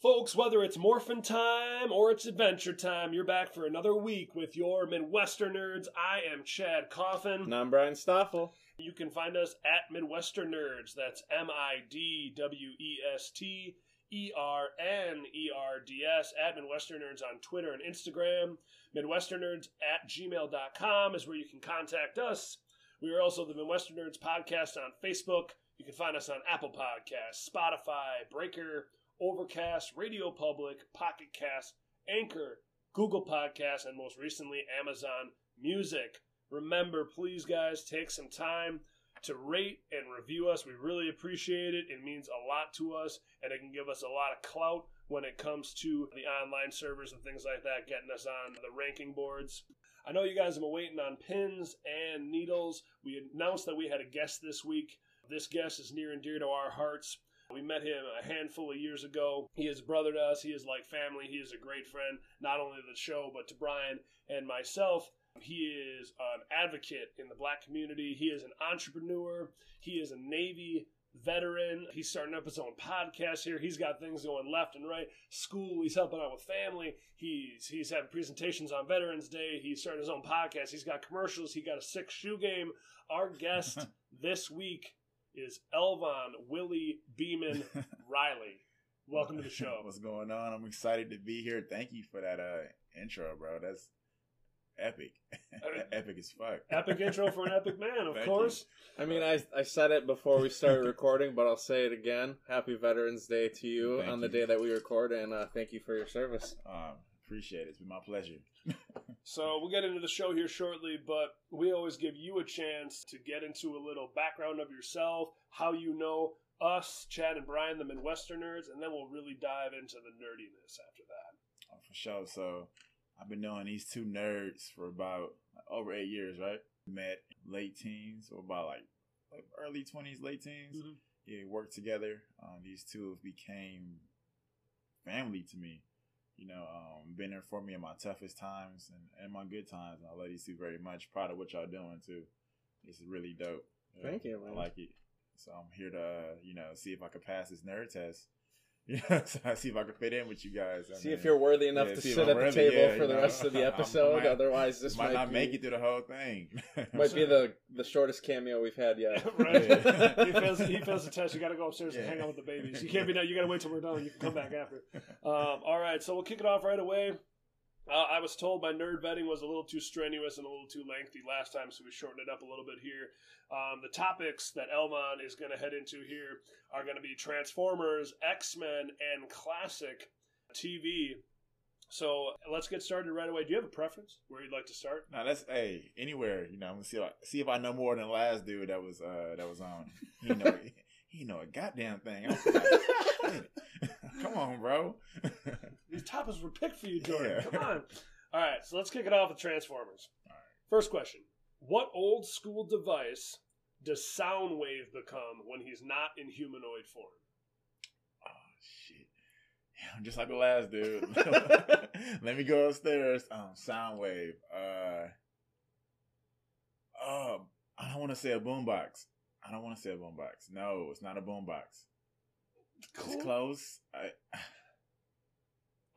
Folks, whether it's morphin' time it's adventure time, you're back for another week with your Midwestern nerds. I am Chad Coffin. And I'm Brian Stoffel. You can find us at Midwestern Nerds. That's M I D W E S T E R N E R D S at Midwestern Nerds on Twitter and Instagram. Midwestern Nerds at gmail.com is where you can contact us. We are also the Midwestern Nerds podcast on Facebook. You can find us on Apple Podcasts, Spotify, Breaker, Overcast, Radio Public, Pocket Cast, Anchor, Google Podcasts, and most recently Amazon Music. Remember, please, guys, take some time to rate and review us. We really appreciate it. It means a lot to us, and it can give us a lot of clout when it comes to the online servers and things like that, getting us on the ranking boards. I know you guys have been waiting on pins and needles. We announced that we had a guest this week. This guest is near and dear to our hearts. We met him a handful of years ago. He is brother to us. He is like family. He is a great friend, not only to the show, but to Brian and myself. He is an advocate in the black community. He is an entrepreneur. He is a Navy veteran. He's starting up his own podcast here. He's got things going left and right. School, he's helping out with family. He's he's having presentations on Veterans Day. He's starting his own podcast. He's got commercials. He got a six shoe game. Our guest this week is Elvaughn Willie Beeman Riley. Welcome to the show. What's going on? I'm excited to be here. Thank you for that uh intro, bro. That's epic. epic as fuck. Epic intro for an epic man, of Thank course. I mean, I, I said it before we started recording, but I'll say it again. Happy Veterans Day to you Thank on the day that we record, and uh, thank you for your service. Um, appreciate it. It's been my pleasure. So we'll get into the show here shortly, but we always give you a chance to get into a little background of yourself, how you know us, Chad and Brian, the Midwesterners, and then we'll really dive into the nerdiness after that. Oh, for sure. So I've been knowing these two nerds for about over eight years, right? Met late teens or about like, like early twenties, late teens. Mhm. Yeah, worked together. Um, these two became family to me. You know, um, been there for me in my toughest times and, and my good times. And I love these two very much. Proud of what y'all doing too. This is really dope. Yeah, Thank you, man. I like it. So I'm here to, uh, you know, see if I can pass this nerd test. Yeah, so I see if I can fit in with you guys. I See mean, if you're worthy enough yeah, to see if sit at the worthy, table yeah, for the know. rest of the episode. might- Otherwise, this might, might, not be, make it through the whole thing. might be the the shortest cameo we've had yet. right? Yeah. he fails. He fails the test. You got to go upstairs and hang out with the babies. You can't be done. You got to wait till we're done. You can come back after. Um, all right, so we'll kick it off right away. Uh, I was told my nerd vetting was a little too strenuous and a little too lengthy last time, so we shortened it up a little bit here. Um, the topics that Elvaughn is going to head into here are going to be Transformers, X Men, and classic TV. So let's get started right away. Do you have a preference where you'd like to start? No, that's hey anywhere. You know, I'm gonna see if I, see if I know more than the last dude that was uh that was on. You know he know a goddamn thing. I was like, "Shit. Come on, bro. These topics were picked for you, Jordan. Yeah. Come on. All right, so let's kick it off with Transformers. All right. First question What old school device does Soundwave become when he's not in humanoid form? oh shit. Yeah, I'm just like the last dude. Let me go upstairs. Um, Soundwave. Uh, uh, I don't want to say a boombox. I don't want to say a boombox. No, it's not a boombox. Cool. It's close. I,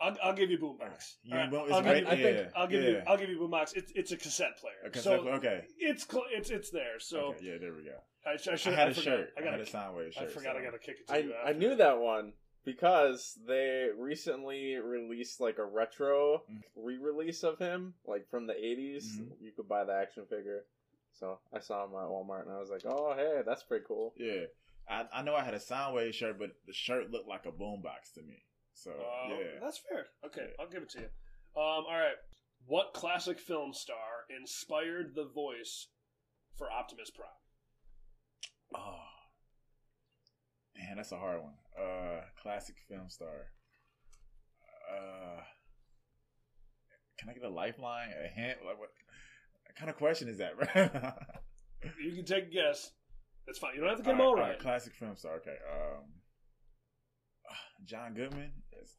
I'll, I'll give you Boombox. You All right, I'll, give right- you, I think- yeah, I'll give you. yeah. I'll give you Boombox. It's it's a cassette player. A cassette so player, okay. it's cl- it's it's there. So okay, yeah, there we go. I, I should I had I a forgot. shirt. I I, got had a a Soundwave shirt. I forgot. so- I got to kick it to I you. I knew that one because they recently released like a retro Mm. re-release of him, like from the 80s. Mhm. You could buy the action figure. So I saw him at Walmart and I was like, "Oh, hey, that's pretty cool." Yeah, I, I know I had a Soundwave shirt, but the shirt looked like a boombox to me. So Uh, yeah, That's fair. Okay, I'll give it to you. Um, all right. What classic film star inspired the voice for Optimus Prime? oh man, that's a hard one. Uh, classic film star. Uh, can I get a lifeline, a hint? Like what? kind of question is that, bro? You can take a guess. That's fine. You don't have to get them all right. Classic film star. Okay. Um, John Goodman. Yes.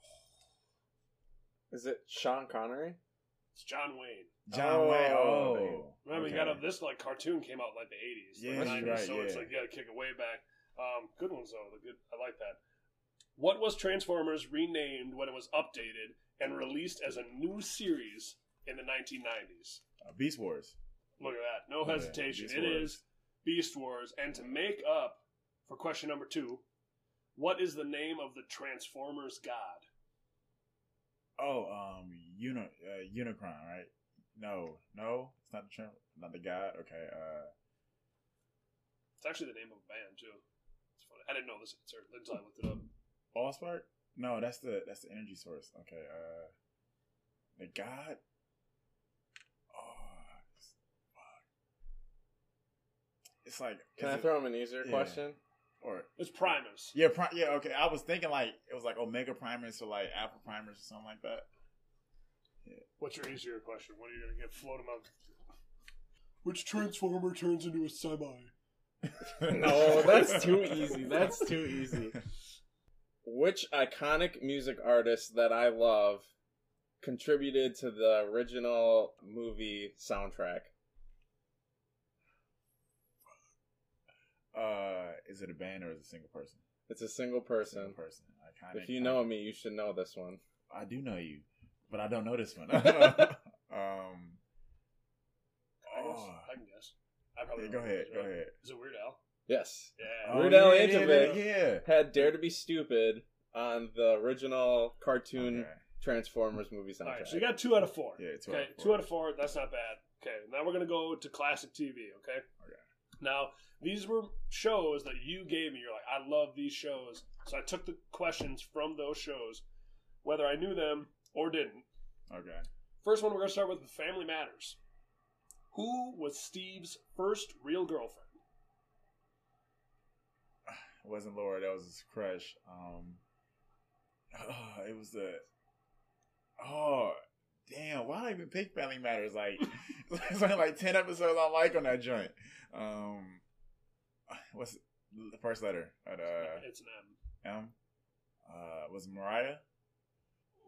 Is it Sean Connery? It's John Wayne. John Oh, Wayne. dang. Oh, Remember, okay. you got a, this like cartoon came out like the eighties, Yeah, like you're 90s, right, so it's like you got to kick it way back. Um, good ones though. The good, I like that. What was Transformers renamed when it was updated and released as a new series in the 1990s? Uh, Beast Wars. Look at that, no hesitation. Beast It Wars. is Beast Wars. And to make up for question number two, what is the name of the Transformers god? Oh, um, Uni- uh, Unicron, right? No, no, it's not the trim, not the god. Okay, uh, It's actually the name of a band too. It's funny. I didn't know this answer until I looked it up. Allspark. No, that's the that's the energy source. Okay, uh, the god. Oh, it's, fuck. It's like Can I it- throw him an easier Yeah. question? or It's Primus. yeah, pri- yeah. Okay, I was thinking like it was like Omega Primus or like Alpha Primus or something like that. What's your easier question? What are you gonna get float him out? Which transformer turns into a semi? No, that's too easy. That's too easy. Which iconic music artist that I love contributed to the original movie soundtrack? Uh, is it a band or is it a single person? It's a single Single person. person. Iconic. If you know me, you should know this one. I do know you, but I don't know this one. um, I guess. oh, I can guess. I probably yeah, go ahead, this, go right? ahead. Is it Weird Al? Yes. Yeah. Oh, Weird Al yeah, yeah, Yankovic. yeah. Had Dare to Be Stupid on the original cartoon Okay. Transformers movie soundtrack. All right, so you got two out of four. Yeah, two okay, out of four. two out of four. That's not bad. Okay, now we're gonna go to classic TV. Okay. Okay. Now these were shows that you gave me. You're like, I love these shows, so I took the questions from those shows, whether I knew them or didn't. Okay. First one we're gonna start with Family Matters. Who was Steve's first real girlfriend? It wasn't Laura. That was his crush. Um, oh, it was the. Oh, damn! Why did I even pick Family Matters? Like, it's only like ten episodes I like on that joint. Um, what's the first letter? At, uh, it's an M. M. Uh, was it Mariah?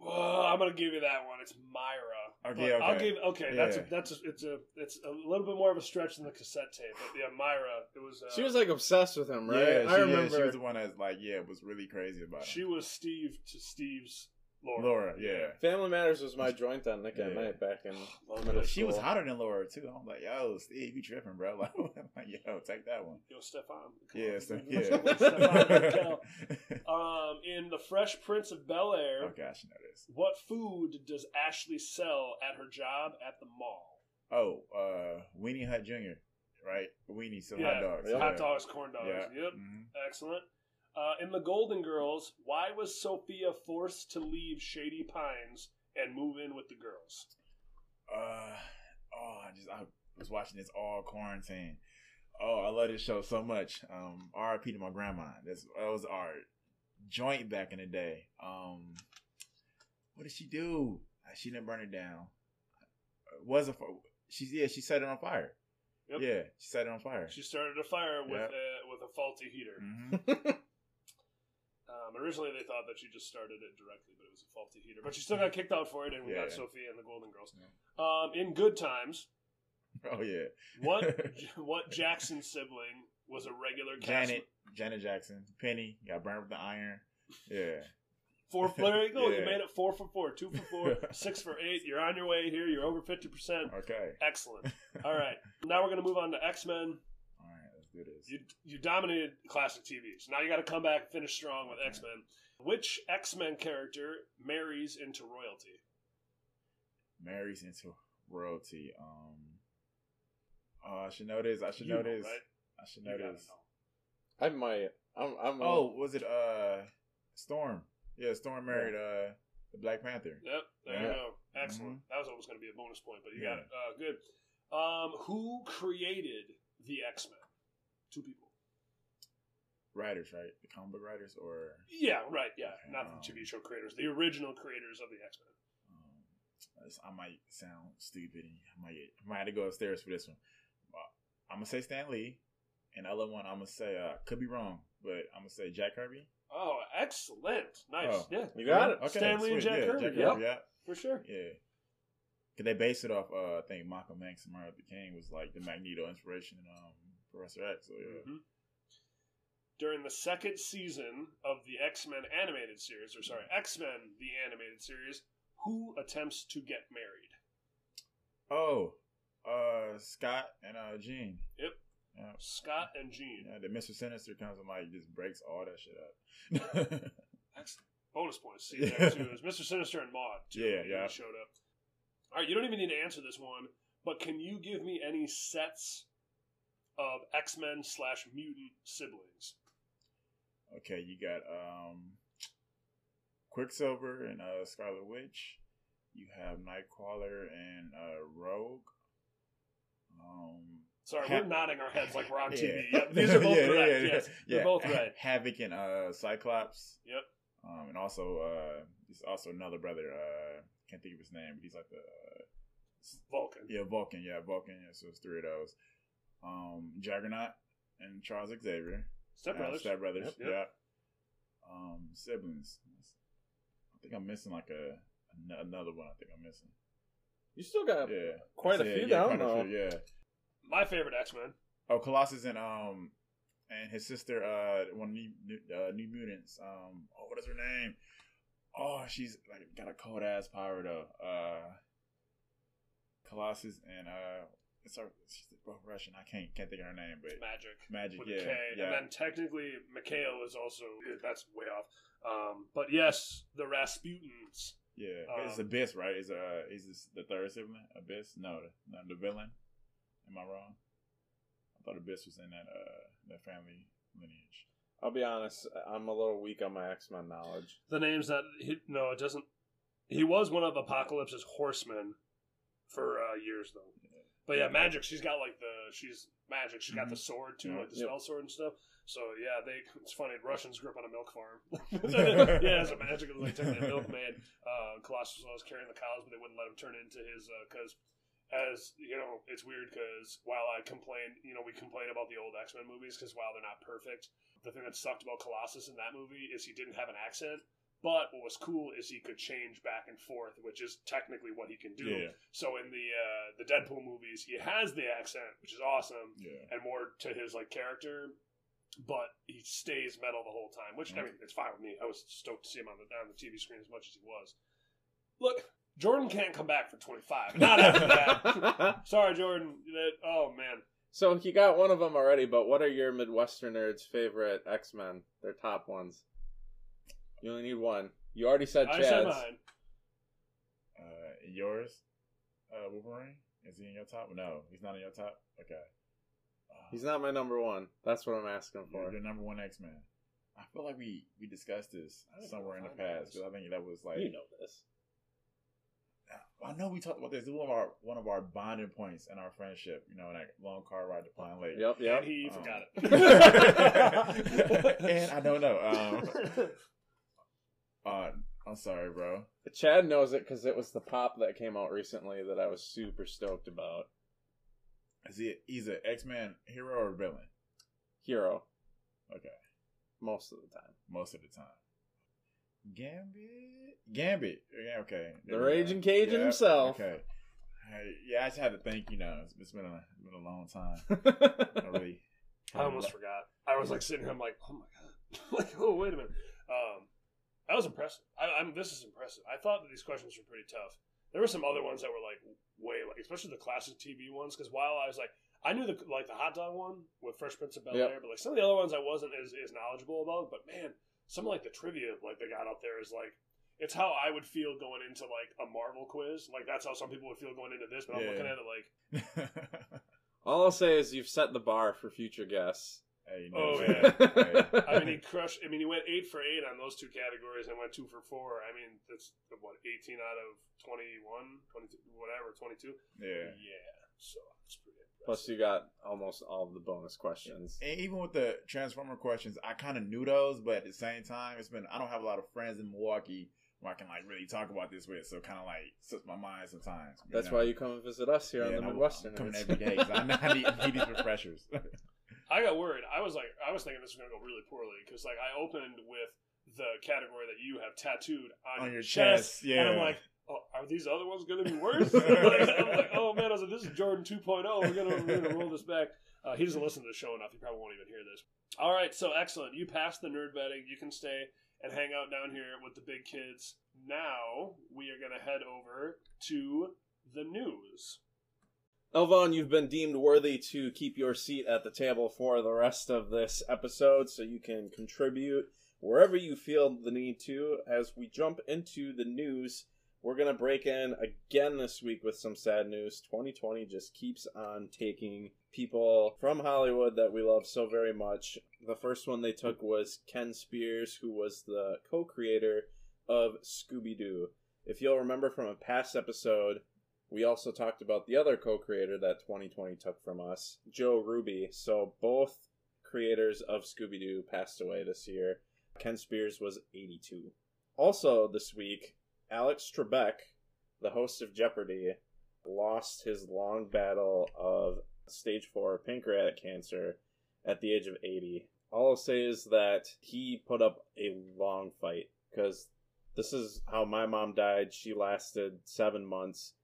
Well, I'm gonna give you that one. It's Myra. Okay, But I'll okay. give. Okay, that's a, that's a, it's a it's a little bit more of a stretch than the cassette tape. But yeah, Myra. It was. Uh, She was like obsessed with him, right? Yeah, she, I yeah, remember. she was the one that like yeah was really crazy about it. She him. was Steve to Steve's Laura. Laura, yeah. Family Matters was my joint on Nick at Yeah. Night back in Love middle it. She was hotter than Laura too. I'm like, yo, Steve, you tripping, bro? Like, I'm like, yo, take that one. Yo, Stefan. Come Yeah, on. so, Stefan yeah. Um, in the Fresh Prince of Bel Air, oh gosh, you know this. what food does Ashley sell at her job at the mall? Oh, uh, Weenie Hut Jr. Right? Weenie, so Yeah, hot dogs. yeah. Hot dogs, corn dogs. Yeah. Yep. Mhm. Excellent. Uh, in the Golden Girls, why was Sophia forced to leave Shady Pines and move in with the girls? Uh, oh, I just I was watching this all quarantine. Oh, I love this show so much. Um, R.I.P. to my grandma. That's that was our joint back in the day. Um, what did she do? Uh, She didn't burn it down. It wasn't for she. Yeah, she set it on fire. Yep. Yeah, she set it on fire. She started a fire with Yep. a, with a faulty heater. hmm Um, originally, they thought that she just started it directly, but it was a faulty heater. But she still got kicked out for it, and we got Yeah. Sophia and the Golden Girls. Um, in Good Times, Oh yeah, what what Jackson sibling was a regular cast? Janet, Janet Jackson, Penny got burned with the iron. Yeah, Four. There you go. You made it four for four, two for four, six for eight. You're on your way here. You're over fifty percent. okay. Excellent. All right. Now we're gonna move on to X Men. All right, let's do this. You you dominated classic TV, so now you got to come back and finish strong with X Men. Which X Men character marries into royalty? marries into royalty. Um, oh, I should know this. I should You know know, this. right? I should know gotta this. know. I might. I'm. I'm Oh, was it uh Storm? Yeah, Storm married uh the Black Panther. Yep. There you go. Excellent. That was always going to be a bonus point, but you got it. Uh, good. Um, who created the X Men? Two people. Writers, right? The comic book writers, or Yeah. Right. Yeah. Okay, Not um, the TV show creators. The original creators of the X Men. um, I might sound stupid. And I might I might have to go upstairs for this one. I'm gonna say Stan Lee, and the other one I'm gonna say uh, could be wrong, but I'm gonna say Jack Kirby. Oh, excellent! Nice, Oh. yeah, You got it. Okay, Stan Lee and. Jack yeah, Kirby, Jack yep. Kirby, yeah, for sure. yeah. Cause they based it off, uh, I think Malcolm X and Martin Luther King was like the Magneto inspiration in um, Professor X. So yeah, Mhm. During the second season of the X Men animated series, or sorry, X Men the animated series, who attempts to get married? Oh, uh, Scott and uh, Jean. Yep. Yeah. Scott and Jean. Yeah, the Mister Sinister comes and like just breaks all that shit up. Excellent. Bonus points. See there too. It was Mr. Sinister and Morph. Too, Yeah, yeah. Showed up. All right, you don't even need to answer this one, but can you give me any sets of X Men slash mutant siblings? okay, you got um, Quicksilver and uh, Scarlet Witch. You have Nightcrawler and uh, Rogue. Um, Sorry, Ha- we're nodding our heads like we're on yeah. TV. Yep, these are both Yeah, correct. yeah, yeah, yes, they're both right. Havoc and uh, Cyclops. Yep. Um, and also, uh, there's also another brother. Uh, can't think of his name, but he's like the uh, Vulcan. yeah Vulcan. Yeah, Vulcan. Yeah, so it's three of those. Um, Juggernaut and Charles Xavier. Step Uh, Brothers. Step Brothers. Yep, yep. Yeah. Um, siblings. I think I'm missing like a an- another one. I think I'm missing. You still got Yeah, quite a Yeah, few yeah, down quite a though. few, yeah. My favorite X Men. Oh, Colossus and um and his sister, uh, one of New New, uh, New Mutants. Um, oh, what is her name? Oh, she's like got a cold ass power though. Uh, Colossus and uh, it's her. She's both Russian. I can't can't think of her name, but Magik. Magik. with yeah, a K. yeah. And then technically, Mikhail is also that's way off. Um, but yes, the Rasputins. Yeah, Um, it's Abyss, right? Is uh, is this the third sibling? Abyss? No, the, no, the villain. Am I wrong? I thought Abyss was in that uh that family lineage. I'll be honest, I'm a little weak on my X Men knowledge. The names that he, no, it doesn't. He was one of Apocalypse's horsemen for uh, years though. But yeah, Magik. She's got like the she's Magik. She's got the mm-hmm. sword too, Yeah. like the spell sword and stuff. So yeah, they. It's funny. Russians grew up on a milk farm. yeah, as a Magic like technically a milkman. Uh, Colossus was always carrying the cows, but they wouldn't let him turn into his uh, because. as you know, it's weird because while I complain, you know, we complain about the old X Men movies because while they're not perfect, the thing that sucked about Colossus in that movie is he didn't have an accent. But what was cool is he could change back and forth, which is technically what he can do. Yeah, So in the uh, the Deadpool movies, he has the accent, which is awesome, yeah. and more to his like character. But he stays metal the whole time, which I mean, it's fine with me. I was stoked to see him on the on the TV screen as much as he was. Look, Jordan can't come back for twenty five. Not after that. Sorry, Jordan. That, oh man, so you got one of them already, but what are your Midwesterners' favorite X Men? Their top ones. You only need one. You already said I Chad's. said mine. Uh, yours, uh, Wolverine. Is he in your top? No, he's not in your top. Okay. Uh, He's not my number one. That's what I'm asking for. You're the number one X Man. I feel like we we discussed this I don't somewhere in know the if I know past this. because I think that was like You know this. I know we talked about this. This is one of our one of our bonding points in our friendship. You know, in that long car ride to Pine Lake. Yep, yep. And he Um, forgot it. and I don't know. Um, uh, I'm sorry, bro. Chad knows it because it was the pop that came out recently that I was super stoked about. Is he? He's an X Man hero or villain? Hero, Okay, most of the time. most of the time. Gambit, Gambit. Yeah, okay. The There. Raging Cajun Yeah, himself. Okay. Hey, yeah, I just had to think. You know, it's, it's been a it's been a long time. I really. I almost forgot. I was like sitting here. I'm like, oh my god. like, oh wait a minute. Um, that was impressive. I, I'm. This is impressive. I thought that these questions were pretty tough. There were some other ones that were like way like, especially the classic TV ones. Because while I was like, I knew the like the hot dog one with Fresh Prince of Bel Air, Yep. but like some of the other ones I wasn't as, as knowledgeable about. But man, some of like the trivia like they got up there is like. It's how I would feel going into like a Marvel quiz. Like that's how some people would feel going into this. But I'm Yeah. looking at it like, All I'll say is you've set the bar for future guests. Hey, you Oh, know, yeah. hey, I mean, he crushed. I mean, he went eight for eight on those two categories and went two for four. I mean, that's what eighteen out of 21, 22, whatever, twenty-two. yeah. Yeah, so it's pretty. Plus, you got almost all of the bonus questions. And even with the Transformer questions, I kind of knew those, but at the same time, it's been I don't have a lot of friends in Milwaukee where I can like really talk about this with. So kind of like slips my mind sometimes. That's know? why you come and visit us here Yeah, on the and I'm- Midwestern. I'm coming every day. 'cause I, know I need, I need these refreshers. I got worried. I was like, I was thinking this was gonna go really poorly because like I opened with the category that you have tattooed on, On your chest, chest, yeah. and I'm like, oh, are these other ones gonna be worse? like, I'm like, oh man, I was like, this is Jordan 2.0. We're gonna we're gonna roll this back. Uh, he doesn't listen to the show enough. He probably won't even hear this. All right, so excellent. You passed the nerd betting. You can stay and hang out down here with the big kids. Now we are gonna head over to the news. Elvaughn, you've been deemed worthy to keep your seat at the table for the rest of this episode, so you can contribute wherever you feel the need to. As we jump into the news, we're going to break in again this week with some sad news. 2020 just keeps on taking people from Hollywood that we love so very much. The first one they took was Ken Spears, who was the co creator of Scooby Doo. If you'll remember from a past episode, we also talked about the other co-creator that 2020 took from us, Joe Ruby. So both creators of Scooby-Doo passed away this year. Ken Spears was 82. Also this week, Alex Trebek, the host of Jeopardy, lost his long battle of stage 4 pancreatic cancer at the age of 80. All I'll say is that he put up a long fight because this is how my mom died. She lasted 7 months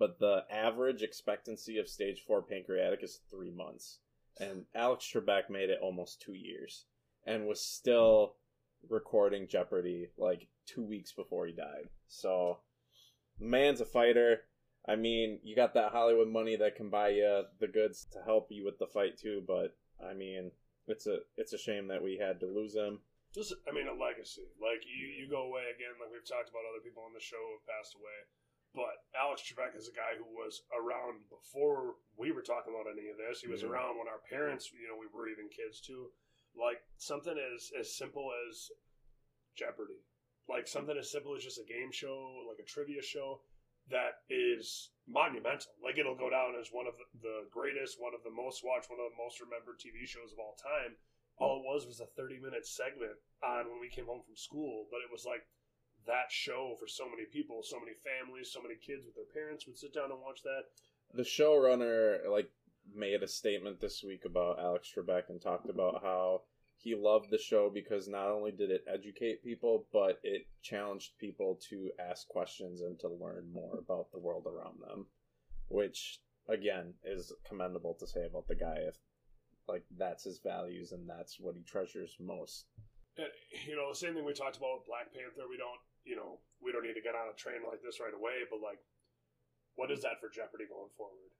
but the average expectancy of stage four pancreatic is three months. And Alex Trebek made it almost two years and was still recording Jeopardy like two weeks before he died. So, man's a fighter. I mean, you got that Hollywood money that can buy you the goods to help you with the fight too. But I mean, it's a it's a shame that we had to lose him. Just, I mean, a legacy. Like you, you go away again. Like we've talked about, other people on the show have passed away. But Alex Trebek is a guy who was around before we were talking about any of this. He was Yeah. around when our parents, you know, we were even kids too. Like something as as simple as Jeopardy, like something as simple as just a game show, like a trivia show, that is monumental. Like it'll go down as one of the, greatest, one of the most watched, one of the most remembered TV shows of all time. All it was was a thirty minute segment on when we came home from school, but it was like that show for so many people, so many families, so many kids with their parents would sit down and watch that. the showrunner like made a statement this week about Alex Trebek and talked about how he loved the show because not only did it educate people, but it challenged people to ask questions and to learn more about the world around them, which again is commendable to say about the guy if like that's his values and that's what he treasures most. And, you know, the same thing we talked about with Black Panther. We don't, you know, we don't need to get on a train like this right away, but like, what is that for Jeopardy going forward?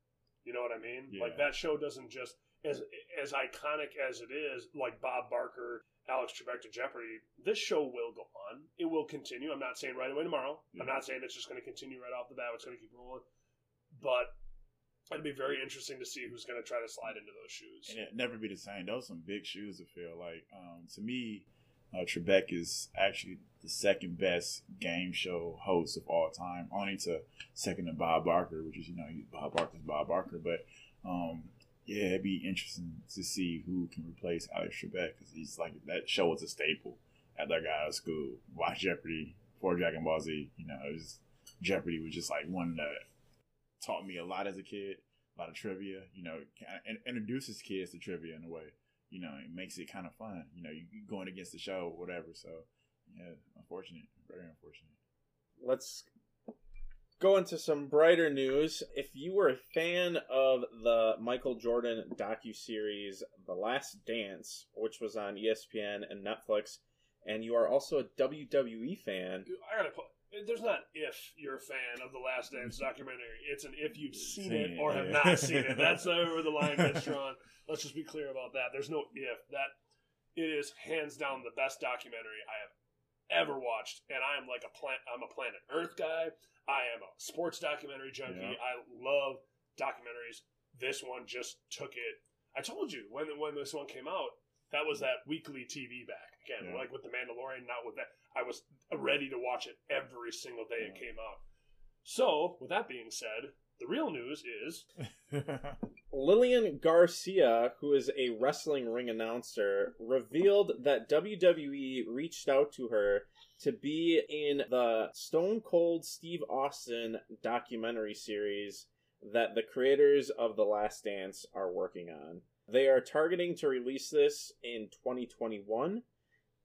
You know what I mean? Yeah. Like that show doesn't just as as iconic as it is, like Bob Barker, Alex Trebek to Jeopardy. This show will go on. It will continue. I'm not saying right away tomorrow. I'm not saying it's just going to continue right off the bat. It's going to keep rolling, but it'd be very interesting to see who's going to try to slide into those shoes. and it never be the same. Those are some big shoes to fill. Like um, to me, uh, Trebek is actually the second best game show host of all time, only to second to Bob Barker, which is you know Bob Barker's Bob Barker. But um, yeah, it'd be interesting to see who can replace Alex Trebek because he's like that show was a staple at that guy school. Watch Jeopardy for Dragon Ball Z. You know, it was Jeopardy was just like one that taught me a lot as a kid a lot of trivia, you know, and introduces kids to trivia in a way. You know, it makes it kind of fun. You know, you you going against the show, or whatever. So, yeah, unfortunate, very unfortunate. let's go into some brighter news. If you were a fan of the Michael Jordan docu-series The Last Dance, which was on ESPN and Netflix, and you are also a WWE fan, I gotta put. There's not if you're a fan of the Last Dance documentary. It's an if you've seen, it, or have not seen it. That's where the line gets drawn. Let's just be clear about that. There's no if. That it is hands down the best documentary I have ever watched, and I am like a plant. I'm a Planet Earth guy. I am a sports documentary junkie. Yeah. I love documentaries. This one just took it. I told you when when this one came out, that was that weekly TV back again, Yeah. like with the Mandalorian. Not with that. I was ready to watch it every single day it came out. So, with that being said, the real news is Lillian Garcia, who is a wrestling ring announcer, revealed that WWE reached out to her to be in the Stone Cold Steve Austin documentary series that the creators of The Last Dance are working on. They are targeting to release this in 2021.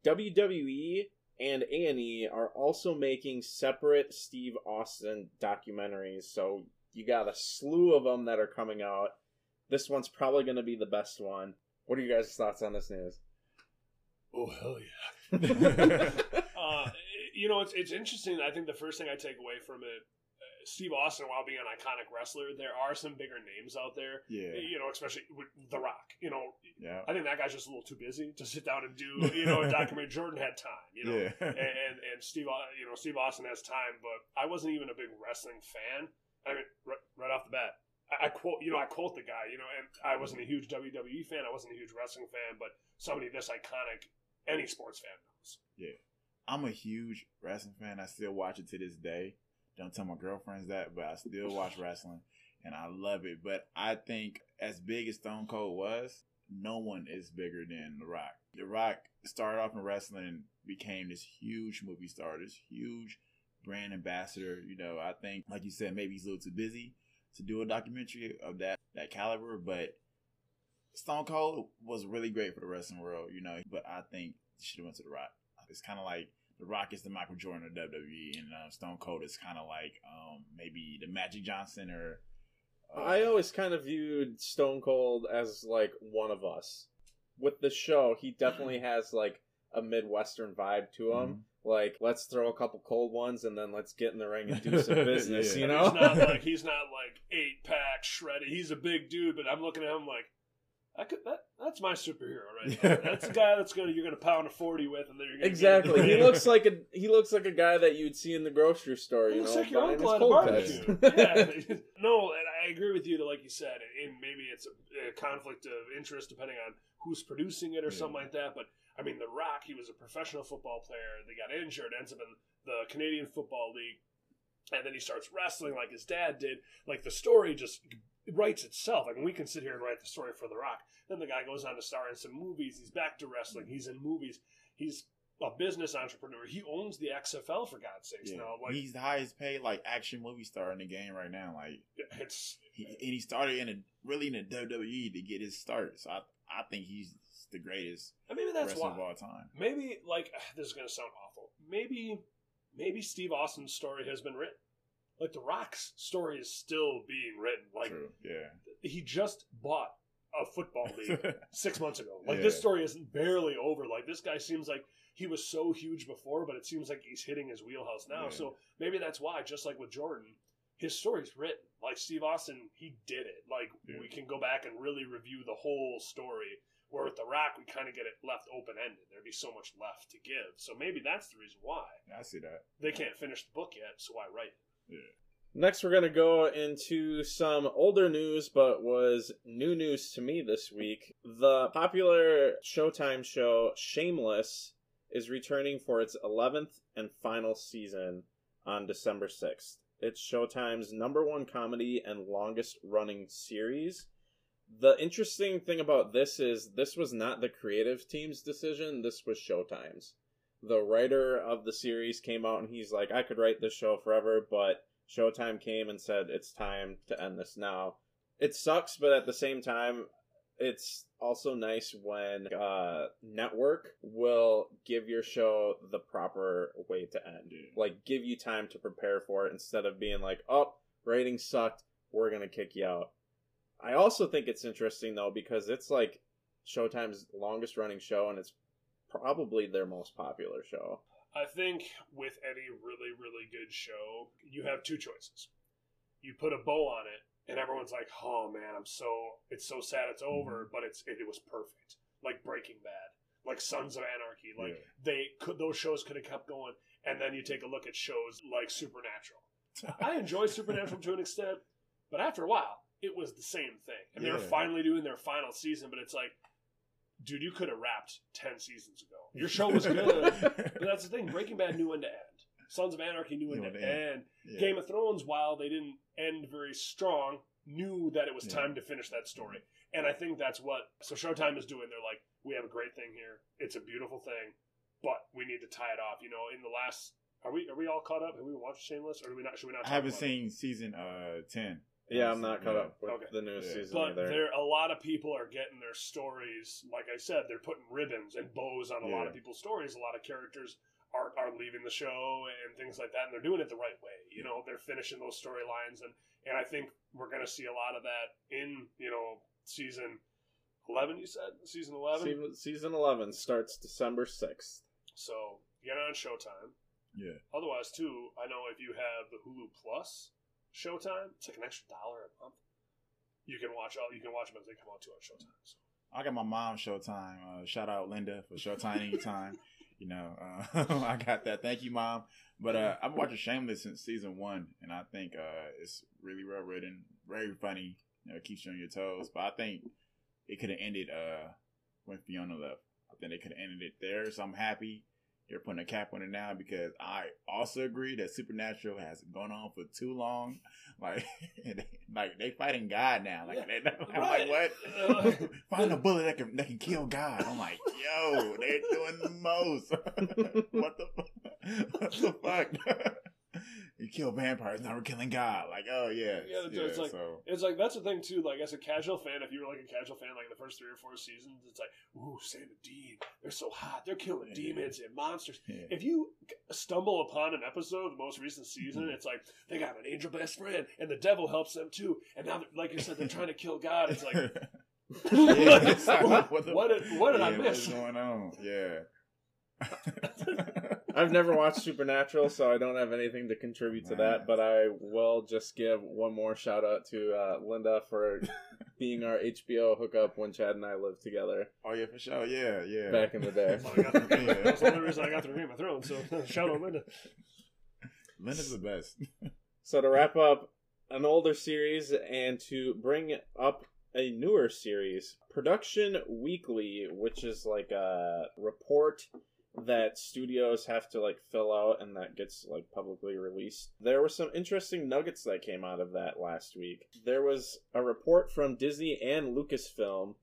WWE and A&E are also making separate Steve Austin documentaries, so you got a slew of them that are coming out. This one's probably going to be the best one. What are you guys' thoughts on this news? Oh hell yeah! uh, you know, it's it's interesting. I think the first thing I take away from it, Steve Austin, while being an iconic wrestler, there are some bigger names out there. Yeah. You know, especially with The Rock. You know, Yeah. I think that guy's just a little too busy to sit down and do you know a documentary. Jordan had time. You know, Yeah. and, and and Steve, uh, you know, Steve Austin has time, but I wasn't even a big wrestling fan. I mean, right, right off the bat, I, I quote, you know, I quote the guy, you know, and I wasn't a huge WWE fan. I wasn't a huge wrestling fan, but somebody this iconic, any sports fan knows. Yeah. I'm a huge wrestling fan. I still watch it to this day. Don't tell my girlfriends that, but I still watch wrestling and I love it. But I think as big as Stone Cold was, no one is bigger than The Rock. The Rock started off in wrestling became this huge movie star, this huge brand ambassador. You know, I think, like you said, maybe he's a little too busy to do a documentary of that that caliber, but Stone Cold was really great for the wrestling world, you know. But I think should have went to The Rock. It's kind of like The Rock is the Michael Jordan of WWE, and uh, Stone Cold is kind of like um, maybe the Magic Johnson or. Uh, I always kind of viewed Stone Cold as like one of us. With the show, he definitely has like a Midwestern vibe to him. Mhm. Like, let's throw a couple cold ones and then let's get in the ring and do some business, Yeah. you know? he's not like he's not like eight pack shredded. He's a big dude, but I'm looking at him like. I could, that, that's my superhero right there. That's a guy that's gonna you're gonna pound a forty with, and then you're gonna exactly. He looks like a he looks like a guy that you'd see in the grocery store, He you looks know, like your uncle at a barbecue. yeah. No, and I agree with you that, like you said, and maybe it's a, a conflict of interest depending on who's producing it or Yeah. something like that. But I mean, The Rock, he was a professional football player. They got injured, ends up in the Canadian Football League, and then he starts wrestling like his dad did. Like the story just writes itself. I mean, we can sit here and write the story for The Rock. Then the guy goes on to star in some movies. He's back to wrestling. He's in movies. He's a business entrepreneur. He owns the XFL for God's sakes yeah. now. Like he's the highest paid like action movie star in the game right now. Like it's he, and he started in a really in the WWE to get his start. So I I think he's the greatest and maybe that's why. of all time. maybe like this is gonna sound awful. Maybe maybe Steve Austin's story has been written. Like the Rock's story is still being written. Like True. Yeah. he just bought a football league six months ago. Like Yeah. this story isn't barely over. Like this guy seems like he was so huge before, but it seems like he's hitting his wheelhouse now. Yeah. So maybe that's why, just like with Jordan, his story's written. Like Steve Austin, he did it. Like Yeah. we can go back and really review the whole story. Where with The Rock, we kind of get it left open ended. There'd be so much left to give. So maybe that's the reason why I see that. they can't finish the book yet. So why write it? Next, we're going to go into some older news, but was new news to me this week. The popular Showtime show Shameless is returning for its 11th and final season on December 6th. It's Showtime's number one comedy and longest running series. The interesting thing about this is this was not the creative team's decision, this was Showtime's. The writer of the series came out and he's like, I could write this show forever, but Showtime came and said it's time to end this now. It sucks, but at the same time, it's also nice when uh network will give your show the proper way to end. Yeah. Like give you time to prepare for it instead of being like, "Oh, ratings sucked, we're going to kick you out." I also think it's interesting though because it's like Showtime's longest running show and it's probably their most popular show. I think with any really, really good show, you have two choices. You put a bow on it, and everyone's like, "Oh man, I'm so it's so sad it's over," mm-hmm. but it's it, was perfect. Like Breaking Bad, like Sons of Anarchy, like Yeah. they could those shows could have kept going. And then you take a look at shows like Supernatural. I enjoy Supernatural to an extent, but after a while, it was the same thing. And they were finally doing their final season, but it's like, dude, you could have wrapped ten seasons ago. Your show was good. But that's the thing. Breaking Bad knew when to end. Sons of Anarchy knew when to end. Yeah. Game of Thrones, while they didn't end very strong, knew that it was Yeah. time to finish that story. And I think that's what so Showtime is doing. They're like, we have a great thing here. It's a beautiful thing, but we need to tie it off. You know, in the last are we are we all caught up? Have we watched Shameless, or do we not? Should we not? I haven't about it? seen season uh ten. Yeah, I'm not caught Yeah. up with Okay. the newest Yeah. season But either. there, a lot of people are getting their stories. Like I said, they're putting ribbons and bows on a lot Yeah. of people's stories. A lot of characters are, are leaving the show and things like that, and they're doing it the right way. You know, they're finishing those storylines, and and I think we're going to see a lot of that in you know season eleven. You said season eleven. Season, season 11 starts December 6th. So get on Showtime. Yeah. Otherwise, too, I know if you have the Hulu Plus Showtime, it's like an extra dollar a month. You can watch all. You can watch them as they come out to on Showtime. So. I got my mom Showtime. Uh, shout out Linda for Showtime anytime. you know, uh, I got that. Thank you, mom. But uh, I've been watching Shameless since season one, and I think uh, it's really well written, very funny. You know, it keeps you on your toes. But I think it could have ended uh, when Fiona left. I think they could have ended it there. So I'm happy they're putting a cap on it now because I also agree that Supernatural has gone on for too long. Like, they, like they fighting God now. Like, they, I'm Right. like, what? Uh, Find a bullet that can that can kill God. I'm like, yo, they're doing the most. what the fu- what the fuck? You kill vampires, now we're killing God. Like, oh yeah, Yeah, it's like- so It's like that's the thing too. Like as a casual fan, if you were like a casual fan, like the first three or four seasons, it's like, ooh, Sam and Dean, they're so hot. They're killing Yeah. demons and monsters. yeah. If you stumble upon an episode, the most recent season, Mhm. it's like they got an angel best friend, and the devil helps them too. And now, like you said, they're trying to kill God. It's like, Yeah, what, what did, what did I miss? What's going on? Yeah. I've never watched Supernatural, so I don't have anything to contribute to that. But I will just give one more shout out to uh, Linda for being our HBO hookup when Chad and I lived together oh yeah, for sure. Yeah, yeah. back in the day. That's how I got through- That's the only reason I got through Game of Thrones. So shout out Linda. Linda's the best. So to wrap up an older series and to bring up a newer series, Production Weekly, which is like a report that studios have to like fill out and that gets like publicly released. There were some interesting nuggets that came out of that last week. There was a report from Disney and Lucasfilm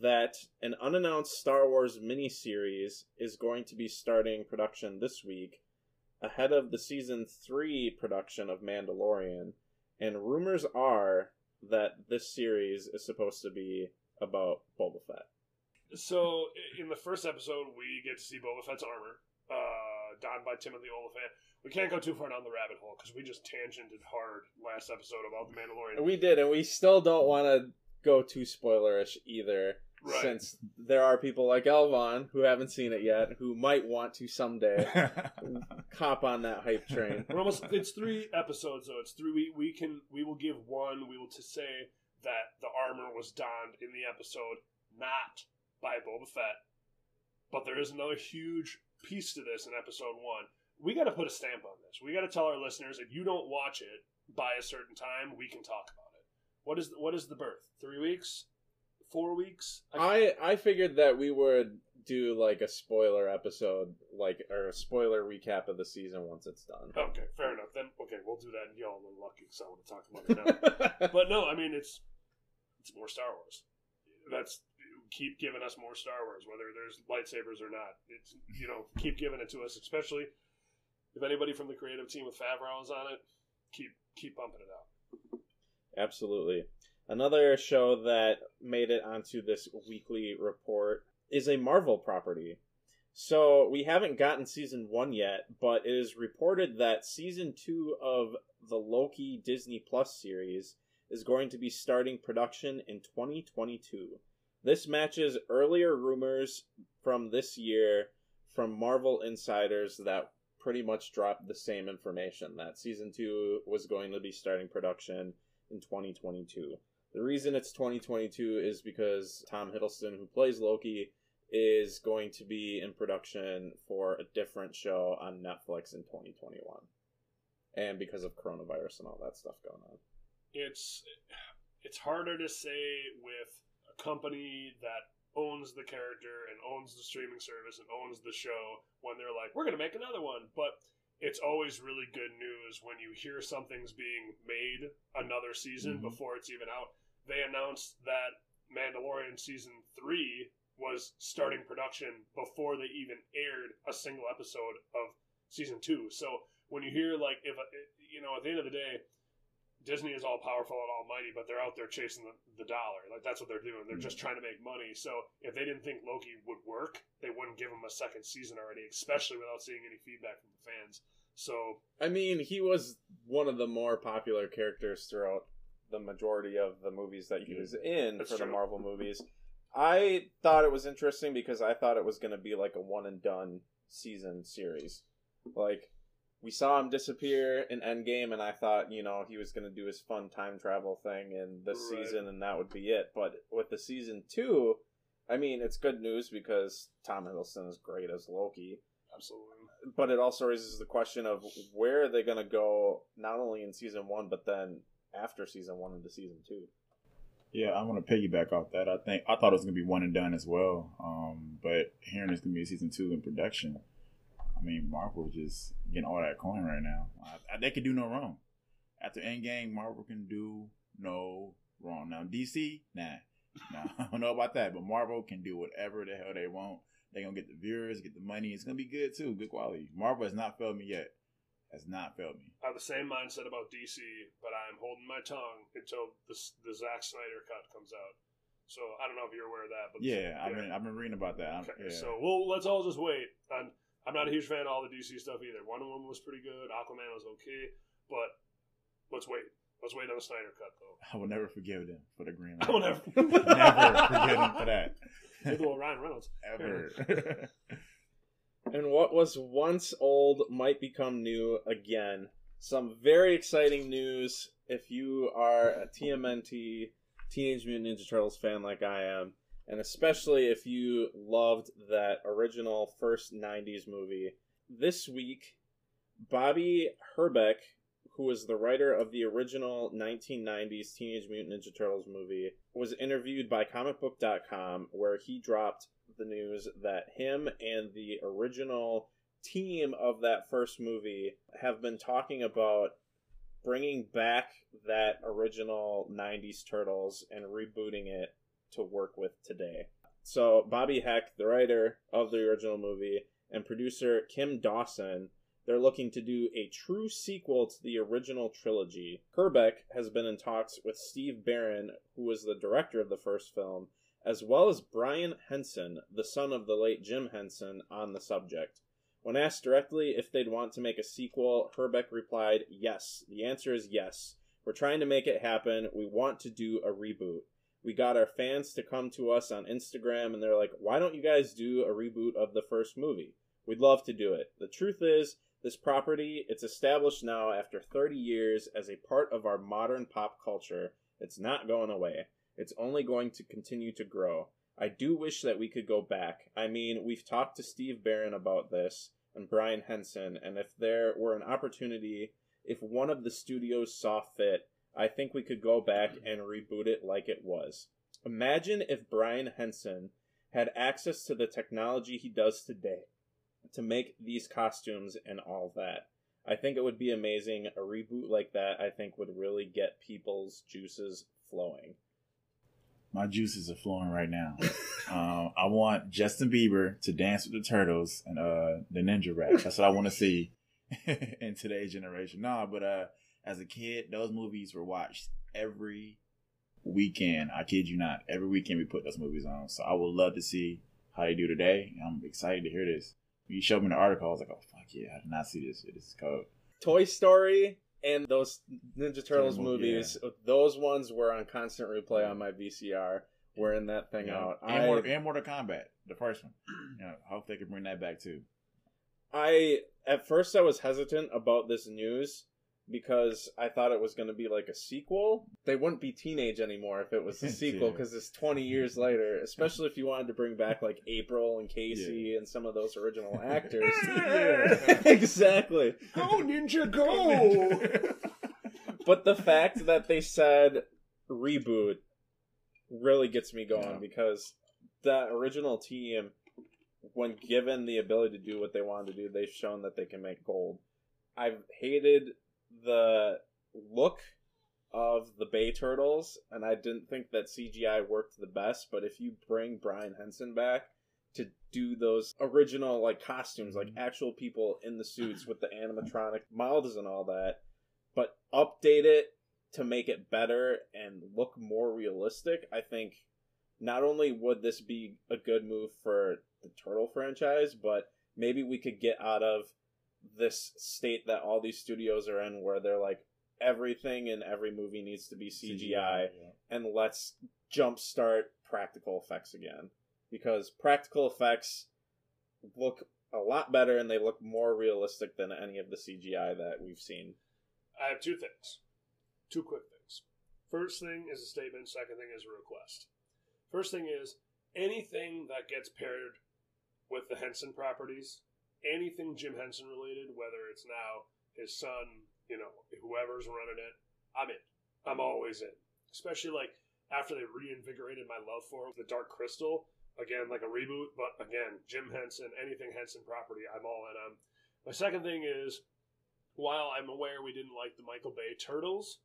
that an unannounced Star Wars miniseries is going to be starting production this week ahead of the season 3 production of Mandalorian and rumors are that this series is supposed to be about Boba Fett. So in the first episode, we get to see Boba Fett's armor, uh, donned by Timothy Olyphant. We can't go too far down the rabbit hole because we just tangented hard last episode about the Mandalorian. We did, and we still don't want to go too spoilerish either, Right. since there are people like Elvaughn who haven't seen it yet who might want to someday cop on that hype train. We're almost. It's three episodes though. It's three. We, we can. We will give one. We will to say that the armor was donned in the episode, not by Boba Fett. But there is another huge piece to this in episode one. We got to put a stamp on this. We got to tell our listeners if you don't watch it by a certain time, we can talk about it. What is what is the birth? Three weeks? Four weeks? I I figured that we would do like a spoiler episode, like or a spoiler recap of the season once it's done. Okay, fair enough. Then okay, we'll do that. And y'all are lucky because I want to talk about it now. but no, I mean it's it's more Star Wars. That's keep giving us more Star Wars, whether there's lightsabers or not. It's you know keep giving it to us, especially if anybody from the creative team with Favreau is on it. Keep keep bumping it out. Absolutely. Another show that made it onto this weekly report is a Marvel property. So we haven't gotten season one yet, but it is reported that season two of the Loki Disney Plus series is going to be starting production in 2022. This matches earlier rumors from this year from Marvel insiders that pretty much dropped the same information that season two was going to be starting production in 2022. The reason it's 2022 is because Tom Hiddleston, who plays Loki, is going to be in production for a different show on Netflix in 2021. And because of coronavirus and all that stuff going on. It's it's harder to say with company that owns the character and owns the streaming service and owns the show when they're like, we're gonna make another one, but it's always really good news when you hear something's being made another season Mhm. before it's even out. They announced that Mandalorian season three was starting production before they even aired a single episode of season two. So when you hear like if you know at the end of the day, Disney is all powerful and almighty, but they're out there chasing the, the dollar. Like that's what they're doing. They're just mm. trying to make money. So if they didn't think Loki would work, they wouldn't give him a second season already, especially without seeing any feedback from the fans. So I mean, he was one of the more popular characters throughout the majority of the movies that he mm. was in That's for the. Marvel movies. I thought it was interesting because I thought it was going to be like a one and done season series. Like we saw him disappear in Endgame, and I thought you know he was going to do his fun time travel thing in this Right. season, and that would be it. But with the season two, I mean, it's good news because Tom Hiddleston is great as Loki absolutely. but it also raises the question of where are they going to go not only in season one but then after season one into season two Yeah, I want to piggyback off that. I think I thought it was gonna be one and done as well. Um, but hearing it's gonna be season two in production, I mean, Marvel just getting all that coin right now. I, I, they could do no wrong. After Endgame, Marvel can do no wrong. Now DC, nah, nah, I don't know about that, but Marvel can do whatever the hell they want. They gonna get the viewers, get the money. It's gonna be good too, good quality. Marvel has not failed me yet. Has not failed me. I have the same mindset about DC, but I'm holding my tongue until the the Zack Snyder cut comes out. So I don't know if you're aware of that, but Yeah, I've been I've been reading about that. Okay, yeah. so we'll let's all just wait. I'm I'm not a huge fan of all the DC stuff either. Wonder Woman was pretty good. Aquaman was okay, but let's wait. Let's wait on the Snyder cut though. I will never forgive them for the green. I will never. never forgive them for that. Neither will Ryan Reynolds. Ever. and what was once old might become new again some very exciting news if you are a tmnt teenage mutant ninja turtles fan like i am and especially if you loved that original first 90s movie. This week bobby herbeck who was the writer of the original 1990s Teenage Mutant Ninja Turtles movie, was interviewed by comicbook.com where he dropped the news that him and the original team of that first movie have been talking about bringing back that original 90s Turtles and rebooting it to work with today. So, Bobby Heck, the writer of the original movie, and producer Kim Dawson they're looking to do a true sequel to the original trilogy. Herbeck has been in talks with Steve Barron, who was the director of the first film, as well as Brian Henson, the son of the late Jim Henson, on the subject. When asked directly if they'd want to make a sequel, Herbeck replied, Yes. The answer is yes. We're trying to make it happen. We want to do a reboot. We got our fans to come to us on Instagram and they're like, Why don't you guys do a reboot of the first movie? We'd love to do it. The truth is, this property, it's established now after 30 years as a part of our modern pop culture. It's not going away. It's only going to continue to grow. I do wish that we could go back. I mean, we've talked to Steve Barron about this and Brian Henson, and if there were an opportunity, if one of the studios saw fit, I think we could go back and reboot it like it was. Imagine if Brian Henson had access to the technology he does today to make these costumes and all that. I think it would be amazing. A reboot like that, I think, would really get people's juices flowing. My juices are flowing right now. um, I want Justin Bieber to dance with the turtles and uh, the ninja rap. That's what I want to see in today's generation. Nah, but uh, as a kid, those movies were watched every weekend. I kid you not. Every weekend we put those movies on. So I would love to see how they do today. I'm excited to hear this. When you showed me the article, I was like, oh, fuck yeah, I did not see this. This is cold. Toy Story and those Ninja Turtles Turtle, movies, those ones were on constant replay on my VCR. Wearing that thing Yeah. out. And, I, Mortal, and Mortal Kombat, the first one. Yeah, I hope they can bring that back too. I at first I was hesitant about this news because I thought it was going to be like a sequel. They wouldn't be teenage anymore if it was a sequel because it's 20 years later, especially if you wanted to bring back like April and Casey and some of those original actors. Exactly. Go Ninja Go! But the fact that they said reboot really gets me going Yeah. because that original team when given the ability to do what they wanted to do, they've shown that they can make gold. I've hated the look of the Bay Turtles, and I didn't think that CGI worked the best. But if you bring Brian Henson back to do those original like costumes, like Mhm. actual people in the suits with the animatronic mouths and all that, but update it to make it better and look more realistic, I think not only would this be a good move for the Turtle franchise, but maybe we could get out of this state that all these studios are in where they're like everything in every movie needs to be CGI yeah. and let's jumpstart practical effects again because practical effects look a lot better and they look more realistic than any of the CGI that we've seen. I have two things. Two quick things. First thing is a statement, second thing is a request. First thing is anything that gets paired with the Henson properties, anything Jim Henson related, whether it's now his son, you know, whoever's running it, I'm in. I'm always in. Especially like after they reinvigorated my love for the Dark Crystal. Again, like a reboot, but again, Jim Henson, anything Henson property, I'm all in on. My second thing is while I'm aware we didn't like the Michael Bay Turtles,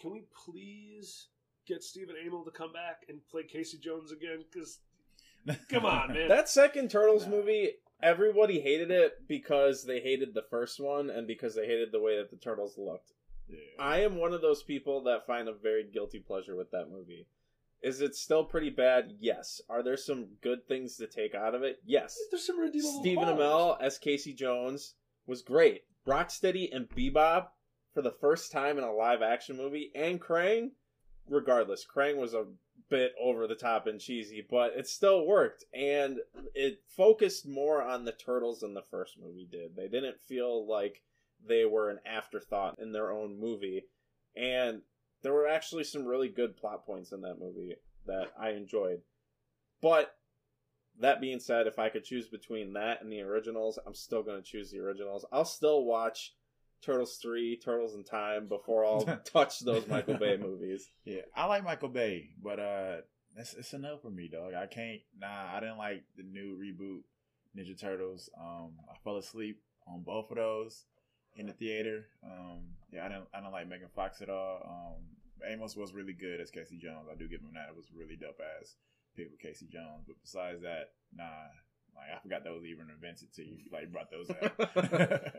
can we please get Stephen Amell to come back and play Casey Jones again? Because come on, man. That second Turtles Nah. movie, everybody hated it because they hated the first one and because they hated the way that the Turtles looked. Yeah. I am one of those people that find a very guilty pleasure with that movie. Is it still pretty bad? Yes. Are there some good things to take out of it? Yes. There's some redeemable Stephen. Amell as Casey Jones was great. Rocksteady and Bebop for the first time in a live action movie, and Krang, regardless, Krang was a bit over the top and cheesy, but it still worked, and it focused more on the turtles than the first movie did. They didn't feel like they were an afterthought in their own movie, and there were actually some really good plot points in that movie that I enjoyed. But that being said, if I could choose between that and the originals, I'm still going to choose the originals. I'll still watch Turtles 3, Turtles in Time before I'll touch those Michael Bay movies. Yeah, I like Michael Bay, but uh, it's it's a no for me, dog. I can't. Nah, I didn't like the new reboot Ninja Turtles. Um, I fell asleep on both of those in the theater. Um, yeah, I didn't. I didn't like Megan Fox at all. Um, Amos was really good as Casey Jones. I do give him that. It was really dope ass pick with Casey Jones. But besides that, nah. Like I forgot those even invented to you. Like brought those out.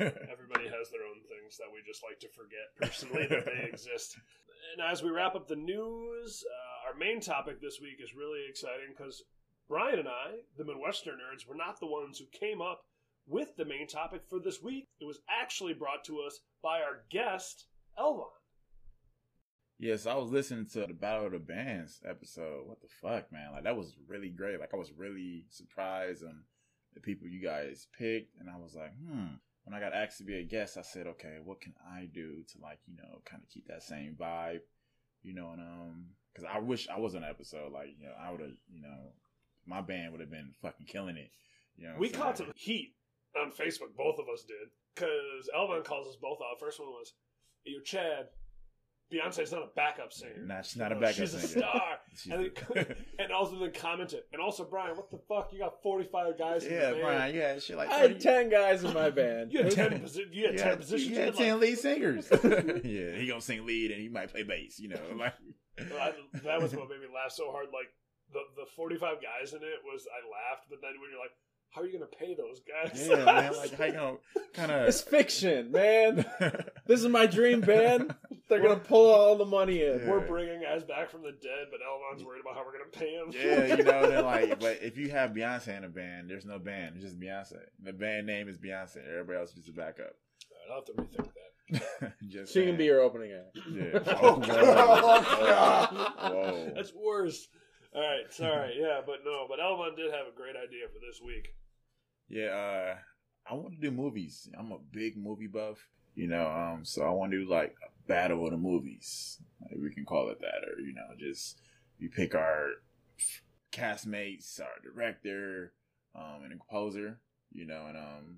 Everybody has their own things that we just like to forget personally that they exist. And as we wrap up the news, uh, our main topic this week is really exciting because Brian and I, the Midwestern nerds, were not the ones who came up with the main topic for this week. It was actually brought to us by our guest, Elvaughn. Yes, I was listening to the Battle of the Bands episode. What the fuck, man? Like that was really great. Like I was really surprised on the people you guys picked, and I was like, hmm. When I got asked to be a guest, I said, okay, what can I do to like you know kind of keep that same vibe, you know, and um, because I wish I was on that episode. Like you know, I would have, you know, my band would have been fucking killing it. You know, We I'm caught some heat on Facebook, both of us did, because Elvaughn calls us both out. First one was, "Yo, Chad, Beyonce's not a backup singer. Nah, she's not a backup She's a star." And, then, and also then commented, and also Brian, what the fuck? You got forty five guys. In yeah, the band. Yeah, Brian, yeah, shit like I had 10 guys in my band. You had ten. Posi- you had You ten had- positions. You had had, ten like- lead singers. yeah, he gonna sing lead and he might play bass. You know, like I, that was what made me laugh so hard. Like the the forty five guys in it was I laughed, but then when you're like, how are you gonna pay those guys? yeah, man. Like how you gonna kind It's of fiction, man. This is my dream band. They're going to pull all the money in. Yeah. We're bringing guys back from the dead, but Elvaughn's worried about how we're gonna pay him. yeah, you know. Then like, but if you have Beyonce in a band, there's no band. It's just Beyonce. The band name is Beyonce. Everybody else is just a backup. I'll have to rethink that. just She can saying. be your opening act. Yeah. Oh, whoa. God. Whoa. That's worse. All right, sorry. Yeah, but no, but Elvon did have a great idea for this week. Yeah, uh, I want to do movies. I'm a big movie buff, you know. Um, so I want to do like a battle of the movies. Like, we can call it that, or you know, just we pick our castmates, our director, um, and a composer, you know, and um,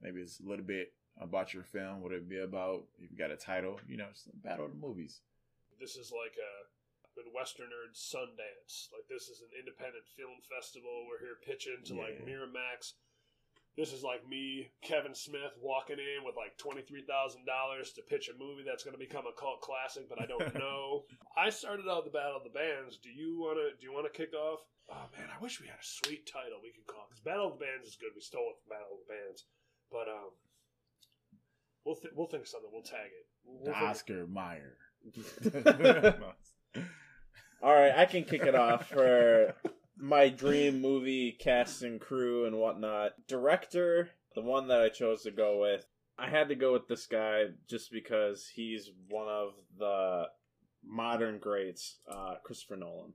maybe it's a little bit about your film. What it be about? If you got a title, you know, it's a battle of the movies. This is like a Nerd Sundance. Like this is an independent film festival. We're here pitching to like Miramax. This is like me, Kevin Smith, walking in with like twenty three thousand dollars to pitch a movie that's going to become a cult classic, but I don't know. I started out the Battle of the Bands. Do you want to? Do you want to kick off? Oh man, I wish we had a sweet title we could call because Battle of the Bands is good. We stole it from Battle of the Bands, but um, we'll th- we'll think of something. We'll tag it. We'll The think- Oscar Mayer. All right, I can kick it off for my dream movie cast and crew and whatnot. Director, the one that I chose to go with, I had to go with this guy just because he's one of the modern greats, uh, Christopher Nolan.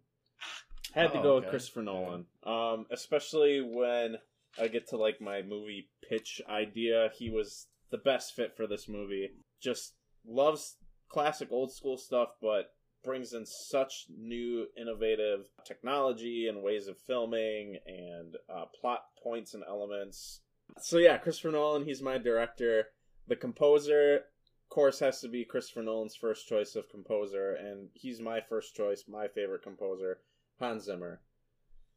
Had to Oh, go with okay. Christopher Nolan, um, especially when I get to like my movie pitch idea. He was the best fit for this movie. Just loves classic old school stuff, but brings in such new innovative technology and ways of filming and uh, plot points and elements. So yeah, Christopher Nolan, he's my director. The composer, of course, has to be Christopher Nolan's first choice of composer, and he's my first choice, my favorite composer, Hans Zimmer.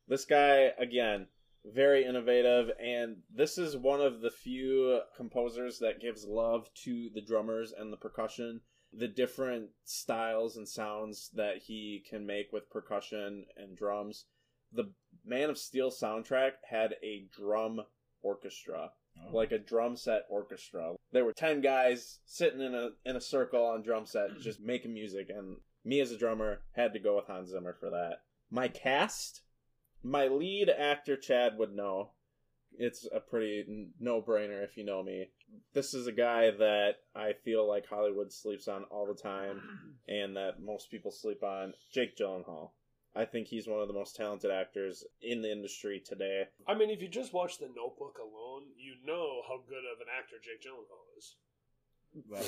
This guy, again, very innovative, and this is one of the few composers that gives love to the drummers and the percussion the different styles and sounds that he can make with percussion and drums. The Man of Steel soundtrack had a drum orchestra, Oh. like a drum set orchestra. There were 10 guys sitting in a in a circle on drum set just making music and me as a drummer had to go with Hans Zimmer for that. My cast, my lead actor Chad would know. It's a pretty no-brainer if you know me this is a guy that I feel like Hollywood sleeps on all the time, and that most people sleep on. Jake Gyllenhaal. I think he's one of the most talented actors in the industry today. I mean, if you just watch The Notebook alone, you know how good of an actor Jake Gyllenhaal is. Like,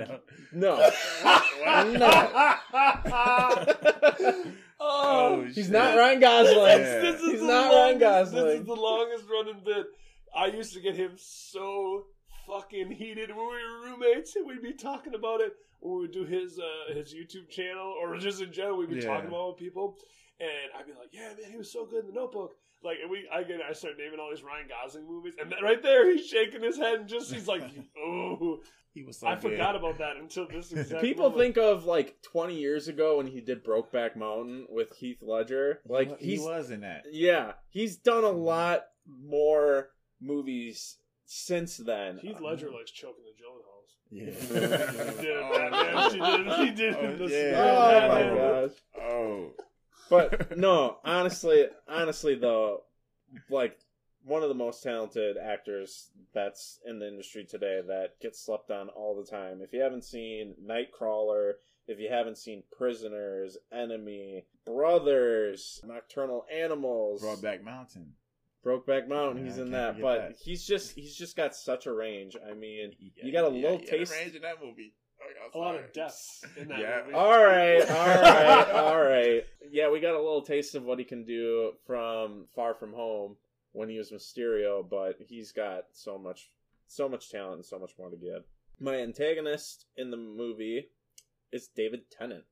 Okay. No, oh, Oh, he's shit. not Ryan Gosling. Yeah. This is He's the not Ryan longest- This is the longest running bit. I used to get him so fucking heated when we were roommates, and we'd be talking about it when we would do his uh, his YouTube channel, or just in general, we'd be Yeah. talking about it with people, and I'd be like, "Yeah, man, he was so good in the Notebook." Like, and we, I get, I start naming all these Ryan Gosling movies, and then right there, he's shaking his head and just, he's like, "Oh, He was so I good. forgot about that until this exact People moment. think of like 20 years ago when he did Brokeback Mountain with Heath Ledger. Like he he's was in that. yeah, he's done a lot more movies since then. Heath Ledger likes choking the Gyllenhaals. Oh, yeah. He did it, Batman. He did it. He did it Oh, yeah. Oh my Batman. gosh. Oh. But no, honestly, honestly though, like one of the most talented actors that's in the industry today that gets slept on all the time. If you haven't seen Nightcrawler, if you haven't seen Prisoners, Enemy, Brothers, Nocturnal Animals, Broadback Mountain. Brokeback Mountain, Yeah, he's I in that. But that. he's just he's just got such a range. I mean, Yeah, You got a yeah, little he taste- range in that movie. Oh, A lot of depth in that Yeah. movie. All right, all right, all right. Yeah, we got a little taste of what he can do from Far From Home when he was Mysterio, but he's got so much, so much talent and so much more to give. My antagonist in the movie is David Tennant.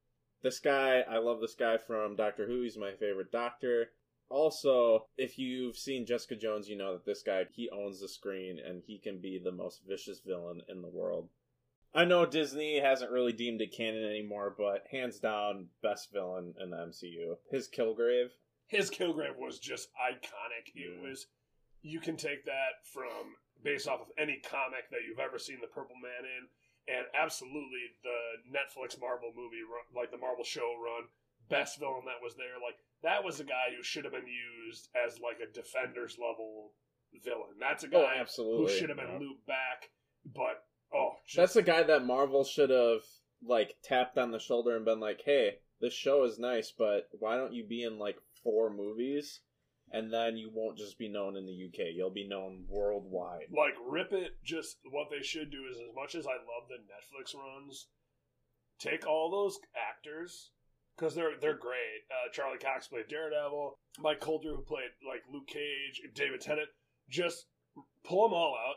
This guy, I love this guy from Doctor Who. He's my favorite Doctor. Also, if you've seen Jessica Jones, you know that this guy he owns the screen and he can be the most vicious villain in the world. I know Disney hasn't really deemed it canon anymore, but hands down, best villain in the MCU. His Kilgrave. His Kilgrave was just iconic. It mm. was. You can take that from based off of any comic that you've ever seen the Purple Man in, and absolutely the Netflix Marvel movie, like the Marvel show run, best villain that was there. Like that was a guy who should have been used as like a Defenders level villain. That's a Oh, guy who should have been yeah. looped back, but oh, just, That's a guy that Marvel should have like tapped on the shoulder and been like, "Hey, this show is nice, but why don't you be in like four movies, and then you won't just be known in the UK. You'll be known worldwide." like rip it just what they should do is as much as i love the netflix runs take all those actors because they're they're great uh, charlie cox played daredevil mike Colter, who played like luke cage david tennant just pull them all out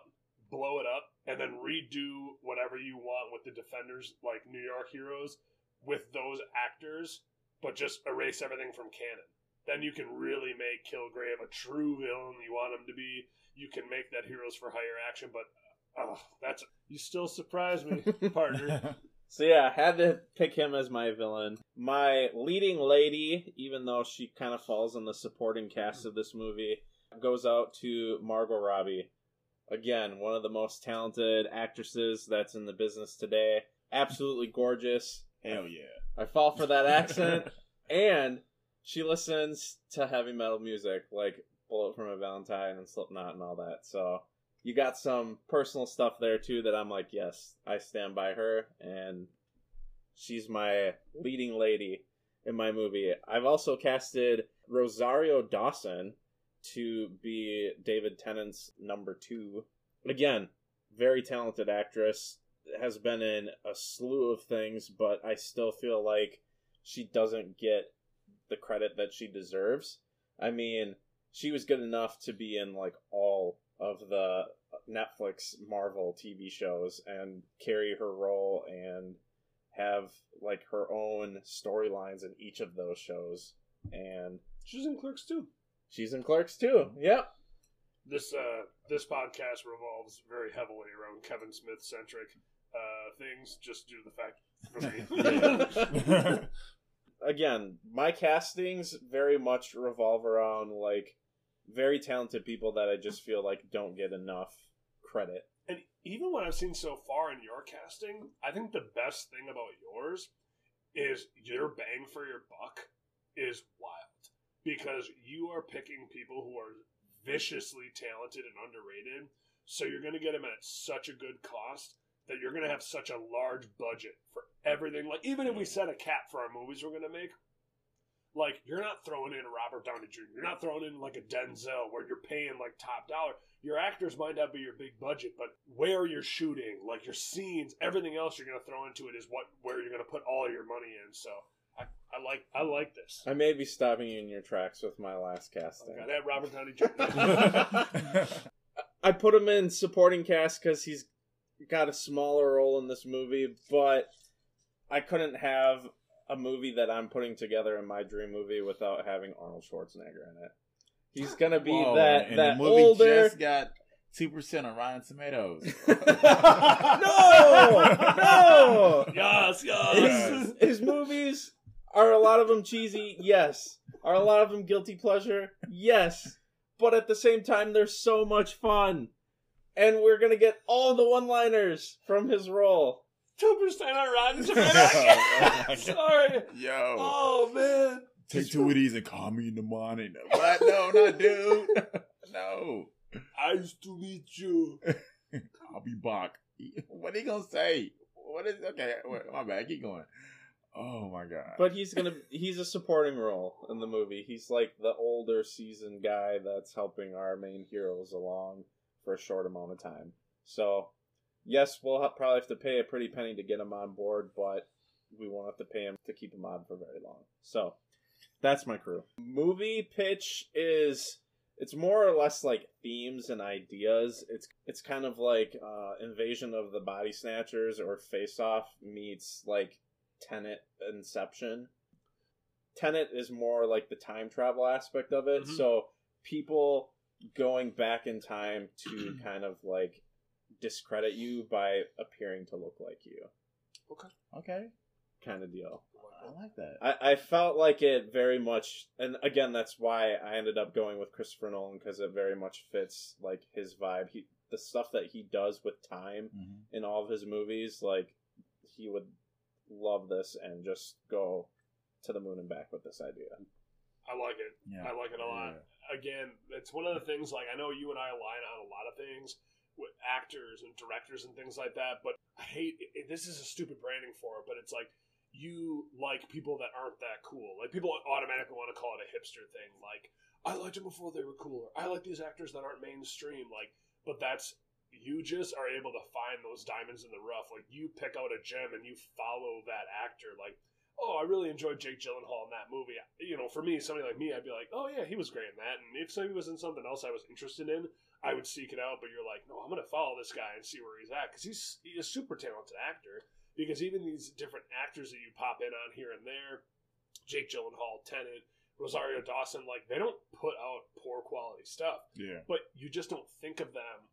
blow it up and then redo whatever you want with the defenders like new york heroes with those actors but just erase everything from canon then you can really make Kilgrave a true villain you want him to be. You can make that Heroes for Hire action, but oh, that's you still surprise me, partner. So yeah, I had to pick him as my villain. My leading lady, even though she kind of falls in the supporting cast of this movie, goes out to Margot Robbie. Again, one of the most talented actresses that's in the business today. Absolutely gorgeous. Hell yeah. I fall for that accent. and she listens to heavy metal music like Bullet for My Valentine and Slipknot and all that. So you got some personal stuff there too that I'm like, yes, I stand by her, and she's my leading lady in my movie. I've also casted Rosario Dawson to be David Tennant's number two. Again, very talented actress, has been in a slew of things, but I still feel like she doesn't get the credit that she deserves. I mean, she was good enough to be in like all of the Netflix Marvel TV shows and carry her role and have like her own storylines in each of those shows. And She's in Clerks too. she's in Clerks too. Yep. This uh, this podcast revolves very heavily around Kevin Smith centric uh, things, just due to the fact for me. Again, my castings very much revolve around like very talented people that I just feel like don't get enough credit. And even what I've seen so far in your casting, I think the best thing about yours is your bang for your buck is wild because you are picking people who are viciously talented and underrated. So you're going to get them at such a good cost that you're going to have such a large budget for everything. Like even if we set a cap for our movies we're going to make, like you're not throwing in Robert Downey Jr. You're not throwing in like a Denzel where you're paying like top dollar. Your actors might not be your big budget, but where you're shooting, like your scenes, everything else you're going to throw into it is what where you're going to put all your money in. So I, I like I like this. I may be stopping you in your tracks with my last casting. Okay, that Robert Downey Jr. I put him in supporting cast because he's got a smaller role in this movie, but I couldn't have a movie that I'm putting together in my dream movie without having Arnold Schwarzenegger in it. He's gonna be Whoa, that and that the movie older. just got two percent on Rotten Tomatoes. no, no. yes, yes. His, his movies are a lot of them cheesy. Yes. Are a lot of them guilty pleasure? Yes. But at the same time, they're so much fun. And we're gonna get all the one-liners from his role. Two percent on Rotten Oh my Tomatoes. Sorry. Yo, Oh man. take two of these and call me in the morning. What? No, not dude. no, I used to meet you. I'll be back. What are you gonna say? What is okay? Wait, my bad. Keep going. Oh my god. But he's gonna he's a supporting role in the movie. He's like the older seasoned guy that's helping our main heroes along for a short amount of time. So yes, we'll ha- probably have to pay a pretty penny to get him on board, but we won't have to pay him to keep him on for very long. So that's my crew. Movie pitch is it's more or less like themes and ideas. It's it's kind of like uh, Invasion of the Body Snatchers or Face Off meets like Tenet Inception. Tenet is more like the time travel aspect of it. Mhm. So people going back in time to kind of like discredit you by appearing to look like you, okay, Okay. kind of deal. I like that. I, I felt like it very much, and again, that's why I ended up going with Christopher Nolan because it very much fits like his vibe. He the stuff that he does with time Mhm. in all of his movies, like he would love this and just go to the moon and back with this idea. I like it. Yeah. I like it a lot. Again, it's one of the things. Like I know you and I align on a lot of things with actors and directors and things like that. But I hate it, this is a stupid branding for it. But it's like you like people that aren't that cool. Like people automatically want to call it a hipster thing. Like I liked them before they were cooler. I like these actors that aren't mainstream. Like, but that's you just are able to find those diamonds in the rough. Like you pick out a gem and you follow that actor. Like oh, I really enjoyed Jake Gyllenhaal in that movie. You know, for me, somebody like me, I'd be like, oh yeah, he was great in that. And if somebody was in something else I was interested in, I would seek it out. But you're like, no, I'm going to follow this guy and see where he's at because he's, he's a super talented actor. Because even these different actors that you pop in on here and there, Jake Gyllenhaal, Tennant, Rosario Dawson, like they don't put out poor quality stuff, Yeah. but you just don't think of them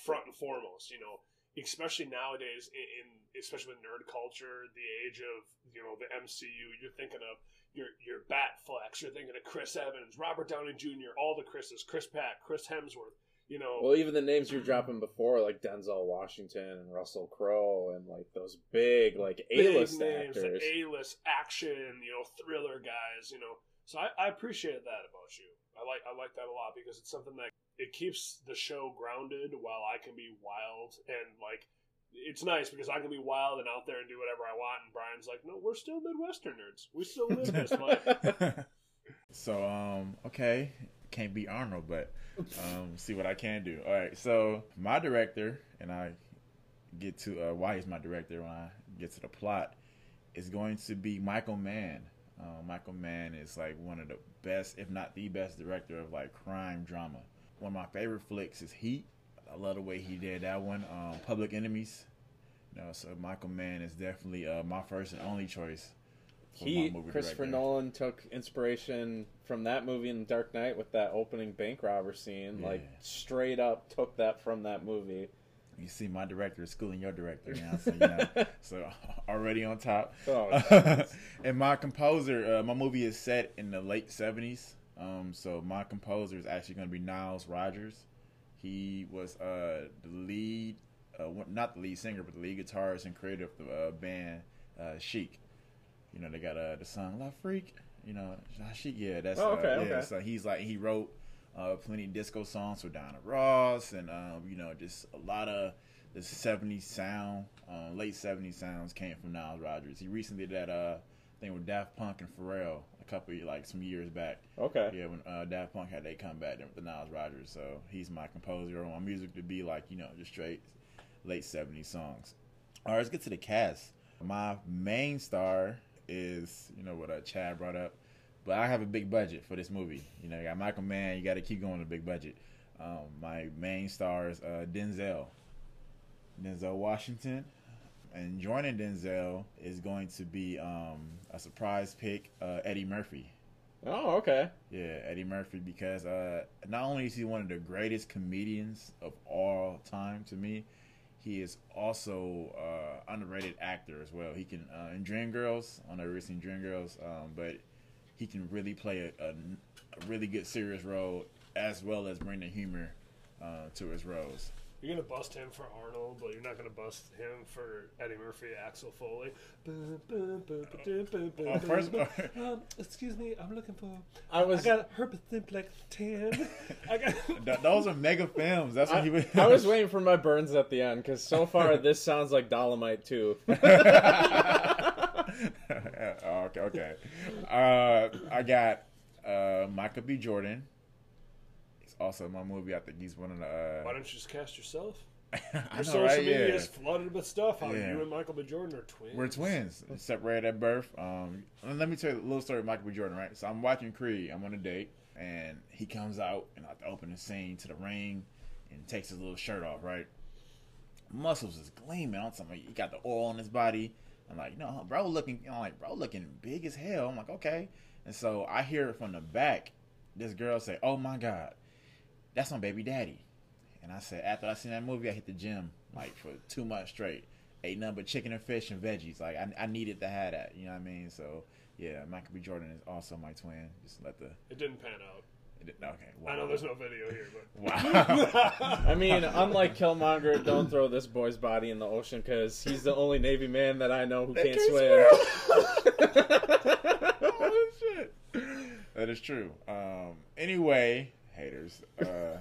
front and foremost. You know, especially nowadays in, in especially with nerd culture, the age of you know the MCU. You're thinking of your your Batflecks. You're thinking of Chris Evans, Robert Downey Jr., all the Chris's, Chris Pratt, Chris Hemsworth. You know, Well, even the names you're dropping before, like Denzel Washington and Russell Crowe, and like those big like A-list big names, actors. A-list action, you know, thriller guys, you know. So I, I appreciate that about you. I like I like that a lot because it's something that it keeps the show grounded while I can be wild and like it's nice because I can be wild and out there and do whatever I want and Brian's like, No, we're still Midwestern nerds. We still live this life. so um okay can't be arnold but um see what i can do all right so my director and i get to uh, why he's my director when i get to the plot is going to be michael mann uh, michael mann is like one of the best if not the best director of like crime drama one of my favorite flicks is heat i love the way he did that one um, public enemies you know, so michael mann is definitely uh, my first and only choice for my He, Christopher director. Nolan took inspiration from that movie in Dark Knight with that opening bank robber scene. Like straight up took that from that movie. You see, my director is schooling your director now, so you know, so already on top. Oh, and my composer, uh, my movie is set in the late seventies. Um, so my composer is actually going to be Niles Rodgers. He was uh, the lead, uh, not the lead singer, but the lead guitarist and creator of the uh, band uh, Chic. You know, they got uh, the song "Le Freak." You know, Chic. Yeah, that's Oh, okay, uh, yeah. okay. So he's like he wrote uh, plenty of disco songs for Donna Ross, and um, you know, just a lot of the '70s sound, uh, late '70s sounds came from Niles Rodgers. He recently did that uh, thing with Daft Punk and Pharrell couple like some years back. okay. Yeah, when uh, Daft Punk had they come back with the Niles Rodgers, so he's my composer. I want my music to be like you know just straight late '70s songs. All right, let's get to the cast. My main star is you know what uh, Chad brought up, but I have a big budget for this movie. You know, you got Michael Mann. You got to keep going with a big budget. Um, my main star is uh, Denzel, Denzel Washington, and joining Denzel is going to be um, a surprise pick, uh, Eddie Murphy. Oh, okay. Yeah, Eddie Murphy because uh, not only is he one of the greatest comedians of all time to me, he is also uh, underrated actor as well. He can uh, in Dreamgirls, I know we've seen Dreamgirls, um, but he can really play a, a, a really good serious role as well as bring the humor uh, to his roles. You're gonna bust him for Arnold, but you're not gonna bust him for Eddie Murphy, Axel Foley. First, Um, excuse me, I'm looking for. I was I got herpes simplex ten. I got. th- those are mega films. That's what I, he was. I was waiting for my burns at the end because so far this sounds like Dolomite too. okay, okay. Uh, I got uh, Michael B. Jordan. Also my movie. I think he's one of the. Why Uh, don't you just cast yourself? Your know, social right? media Yeah. is flooded with stuff. How Yeah. you and Michael B. Jordan are twins. We're twins, separated at birth. Um, and let me tell you a little story of Michael B. Jordan, right? So I'm watching Creed. I'm on a date, and he comes out and like open the opening scene to the ring, and takes his little shirt off, right? Muscles is gleaming. I'm talking. He got the oil on his body. I'm like, no, bro, looking, know, like, bro, looking big as hell. I'm like, okay. And so I hear it from the back. This girl say, "Oh my god, that's my baby daddy." And I said, after I seen that movie, I hit the gym like for two months straight. Ate nothing but chicken and fish and veggies. Like I, I needed to have that. You know what I mean? So yeah, Michael B. Jordan is also my twin. Just let the It didn't pan out. it- okay. Wow. I know there's no video here, but. Wow. I mean, unlike Killmonger, don't throw this boy's body in the ocean because he's the only Navy man that I know who That can't can't swim. oh shit. That is true. Um. Anyway, haters. Uh.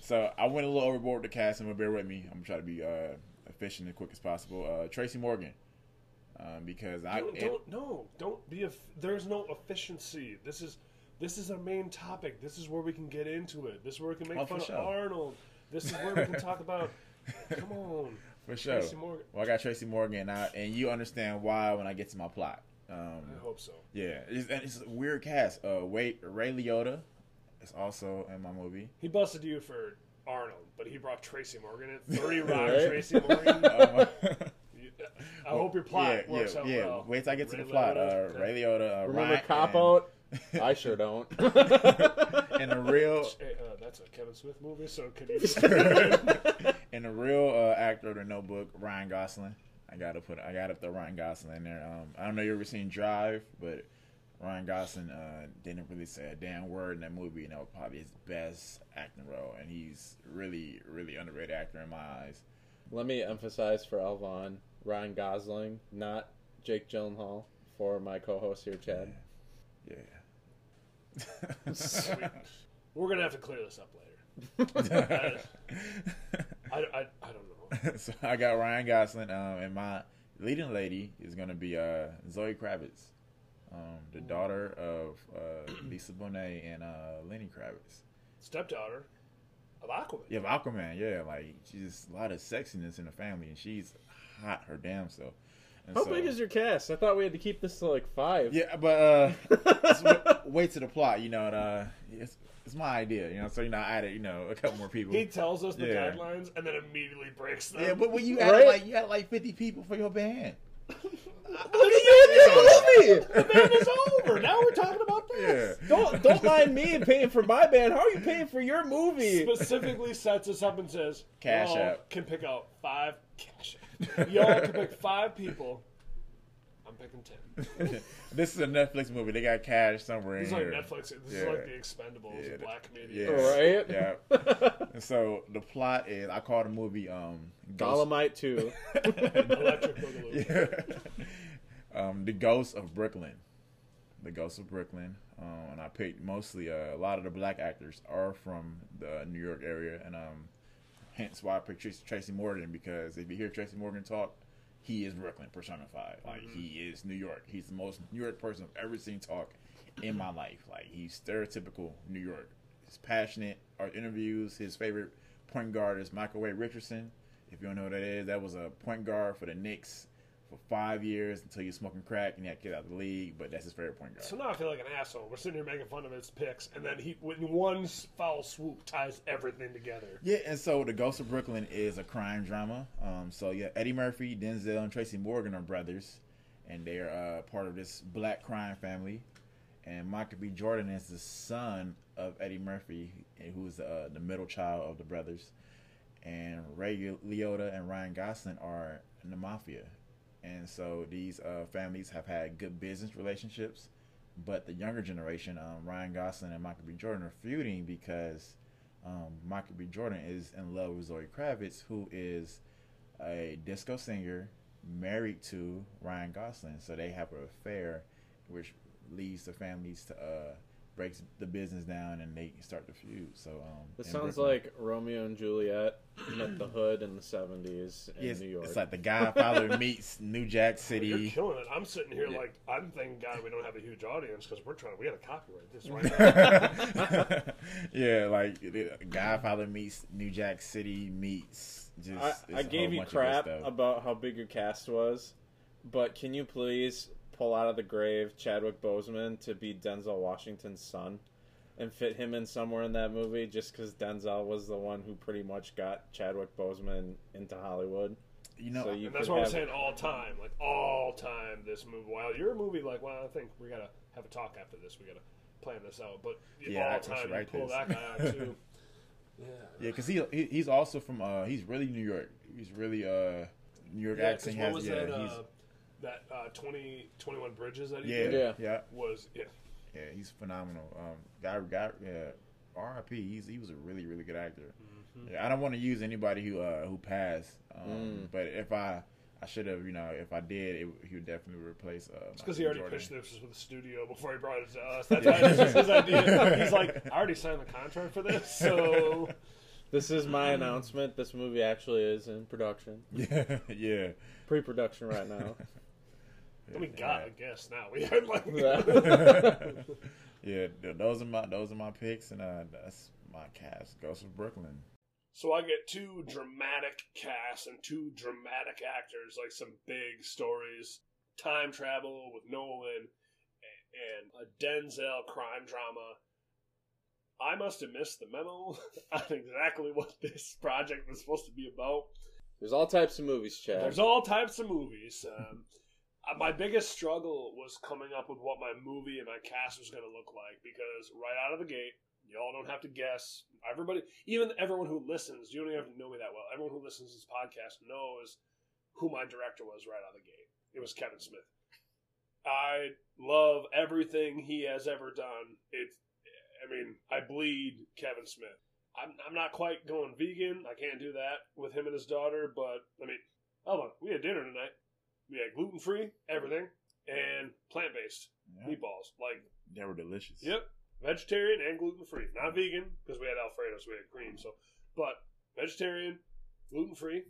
so I went a little overboard with the casting, but bear with me. I'm gonna try to be uh efficient and quick as possible. Uh, Tracy Morgan. Um, because I Don't, it- don't no don't be a there's no efficiency this is this is our main topic this is where we can get into it this is where we can make Oh, fun sure. of arnold this is where we can talk about come on for sure. Tracy Morgan. Well, I got Tracy Morgan, now, and you understand why when I get to my plot. Um, i hope so yeah, it's, and it's a weird cast. Uh, wait, Ray Liotta is also in my movie. he busted you for arnold but he brought tracy morgan in Three rock Right? tracy morgan Um, You- i hope your plot yeah, works yeah, out yeah. well Wait till I get to Ray the plot. Liotta, Uh, okay. Ray Liotta. Uh, Remember Ryan- Cop and- Out? I sure don't. and a real Hey, uh, that's a Kevin Smith movie, so can you? and a real uh, actor of the Notebook, Ryan Gosling. I gotta put I gotta throw Ryan Gosling in there. Um, I don't know you ever seen Drive, but Ryan Gosling uh, didn't really say a damn word in that movie, and that was probably his best acting role. And he's really, really underrated actor in my eyes. Let me emphasize for Elvaughn, Ryan Gosling, not Jake Gyllenhaal, for my co-host here, Chad. Yeah. Sweet. We're gonna have to clear this up later. I, I, I don't know. so I got Ryan Gosling, um, and my leading lady is gonna be uh, Zoe Kravitz, um, the daughter of uh, Lisa Bonet and uh, Lenny Kravitz. Stepdaughter of Aquaman. Yeah, of Aquaman. Yeah, like she's a lot of sexiness in the family, and she's hot her damn self. And How so- big is your cast? I thought we had to keep this to like five. Yeah, but uh, wait to the plot. You know, and, uh, it's it's my idea. You know, so you know, I added you know a couple more people. He tells us the Yeah. guidelines and then immediately breaks them. yeah, but when you added Right? like you had like fifty people for your band. Look at you in the movie. the band is over. Now we're talking about Yeah. this. Don't don't mind me paying for my band. How are you paying for your movie? Specifically sets us up and says, Cash y'all App. can pick out five cash. App. Y'all can pick five people. I'm ten. this is a Netflix movie. They got cash somewhere This is in like. Netflix. This is like the Expendables Yeah. of black Yeah. comedians. Right? Yeah. And so the plot is, I call the movie um, Ghost- Dolomite too. Electric Boogaloo. yeah. um, the Ghost of Brooklyn. The Ghost of Brooklyn. Um, and I picked mostly uh, a lot of the black actors are from the New York area, and um, hence why I picked Tracy, Tracy Morgan because if you hear Tracy Morgan talk, he is Brooklyn personified. Like mm-hmm. he is New York. He's the most New York person I've ever seen talk in my life. Like he's stereotypical New York. He's passionate. Our interviews. His favorite point guard is Micheal Ray Richardson. If you don't know what that is, that was a point guard for the Knicks for five years until you're smoking crack and you had to get out of the league. But that's his favorite point guard. So now I feel like an asshole. We're sitting here making fun of his picks, and then he, in one foul swoop, ties everything together. Yeah, and so the Ghost of Brooklyn is a crime drama. Um, so yeah, Eddie Murphy, Denzel, and Tracy Morgan are brothers, and they are uh, part of this black crime family. And Michael B. Jordan is the son of Eddie Murphy, who's uh, the middle child of the brothers. And Ray Liotta and Ryan Gosling are in the mafia. And so these uh, families have had good business relationships, but the younger generation, um, Ryan Gosling and Michael B. Jordan, are feuding because um, Michael B. Jordan is in love with Zoe Kravitz, who is a disco singer married to Ryan Gosling. So they have an affair, which leads the families to uh, breaks the business down and they start to feud. So um, in sounds Brooklyn- like Romeo and Juliet met the hood in the seventies in Yes, New York. it's like the Godfather meets New Jack City. You're City. killing it. I'm sitting here Yeah. like I'm thanking God we don't have a huge audience because we're trying. We got to copyright this right now. yeah, like the Godfather meets New Jack City meets. Just I, it's I a gave you bunch of good crap about how big your cast was, but can you please pull out of the grave Chadwick Boseman to be Denzel Washington's son and fit him in somewhere in that movie just because Denzel was the one who pretty much got Chadwick Boseman into Hollywood? You know, so you and that's could why I'm saying all time, like all time. This movie. While your movie, like, well, I think we gotta have a talk after this. We gotta plan this out. But Yeah, all we should time, you pull this. that guy out too. Yeah. yeah, because he, he he's also from uh he's really New York. He's really uh New York Yeah, 'cause accent. what has was yeah, that? he's Uh, that uh, 20, 21 bridges that he yeah, did yeah Yeah. yeah was yeah. Yeah he's phenomenal. Um, guy guy yeah. R.I.P. He's he was a really really good actor. Mm-hmm. Yeah, I don't want to use anybody who uh who passed. Um, Mm. but if I I should have you know if I did it, he would definitely replace. Uh, It's because he already Jordan. pitched this with the studio before he brought it to us. That's why this was his idea. He's like, I already signed the contract for this, so This is my announcement. This movie actually is in production, Yeah, yeah. pre-production right now. We got a guess now. We had like yeah, those are my those are my picks, and uh, that's my cast. Ghost of Brooklyn. So I get two dramatic casts and two dramatic actors, like some big stories, time travel with Nolan, and a Denzel crime drama. I must have missed the memo on exactly what this project was supposed to be about. There's all types of movies, Chad. There's all types of movies. Um, Uh, my biggest struggle was coming up with what my movie and my cast was going to look like because right out of the gate, y'all don't have to guess. Everybody, even everyone who listens, you don't even have to know me that well. Everyone who listens to this podcast knows who my director was right out of the gate. It was Kevin Smith. I love everything he has ever done. It's, I mean, I bleed Kevin Smith. I'm, I'm not quite going vegan. I can't do that with him and his daughter, but I mean, hold on. We had dinner tonight. We had gluten free, everything, and plant based Yeah, meatballs. Like, they were delicious. yep, vegetarian and gluten free. Not vegan because we had Alfredo, so we had cream. So, but vegetarian, gluten free,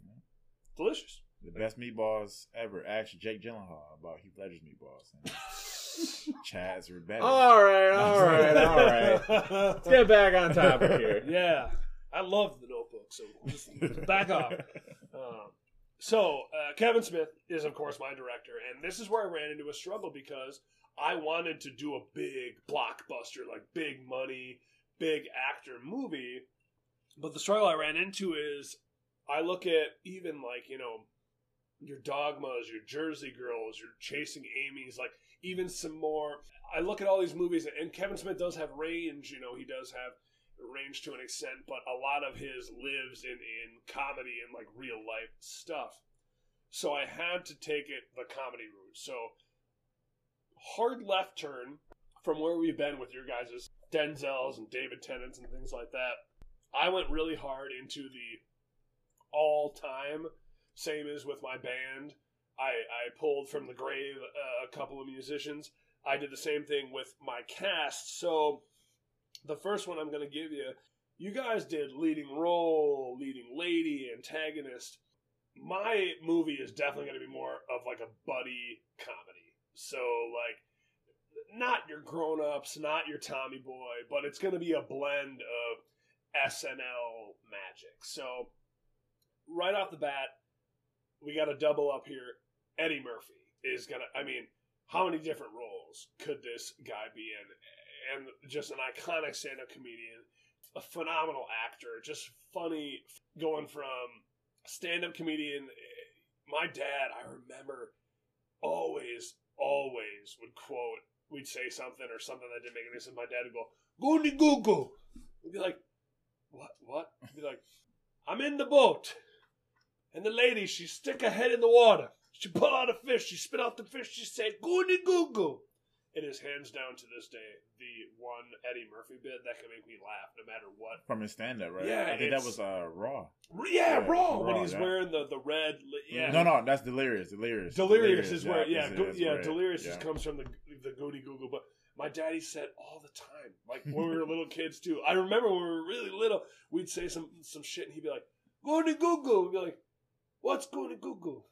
delicious. The best meatballs ever. Actually, Jake Gyllenhaal about Heath Ledger's meatballs. And Chad's were. All right, all right, all right. Let's get back on topic here. Yeah, I love the Notebook. So just back off. Um, so uh, Kevin Smith is, of course, my director, and this is where I ran into a struggle because I wanted to do a big blockbuster, like big money, big actor movie, but the struggle I ran into is I look at even like you know your dogmas, your Jersey Girls, your Chasing Amy's, like even some more. I look at all these movies, and Kevin Smith does have range. You know, he does have range to an extent, but a lot of his lives in in comedy and like real life stuff. So I had to take it the comedy route. So hard left turn from where we've been with your guys' Denzels and David Tennants and things like that. I went really hard into the all time, same as with my band. I, I pulled from the grave uh, a couple of musicians. I did the same thing with my cast. So the first one I'm going to give you, you guys did leading role, leading lady, antagonist. My movie is definitely going to be more of like a buddy comedy. So like not your grown-ups, not your Tommy Boy, but it's going to be a blend of SNL magic. So right off the bat, we got a double up here. Eddie Murphy is going to I mean, how many different roles could this guy be in? And just an iconic stand-up comedian, a phenomenal actor, just funny, going from stand-up comedian. My dad, I remember, always, always would quote. We'd say something or something that didn't make any sense. My dad would go, "Goody Google." We'd be like, "What? What?" He'd be like, "I'm in the boat, and the lady she stick her head in the water. She pull out a fish. She spit out the fish. She said, "Goody Google." It is hands down to this day the one Eddie Murphy bit that can make me laugh no matter what. From his stand up, right? Yeah, I think that was uh, Raw. Yeah, Yeah, raw when he's yeah. wearing the the red. li- Yeah, No, no, that's Delirious. Delirious. Delirious is where yeah, is- go, yeah, Delirious yeah. just comes from the the Goody Google. But my daddy said all the time, like when we were little kids too. I remember when we were really little, we'd say some some shit, and he'd be like, "Goody Google," we'd be like, "What's Goody Google?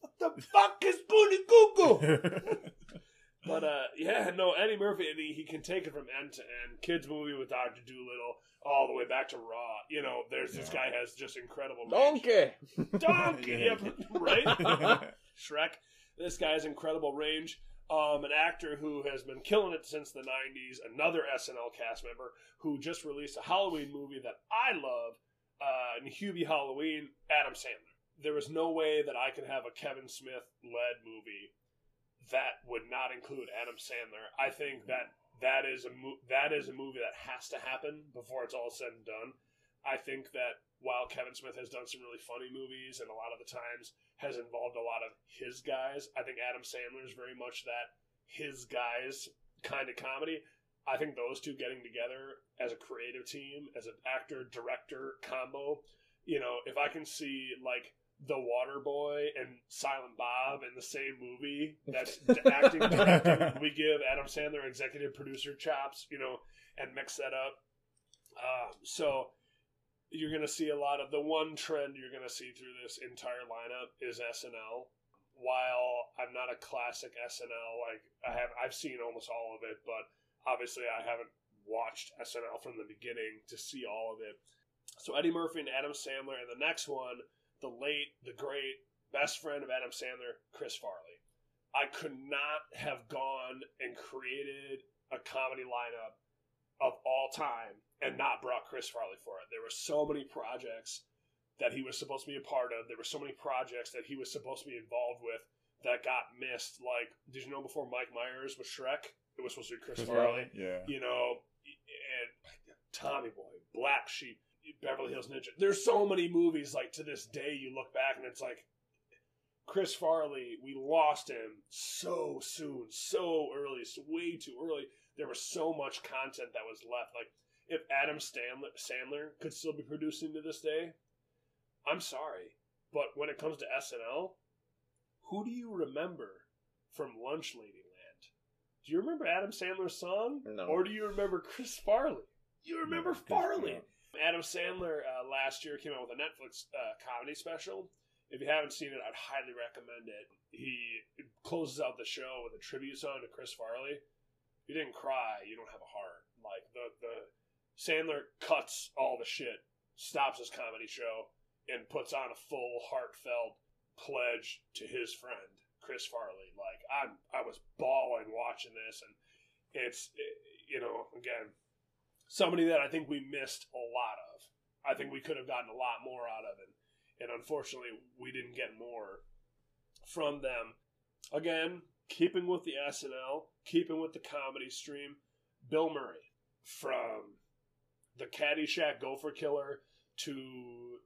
What the fuck is Goody Google?" But uh, yeah, no, Eddie Murphy, and he, he can take it from end to end. Kids movie with Doctor Doolittle, all the way back to Raw. You know, there's this guy has just incredible range. Donkey. Donkey, Yeah. yep, right? Shrek. This guy has incredible range. Um, an actor who has been killing it since the 90s, another SNL cast member who just released a Halloween movie that I love, uh, and Hubie Halloween, Adam Sandler. There was no way that I could have a Kevin Smith led movie that would not include Adam Sandler. I think that that is a mo- that is a movie that has to happen before it's all said and done. I think that while Kevin Smith has done some really funny movies and a lot of the times has involved a lot of his guys, I think Adam Sandler is very much that his guys kind of comedy. I think those two getting together as a creative team, as an actor director combo, you know, if I can see like the Water Boy and Silent Bob in the same movie, that's acting directing. We give Adam Sandler executive producer chops, you know, and mix that up. Um, so you're going to see a lot of the one trend you're going to see through this entire lineup is SNL. While I'm not a classic SNL, like I have, I've seen almost all of it, but obviously I haven't watched SNL from the beginning to see all of it. So Eddie Murphy and Adam Sandler, and the next one, the late, the great best friend of Adam Sandler, Chris Farley. I could not have gone and created a comedy lineup of all time and not brought Chris Farley for it. There were so many projects that he was supposed to be a part of. There were so many projects that he was supposed to be involved with that got missed. Like, did you know before Mike Myers was Shrek, it was supposed to be Chris Chris Farley? Yeah. You know, and Tommy Boy, Black Sheep, Beverly Hills Ninja. There's so many movies like to this day you look back and it's like Chris Farley, we lost him so soon, so early, so way too early. There was so much content that was left. Like if Adam Sandler, Sandler could still be producing to this day, I'm sorry, but when it comes to SNL, who do you remember from Lunch Lady Land? Do you remember Adam Sandler's song, No. or do you remember Chris Farley? You remember Chris Farley? Adam Sandler uh, last year came out with a Netflix uh, comedy special. If you haven't seen it, I'd highly recommend it. He closes out the show with a tribute song to Chris Farley. You didn't cry, you don't have a heart. Like the the Sandler cuts all the shit, stops his comedy show, and puts on a full heartfelt pledge to his friend Chris Farley. Like I'm, I was bawling watching this, and it's you know again somebody that I think we missed a lot of. I think we could have gotten a lot more out of it, and unfortunately, we didn't get more from them. Again, keeping with the SNL, keeping with the comedy stream, Bill Murray from the Caddyshack Gopher Killer to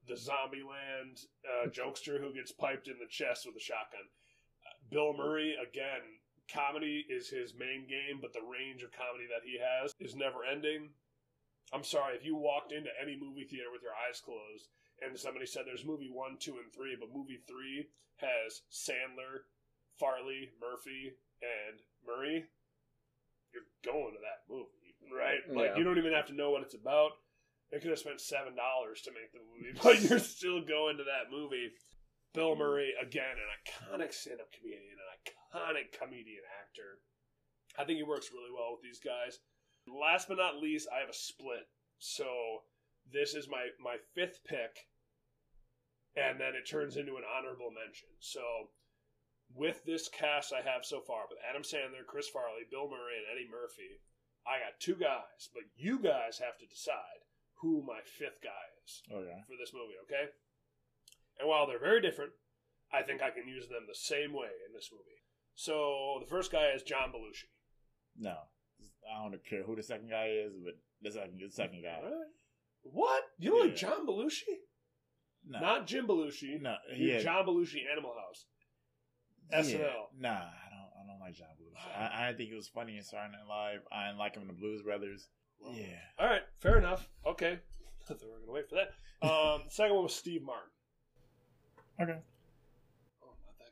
the Zombieland uh, jokester who gets piped in the chest with a shotgun. Uh, Bill Murray, again, comedy is his main game, but the range of comedy that he has is never ending. I'm sorry, if you walked into any movie theater with your eyes closed and somebody said there's movie one, two, and three, but movie three has Sandler, Farley, Murphy, and Murray, you're going to that movie, right? Like Yeah. you don't even have to know what it's about. They could have spent seven dollars to make the movie, but you're still going to that movie. Bill Murray, again, an iconic stand-up comedian, an iconic comedian actor. I think he works really well with these guys. Last but not least, I have a split. So this is my my fifth pick, and then it turns into an honorable mention. So with this cast I have so far, with Adam Sandler, Chris Farley, Bill Murray, and Eddie Murphy, I got two guys, but you guys have to decide who my fifth guy is oh, Okay. for this movie, okay? And while they're very different, I think I can use them the same way in this movie. So the first guy is John Belushi. No, I don't care who the second guy is, but the second, the second guy. Alright. What? You don't like John Belushi? No, Not Jim Belushi. no, yeah, John Belushi, Animal House. yeah. SNL. Nah, I don't. I don't like John Belushi. I, I think he was funny in Saturday Night Live. I didn't like him in the Blues Brothers. Yeah. All right, fair enough. Okay. I thought we were going to wait for that. Um, second one was Steve Martin. Okay.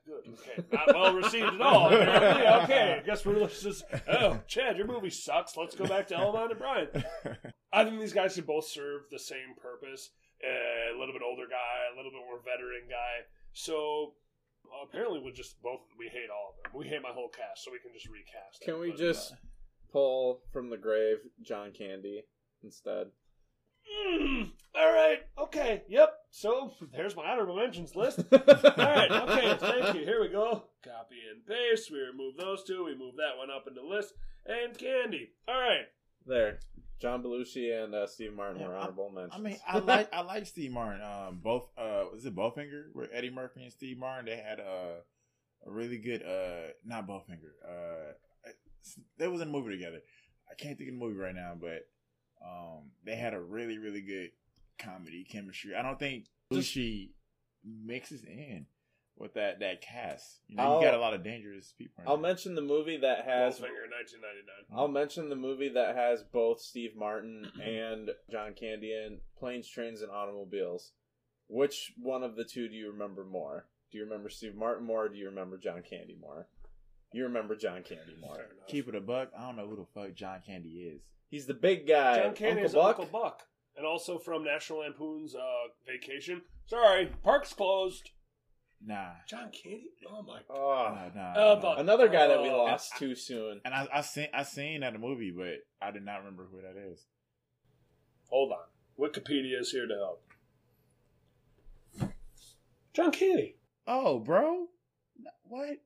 Not that good. Okay, not well received at all. apparently. Okay, I guess we're just. Oh, Chad, your movie sucks. Let's go back to Elvaughn and Brian. I think these guys could both serve the same purpose. A little bit older guy, a little bit more veteran guy. So apparently, we just both we hate all of them. We hate my whole cast, so we can just recast. Can it, we but- just pull from the grave John Candy instead? Mm, all right. Okay. Yep. So there's my honorable mentions list. All right. Okay. Thank you. Here we go. Copy and paste. We remove those two. We move that one up in the list. And Candy. All right. There. John Belushi and uh, Steve Martin Yeah, were I- honorable mentions. I mean, I like I like Steve Martin. Um, both uh, was it Bowfinger where Eddie Murphy and Steve Martin they had uh, a really good uh, not Bowfinger. Uh, they was in a movie together. I can't think of the movie right now, but um, they had a really really good comedy chemistry. I don't think Belushi mixes in with that that cast. You know, you got a I'll- lot of dangerous people. in I'll there. mention the movie that has. Goldfinger, 1999. I'll mention the movie that has both Steve Martin and John Candy in Planes, Trains, and Automobiles. Which one of the two do you remember more? Do you remember Steve Martin more, or do you remember John Candy more? You remember John Candy more. Fair. Keep it a buck. I don't know who the fuck John Candy is. He's the big guy. John Candy Uncle is Buck. Uncle Buck, and also from National Lampoon's uh, Vacation. Sorry, park's closed. Nah. John Candy. Oh my. god. Oh, Nah, nah, Uh, nah. another guy that we Oh. lost too soon. And I, I seen I seen that movie, but I did not remember who that is. Hold on. Wikipedia is here to help. John Candy. Oh, bro, what?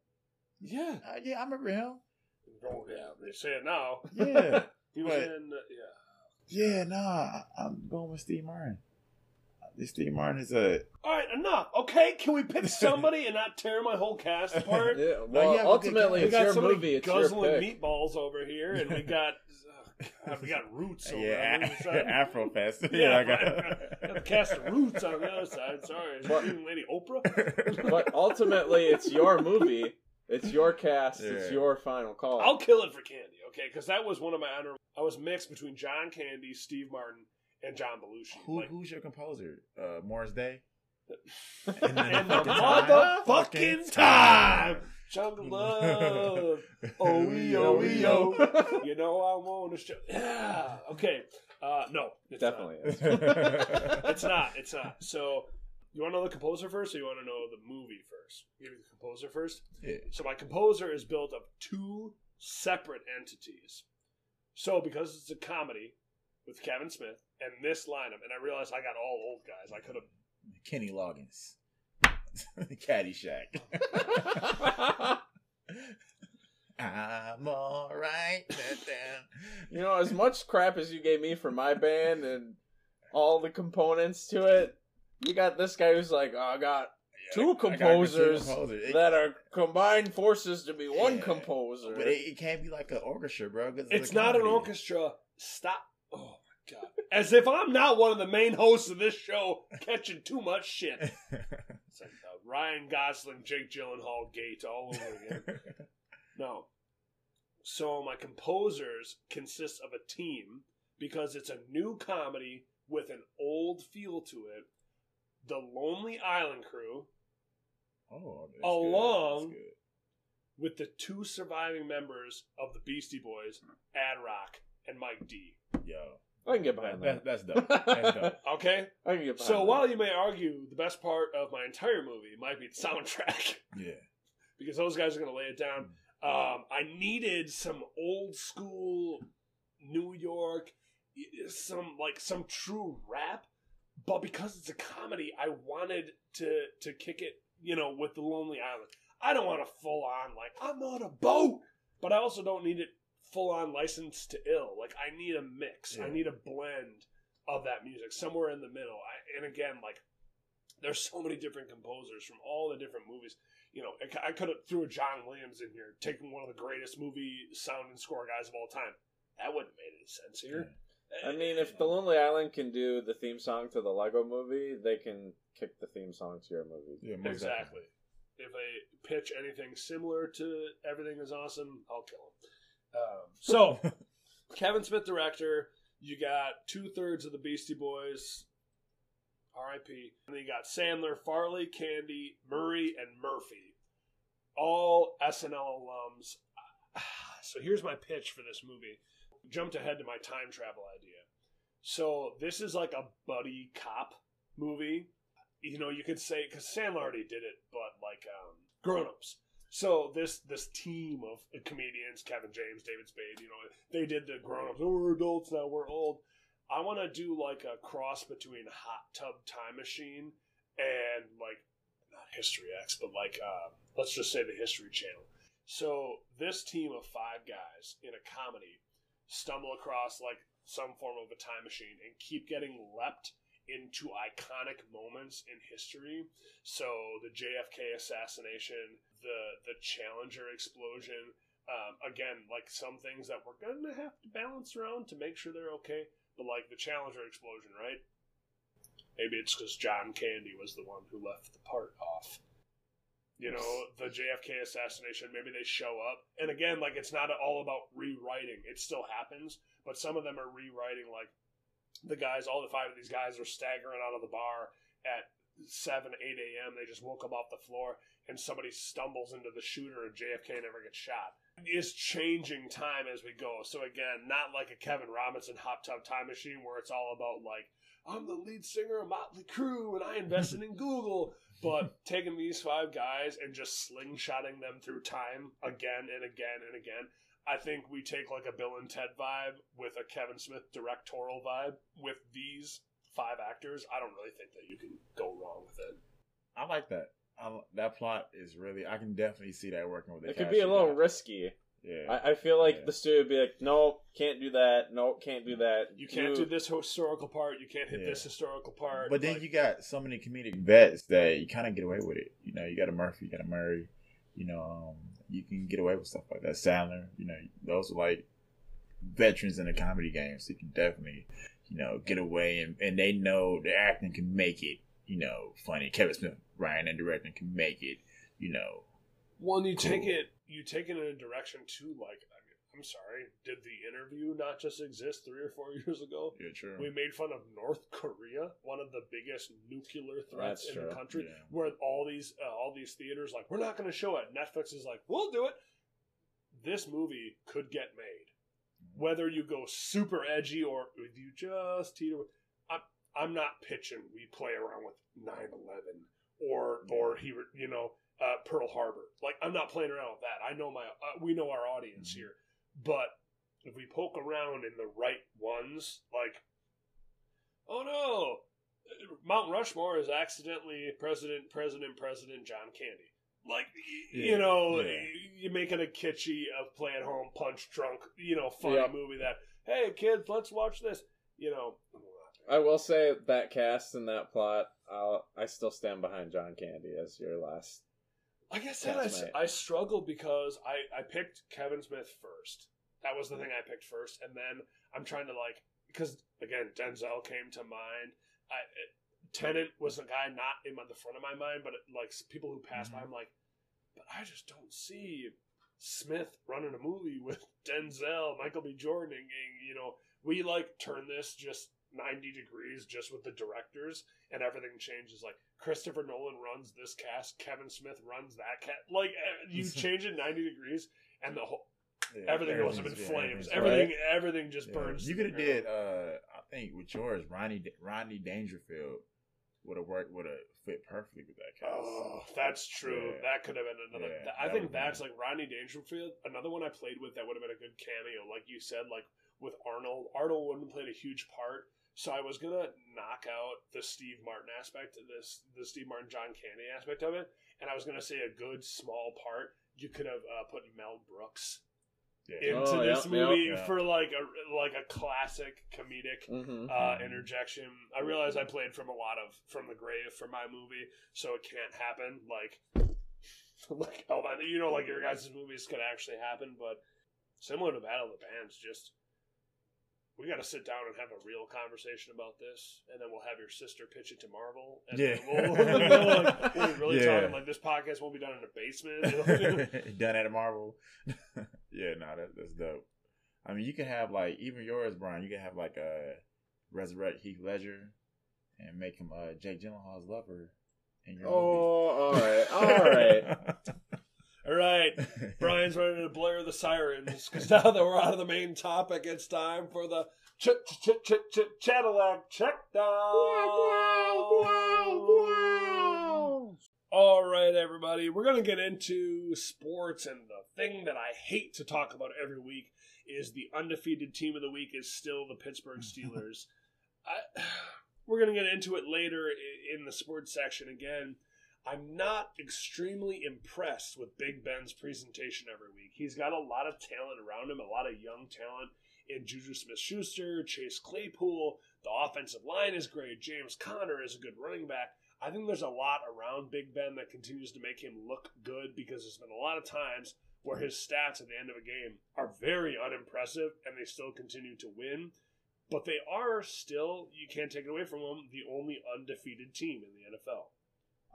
Yeah. Uh, yeah, I remember him. Oh yeah. They say it now. Yeah, He was But- in. Uh, yeah. yeah. Nah, I, I'm going with Steve Martin. This Steve Martin is a All right, enough. Okay, can we pick somebody and not tear my whole cast apart? Yeah, No, well, you have a good ultimately, it's we got your somebody movie. It's your guzzling pick. meatballs over here, and we got oh, God, we got roots over yeah on the other side. Afro Fest. Yeah, I got got the cast of roots on the other side. Sorry, is But- you Lady Oprah? But ultimately, it's your movie. It's your cast. It's your final call. I'll kill it for Candy, okay? Because that was one of my honor. I was mixed between John Candy, Steve Martin, and John Belushi. Who, Like, who's your composer? Uh, Morris Day. and the fucking time. motherfucking time. Jungle love. Oh, yo, yo. You know I want to show. Yeah. Okay. Uh, no, it's Definitely. Not. is. It's not. It's not. So, you want to know the composer first, or you want to know the movie first? Give me the composer first. Yeah. So my composer is built of two separate entities. So because it's a comedy with Kevin Smith and this lineup, and I realized I got all old guys. I could have. Kenny Loggins. Caddyshack. I'm alright. you know, as much crap as you gave me for my band and all the components to it, you got this guy who's like, oh, I got two composers that are combined forces to be one Yeah. composer. But it, it can't be like an orchestra, bro. It's a not an orchestra. Stop. Oh my god! As if I'm not one of the main hosts of this show, catching too much shit. It's like the Ryan Gosling, Jake Gyllenhaal gate all over again. No. So my composers consist of a team because it's a new comedy with an old feel to it. The Lonely Island crew oh, Along- Good. Good. with the two surviving members of the Beastie Boys, Ad Rock and Mike D. Yo, I can get behind that, that. that's dope. That's dope. Okay? I can get behind So that. while you may argue the best part of my entire movie might be the soundtrack, Yeah. because those guys are going to lay it down. Um, I needed some old school New York, some like some true rap, but because it's a comedy, I wanted to to kick it, you know, with the Lonely Island. I don't want a full on like I'm on a boat, but I also don't need it full on licensed to ill. Like I need a mix. I need a blend of that music somewhere in the middle. I, and again, like there's so many different composers from all the different movies you know, I could have threw a John Williams in here, taking one of the greatest movie sound and score guys of all time. That wouldn't have made any sense here. I mean, if The Lonely Island can do the theme song to the Lego movie, they can kick the theme song to your movie. Yeah, most exactly. If they pitch anything similar to Everything is Awesome, I'll kill them. Um, so. Kevin Smith, director. You got two thirds of the Beastie Boys. R.I.P. And then you got Sandler, Farley, Candy, Murray, and Murphy. All SNL alums. So here's my pitch for this movie. Jumped ahead to my time travel idea. So this is like a buddy cop movie. You know, you could say because Sandler already did it, but like um, grown-ups. So this this team of comedians, Kevin James, David Spade, you know, they did the grown-ups. Oh, we're adults now. We're old. I want to do like a cross between Hot Tub Time Machine and like not History X, but like uh, let's just say the History Channel. So this team of five guys in a comedy stumble across like some form of a time machine and keep getting leapt into iconic moments in history. So the JFK assassination, the the Challenger explosion. Um, again, like some things that we're gonna have to balance around to make sure they're okay. But like the Challenger explosion, right? Maybe it's because John Candy was the one who left the part off. You know, the JFK assassination, maybe they show up. And again, like, it's not all about rewriting. It still happens, but some of them are rewriting, like, the guys, all the five of these guys are staggering out of the bar at 7, 8 a.m. They just woke up off the floor, and somebody stumbles into the shooter, and JFK never gets shot. It's changing time as we go. So, again, not like a Kevin Robinson Hot Tub Time Machine where it's all about, like, I'm the lead singer of Motley Crue and I invested in Google. But taking these five guys and just slingshotting them through time again and again and again, I think we take like a Bill and Ted vibe with a Kevin Smith directorial vibe with these five actors. I don't really think that you can go wrong with it. I like that. I, that plot is really. I can definitely see that working with the. It could be a little got. risky, Yeah. I, I feel like Yeah. the studio would be like, no, can't do that. No, can't do that. You can't do this historical part. You can't hit Yeah. this historical part. But then Like, you got so many comedic vets that you kind of get away with it. You know, you got a Murphy, you got a Murray. You know, um, you can get away with stuff like that. Sandler, you know, those are like veterans in the comedy game, so you can definitely, you know, get away and, and they know the acting can make it, you know, funny. Kevin Smith, Ryan, and directing can make it, you know. One, you take it, you take it in a direction too. Like, I mean, I'm sorry, did the interview not just exist three or four years ago? Yeah, true. We made fun of North Korea, one of the biggest nuclear threats That's in the country, Yeah. where all these uh, all these theaters like we're not going to show it. Netflix is like, we'll do it. This movie could get made, whether you go super edgy or if you just teeter. I'm I'm not pitching. We play around with 9/11 or or he you know uh, Pearl Harbor. Like I'm not playing around with that. I know my uh, we know our audience Mhm. here, but if we poke around in the right ones, like oh no, Mount Rushmore is accidentally President President President John Candy. Like y- you know, yeah. you make it a kitschy, a play at home, punch drunk, you know, funny Yep. movie that hey kids, let's watch this. You know, I will say that cast and that plot, I'll, I still stand behind John Candy as your last. Like I said, I. I struggled because I, I picked Kevin Smith first. That was the thing I picked first, and then I'm trying to like because again Denzel came to mind. I it, Tennant was a guy not in my, the front of my mind, but it, like people who passed by, Mhm. I'm like, but I just don't see Smith running a movie with Denzel, Michael B. Jordan, and, and, you know, we like turn this just 90 degrees just with the directors, and everything changes. Like Christopher Nolan runs this cast, Kevin Smith runs that cast. Like eh, you change it 90 degrees, and the whole Yeah, everything goes up in everything's- yeah, flames. everything's- Everything, everything just Yeah. burns. You could have did, uh, I think with yours, Ronnie Ronnie Dangerfield would have worked, would have fit perfectly with that cast. Oh, that's true. Yeah. That could have been another. Yeah, th- I that think would've that's been- like Ronnie Dangerfield. Another one I played with that would have been a good cameo, like you said, like with Arnold. Arnold wouldn't have played a huge part, so I was gonna knock out the Steve Martin aspect of this, the Steve Martin John Candy aspect of it, and I was gonna say a good small part. You could have uh, put Mel Brooks Yeah. into Oh, this yep, movie yep. for like a like a classic comedic Mm-hmm. uh, interjection. I realize I played from a lot of from the grave for my movie, so it can't happen. Like, like oh, you know, like your guys' movies could actually happen, but similar to Battle of the Bands, just we got to sit down and have a real conversation about this, and then we'll have your sister pitch it to Marvel. And Yeah. then we'll, we'll, like, we'll really Yeah. talking like this podcast won't be done in a basement. Done at a Marvel. yeah, no, that, that's dope. I mean, you can have like even yours, Brian. You can have like a resurrect Heath Ledger and make him uh, Jake Gyllenhaal's lover in your Oh, all right, all movie. right. All right. Brian's ready to blare the sirens because now that we're out of the main topic, it's time for the ch ch ch ch ch Cadillac check down. All right, everybody, we're gonna get into sports, and the thing that I hate to talk about every week is the undefeated team of the week is still the Pittsburgh Steelers. I, we're gonna get into it later in the sports section again. I'm not extremely impressed with Big Ben's presentation every week. He's got a lot of talent around him, a lot of young talent in Juju Smith Schuster, Chase Claypool. The offensive line is great. James Conner is a good running back. I think there's a lot around Big Ben that continues to make him look good because there's been a lot of times where his stats at the end of a game are very unimpressive and they still continue to win. But they are still, you can't take it away from them, the only undefeated team in the NFL.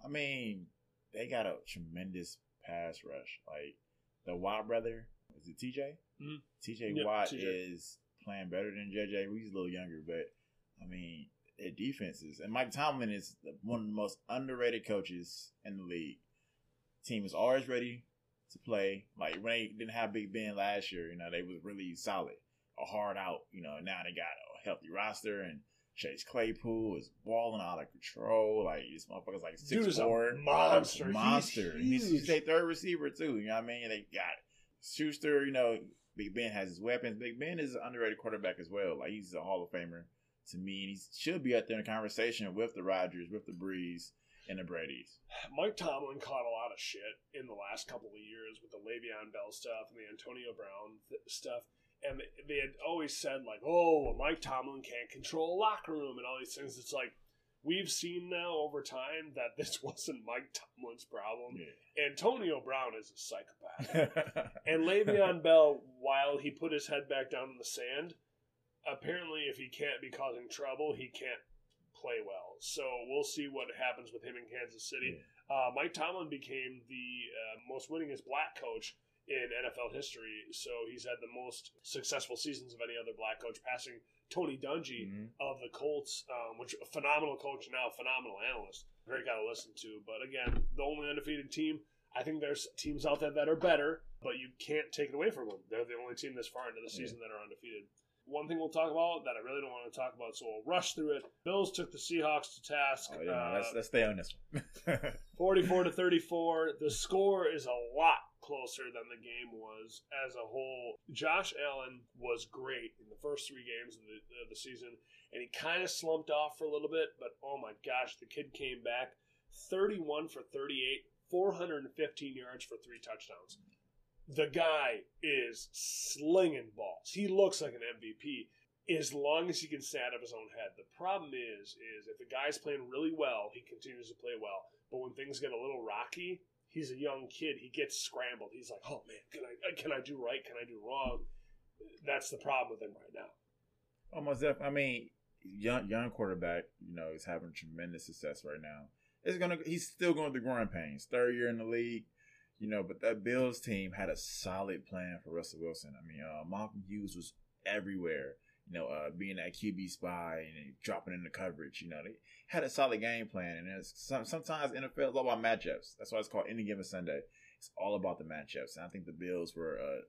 I mean, they got a tremendous pass rush. Like the Watt brother, is it TJ? Mhm. TJ Yep, Watt TJ. is playing better than JJ. He's a little younger, but I mean, their defenses and Mike Tomlin is the- one of the most underrated coaches in the league. Team is always ready to play. Like when they didn't have Big Ben last year, you know, they was really solid, a hard out. You know, now they got a healthy roster and. Chase Claypool is balling out of control. Like this motherfucker's like six Dude a four, monster. He's monster. He's, he's their third receiver too. You know what I mean? They got Schuster. You know, Big Ben has his weapons. Big Ben is an underrated quarterback as well. Like he's a Hall of Famer to me, and he should be out there in a conversation with the Rodgers, with the Brees. and the Brady's. Mike Tomlin caught a lot of shit in the last couple of years with the Le'Veon Bell stuff and the Antonio Brown th- stuff. And they had always said, like, oh, Mike Tomlin can't control a locker room and all these things. It's like, we've seen now over time that this wasn't Mike Tomlin's problem. Yeah. Antonio Brown is a psychopath. and Le'Veon Bell, while he put his head back down in the sand, apparently if he can't be causing trouble, he can't play well. So we'll see what happens with him in Kansas City. Uh, Mike Tomlin became the uh, most winningest black coach in NFL history. So he's had the most successful seasons of any other black coach, passing Tony Dungy Mhm. of the Colts, um, which a phenomenal coach now, phenomenal analyst. Great guy to listen to. But again, the only undefeated team. I think there's teams out there that are better, but you can't take it away from them. They're the only team this far into the season that are undefeated. One thing we'll talk about that I really don't want to talk about, so we'll rush through it. Bills took the Seahawks to task. Oh, yeah, uh, let's let's stay on this one. 44 to 34. The score is a lot closer than the game was as a whole. Josh Allen was great in the first three games of the, of the season, and he kind of slumped off for a little bit, but oh my gosh, the kid came back 31 for 38, 415 yards for three touchdowns. The guy is slinging balls. He looks like an MVP as long as he can stay out of his own head. The problem is, is if the guy's playing really well, he continues to play well. But when things get a little rocky, he's a young kid. He gets scrambled. He's like, "Oh man, can I can I do right? Can I do wrong?" That's the problem with him right now. Almost def- I mean, young young quarterback, you know, is having tremendous success right now. It's gonna he's still going through growing pains. Third year in the league, you know, but that Bills team had a solid plan for Russell Wilson. I mean, uh, Malcolm Hughes was everywhere. You know, uh, being that QB spy and dropping in the coverage. You know, they had a solid game plan. And it's some, sometimes NFL is all about matchups. That's why it's called Any Given Sunday. It's all about the matchups. And I think the Bills were a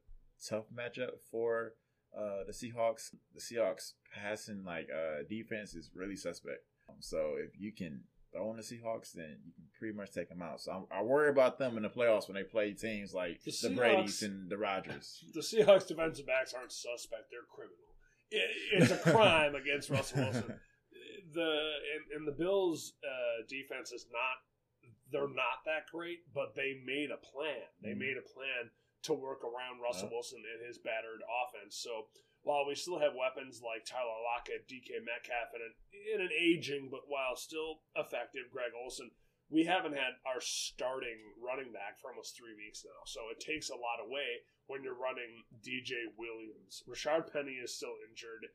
tough matchup for uh, the Seahawks. The Seahawks passing like uh, defense is really suspect. Um, so if you can throw on the Seahawks, then you can pretty much take them out. So I'm, I worry about them in the playoffs when they play teams like The the, Brady's and the Rodgers. The Seahawks defensive backs aren't suspect; they're criminal. It, it's a crime against Russell Wilson. The and, and the Bills' uh, defense is not. They're not that great, but they made a plan. They Mhm. made a plan to work around Russell Yeah. Wilson and his battered offense. So while we still have weapons like Tyler Lockett, DK Metcalf, and an, in an aging but while still effective Greg Olsen, we haven't had our starting running back for almost three weeks now. So it takes a lot away when you're running DJ Williams. Rashaad Penny is still injured,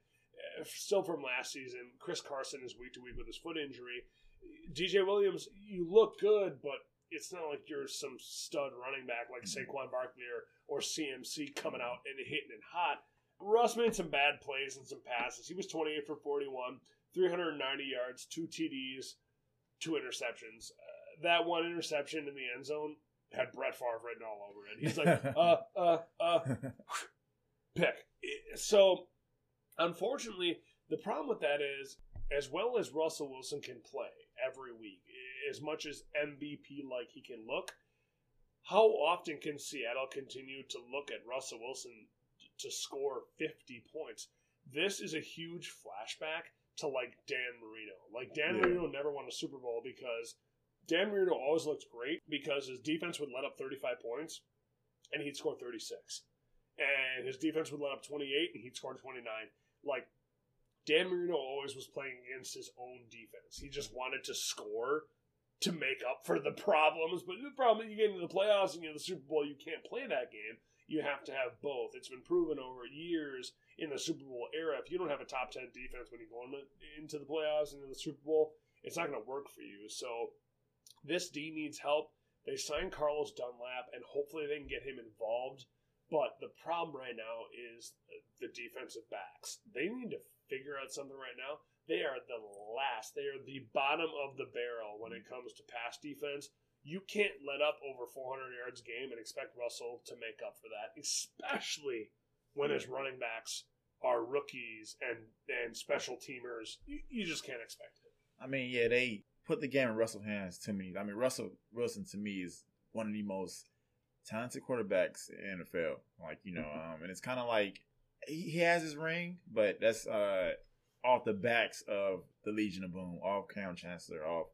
uh, still from last season. Chris Carson is week to week with his foot injury. DJ Williams, you look good, but it's not like you're some stud running back like Saquon Barkley or, or CMC coming out and hitting it hot. Russ made some bad plays and some passes. He was 28 for 41, 390 yards, two TDs, two interceptions. That one interception in the end zone had Brett Favre written all over it. He's like, uh, uh, uh, pick. So, unfortunately, the problem with that is, as well as Russell Wilson can play every week, as much as MVP like he can look, how often can Seattle continue to look at Russell Wilson to score 50 points? This is a huge flashback to like Dan Marino. Like Dan Yeah. Marino never won a Super Bowl because Dan Marino always looked great because his defense would let up 35 points and he'd score 36. And his defense would let up 28 and he'd score 29. Like, Dan Marino always was playing against his own defense. He just wanted to score to make up for the problems. But the problem is you get into the playoffs and you know the Super Bowl, you can't play that game. You have to have both. It's been proven over years in the Super Bowl era. If you don't have a top 10 defense when you go in- into the playoffs and in the Super Bowl, it's not going to work for you. So this D needs help. They signed Carlos Dunlap, and hopefully they can get him involved. But the problem right now is the defensive backs. They need to figure out something right now. They are the last. They are the bottom of the barrel when it comes to pass defense. You can't let up over 400 yards a game and expect Russell to make up for that, especially when his running backs are rookies and, and special teamers. You, you just can't expect it. I mean, yeah, they put the game in Russell's hands to me. I mean, Russell Wilson to me is one of the most talented quarterbacks in the NFL. Like, you know, um, and it's kind of like he, he has his ring, but that's uh, off the backs of the Legion of Boom, off Kam Chancellor, off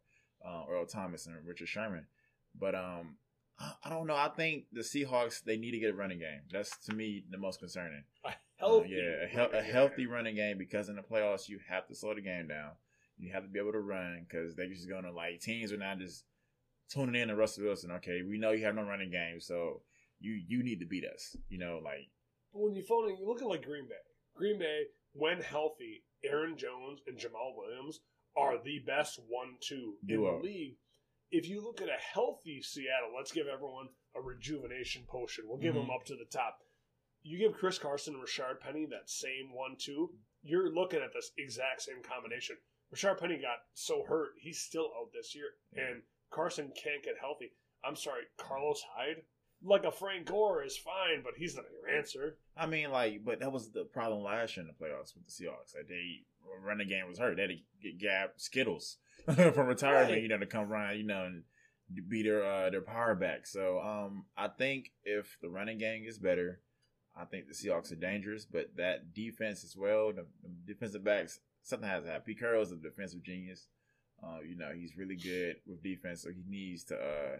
uh, Earl Thomas and Richard Sherman. But um, I, don't know. I think the Seahawks they need to get a running game. That's to me the most concerning. A Uh, healthy, yeah, a, hel- a healthy running game because in the playoffs you have to slow the game down. You have to be able to run because they're just gonna like teams are not just tuning in to Russell Wilson. Okay, we know you have no running game, so you you need to beat us. You know, like When you phone, you look at like Green Bay. Green Bay, when healthy, Aaron Jones and Jamaal Williams are the best one-two in the league. If you look at a healthy Seattle, let's give everyone a rejuvenation potion. We'll give Mhm. them up to the top. You give Chris Carson and Rashaad Penny that same one-two. You're looking at this exact same combination. Rashaad Penny got so hurt, he's still out this year, and Carson can't get healthy. I'm sorry, Carlos Hyde, like a Frank Gore is fine, but he's not your answer. I mean, like, but that was the problem last year in the playoffs with the Seahawks. Like they running game was hurt. They had to get Gab Skittles from retirement, Right. you know, to come run, you know, and be their uh, their power back. So um, I think if the running game is better, I think the Seahawks are dangerous. But that defense as well, the, the defensive backs, something has to happen. Pete Carroll is a defensive genius. Uh, you know, he's really good with defense, so he needs to uh,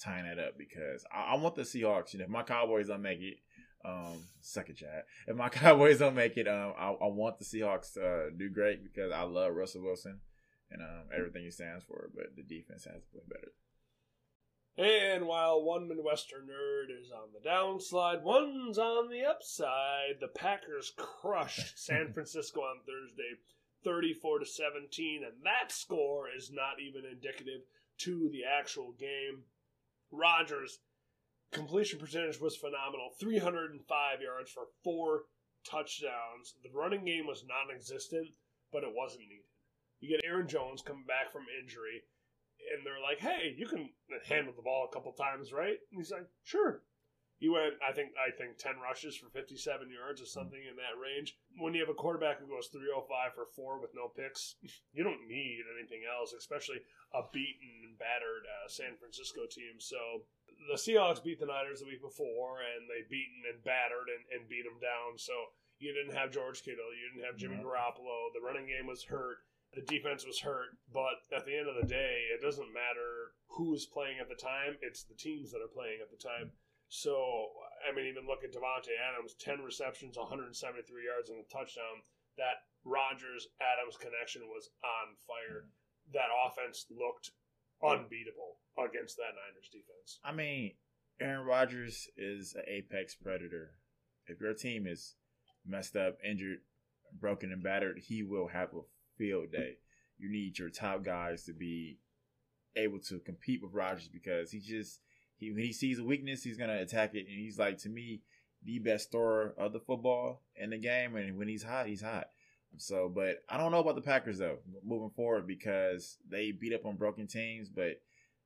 tie that up because I, I want the Seahawks. You know, if my Cowboys don't make it, um, suck it, Chad. If my Cowboys don't make it, um, I, I want the Seahawks to uh, do great because I love Russell Wilson and um, everything he stands for. But the defense has to play better. And while one Midwestern nerd is on the downslide, one's on the upside. The Packers crushed San Francisco on Thursday, 34 to 17, and that score is not even indicative to the actual game. Rodgers completion percentage was phenomenal, 305 yards for four touchdowns. The running game was non-existent, but it wasn't needed. You get Aaron Jones coming back from injury and they're like, "Hey, you can handle the ball a couple times, right?" And he's like, "Sure." He went, I think, I think ten rushes for fifty-seven yards or something in that range. When you have a quarterback who goes three hundred five for four with no picks, you don't need anything else, especially a beaten and battered uh, San Francisco team. So the Seahawks beat the Niners the week before, and they beaten and battered and, and beat them down. So you didn't have George Kittle, you didn't have Jimmy No. Garoppolo. The running game was hurt the defense was hurt, but at the end of the day, it doesn't matter who is playing at the time. It's the teams that are playing at the time. So, I mean, even look at Davante Adams, 10 receptions, 173 yards, and a touchdown. That Rodgers Adams connection was on fire. That offense looked unbeatable against that Niners defense. I mean, Aaron Rodgers is an apex predator. If your team is messed up, injured, broken, and battered, he will have a field day. You need your top guys to be able to compete with Rodgers because he just he when he sees a weakness, he's gonna attack it, and he's like to me the best thrower of the football in the game. And when he's hot, he's hot. So, but I don't know about the Packers though moving forward because they beat up on broken teams, but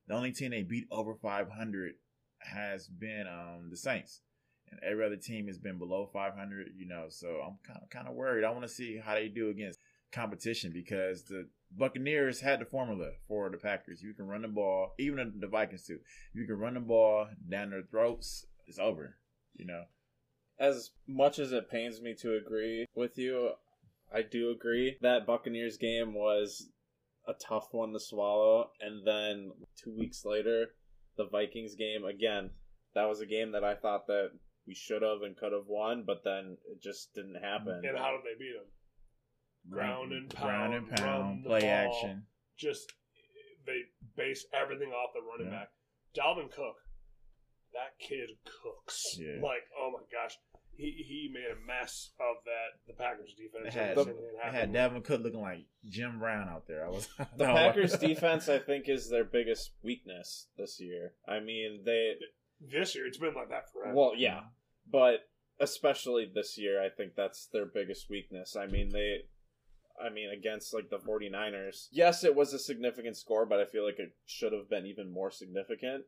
the only team they beat over 500 has been um, the Saints, and every other team has been below 500. You know, so I'm kind of kind of worried. I want to see how they do against competition because the Buccaneers had the formula for the Packers. You can run the ball, even the Vikings too. You can run the ball down their throats. It's over. You know. As much as it pains me to agree with you, I do agree that Buccaneers game was a tough one to swallow. And then two weeks later, the Vikings game again. That was a game that I thought that we should have and could have won, but then it just didn't happen. And how did they beat them? Ground and ground and pound, run pound, the play ball. action. just they base everything off the running Yeah. back. Dalvin Cook, that kid cooks. Yeah. Like, oh my gosh, he he made a mess of that the Packers defense. They had, Every single thing they happened. had Dalvin Cook looking like Jim Brown out there. I was The Packers defense, I think, is their biggest weakness this year. I mean, they this year. It's been like that forever. well, yeah, but especially this year, I think that's their biggest weakness. I mean, they I mean, against like the 49ers. Yes, it was a significant score, but I feel like it should have been even more significant.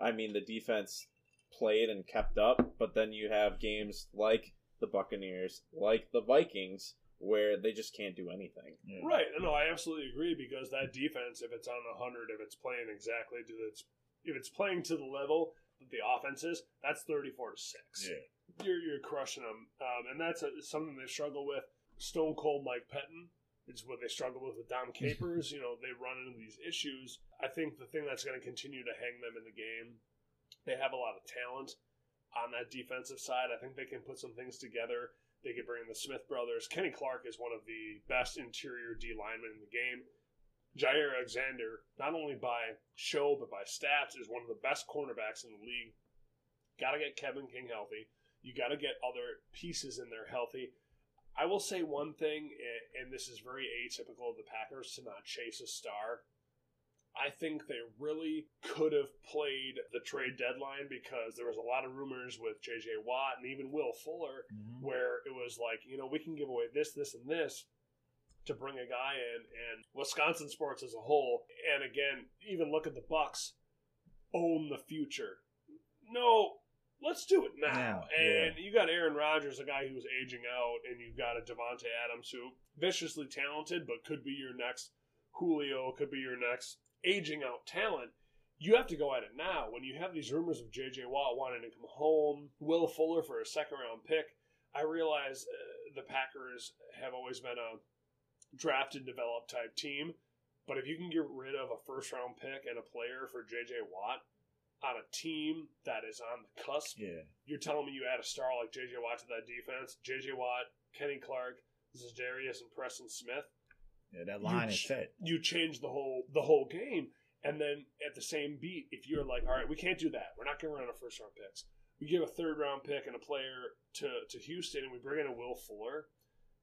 I mean, the defense played and kept up, but then you have games like the Buccaneers, like the Vikings, where they just can't do anything. Yeah. Right. No, I absolutely agree because that defense, if it's on hundred, if it's playing exactly to its, if it's playing to the level that the offense is, that's thirty-four to six. Yeah. You're you're crushing them, um, and that's a, something they struggle with. Stone Cold Mike Pettine It's what they struggle with with Dom Capers. you know, they run into these issues. I think the thing that's going to continue to hang them in the game, they have a lot of talent on that defensive side. I think they can put some things together. They could bring in the Smith brothers. Kenny Clark is one of the best interior D linemen in the game. Jaire Alexander, not only by show but by stats, is one of the best cornerbacks in the league. Got to get Kevin King healthy. You got to get other pieces in there healthy. I will say one thing, and this is very atypical of the Packers to not chase a star. I think they really could have played the trade deadline because there was a lot of rumors with J.J. Watt and even Will Fuller, mm-hmm. where it was like, you know, we can give away this, this, and this to bring a guy in, and Wisconsin sports as a whole, and again, even look at the Bucks own the future. No, let's do it now. Yeah, and yeah. you got Aaron Rodgers, a guy who's aging out, and you've got a Davante Adams who viciously talented, but could be your next Julio, could be your next aging out talent. You have to go at it now. When you have these rumors of J.J. Watt wanting to come home, Will Fuller for a second round pick, I realize uh, the Packers have always been a draft and develop type team. But if you can get rid of a first round pick and a player for J.J. Watt, on a team that is on the cusp. Yeah. You're telling me you add a star like J.J. Watt to that defense? J.J. Watt, Kenny Clark, Za'Darius, and Preston Smith. Yeah, that line you is set. You change the whole the whole game, and then at the same beat, if you're like, all right, we can't do that. We're not going to run a first round picks. We give a third round pick and a player to to Houston, and we bring in a Will Fuller.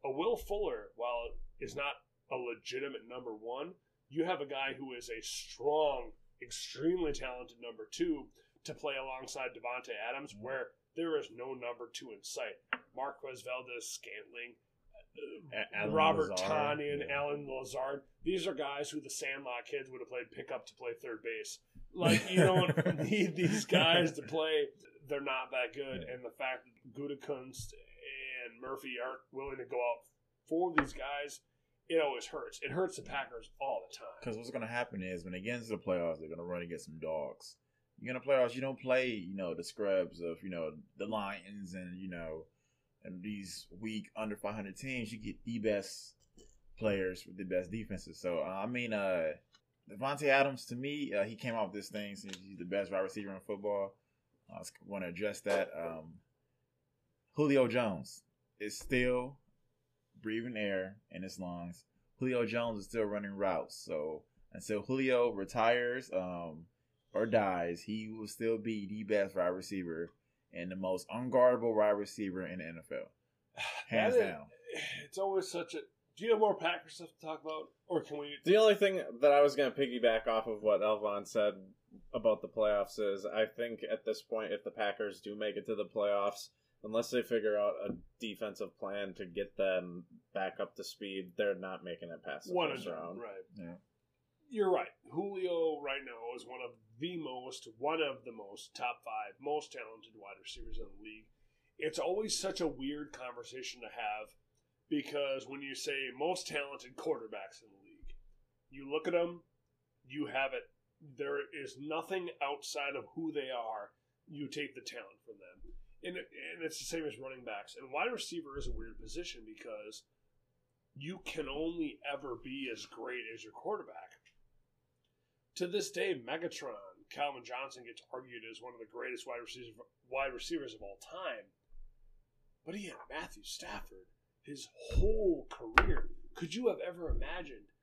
A Will Fuller, while is not a legitimate number one, you have a guy who is a strong extremely talented number two to play alongside Davante Adams, where there is no number two in sight. Marquez Valdes-Scantling, uh, Robert Tonyan, yeah. Allen Lazard. These are guys who the Sandlot kids would have played pickup to play third base. Like you don't need these guys to play. They're not that good, yeah. and the fact that Gutekunst and Murphy aren't willing to go out for these guys it always hurts. It hurts the Packers all the time. Because what's going to happen is when they get into the playoffs, they're going to run against some dogs. You're going to playoffs, you don't play, you know, the scrubs of, you know, the Lions and, you know, and these weak under 500 teams. You get the best players with the best defenses. So, uh, I mean, uh, Davante Adams, to me, uh, he came with this thing since he's the best wide receiver in football. I want to address that. Um, Julio Jones is still breathing air in his lungs. Julio Jones is still running routes. So until Julio retires um, or dies, he will still be the best wide receiver and the most unguardable wide receiver in the NFL. Hands is, down. It's always such a. Do you have more Packers stuff to talk about, or can we? The only thing that I was going to piggyback off of what Elvaughn said about the playoffs is, I think at this point, if the Packers do make it to the playoffs, unless they figure out a defensive plan to get them back up to speed, they're not making it past the one first round. Right. Yeah. You're right. Julio right now is one of the most, one of the most top five most talented wide receivers in the league. It's always such a weird conversation to have because when you say most talented quarterbacks in the league, you look at them, you have it. There is nothing outside of who they are. You take the talent from them and, and it's the same as running backs. And wide receiver is a weird position because you can only ever be as great as your quarterback. To this day, Megatron, Calvin Johnson gets argued as one of the greatest wide receivers, wide receivers of all time. But he had Matthew Stafford his whole career. Could you have ever imagined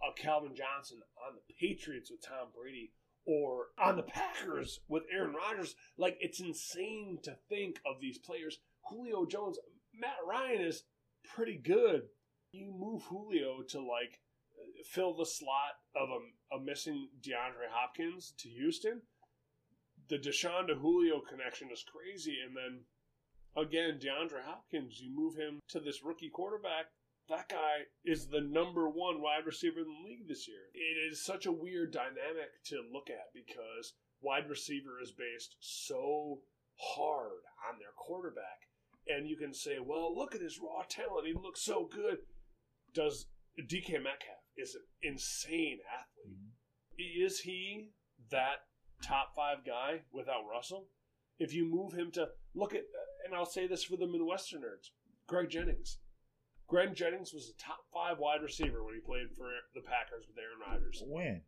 a Calvin Johnson on the Patriots with Tom Brady or on the Packers with Aaron Rodgers. Like it's insane to think of these players. Julio Jones, Matt Ryan is pretty good. You move Julio to like fill the slot of a, a missing DeAndre Hopkins to Houston. The Deshaun to Julio connection is crazy, and then again DeAndre Hopkins, you move him to this rookie quarterback that guy is the number one wide receiver in the league this year. It is such a weird dynamic to look at because wide receiver is based so hard on their quarterback. And you can say, well, look at his raw talent. He looks so good. Does DK Metcalf is an insane athlete. Mm-hmm. Is he that top five guy without Russell? If you move him to look at, and I'll say this for the Midwestern nerds, Greg Jennings Greg Jennings was a top five wide receiver when he played for the Packers with Aaron Rodgers. When?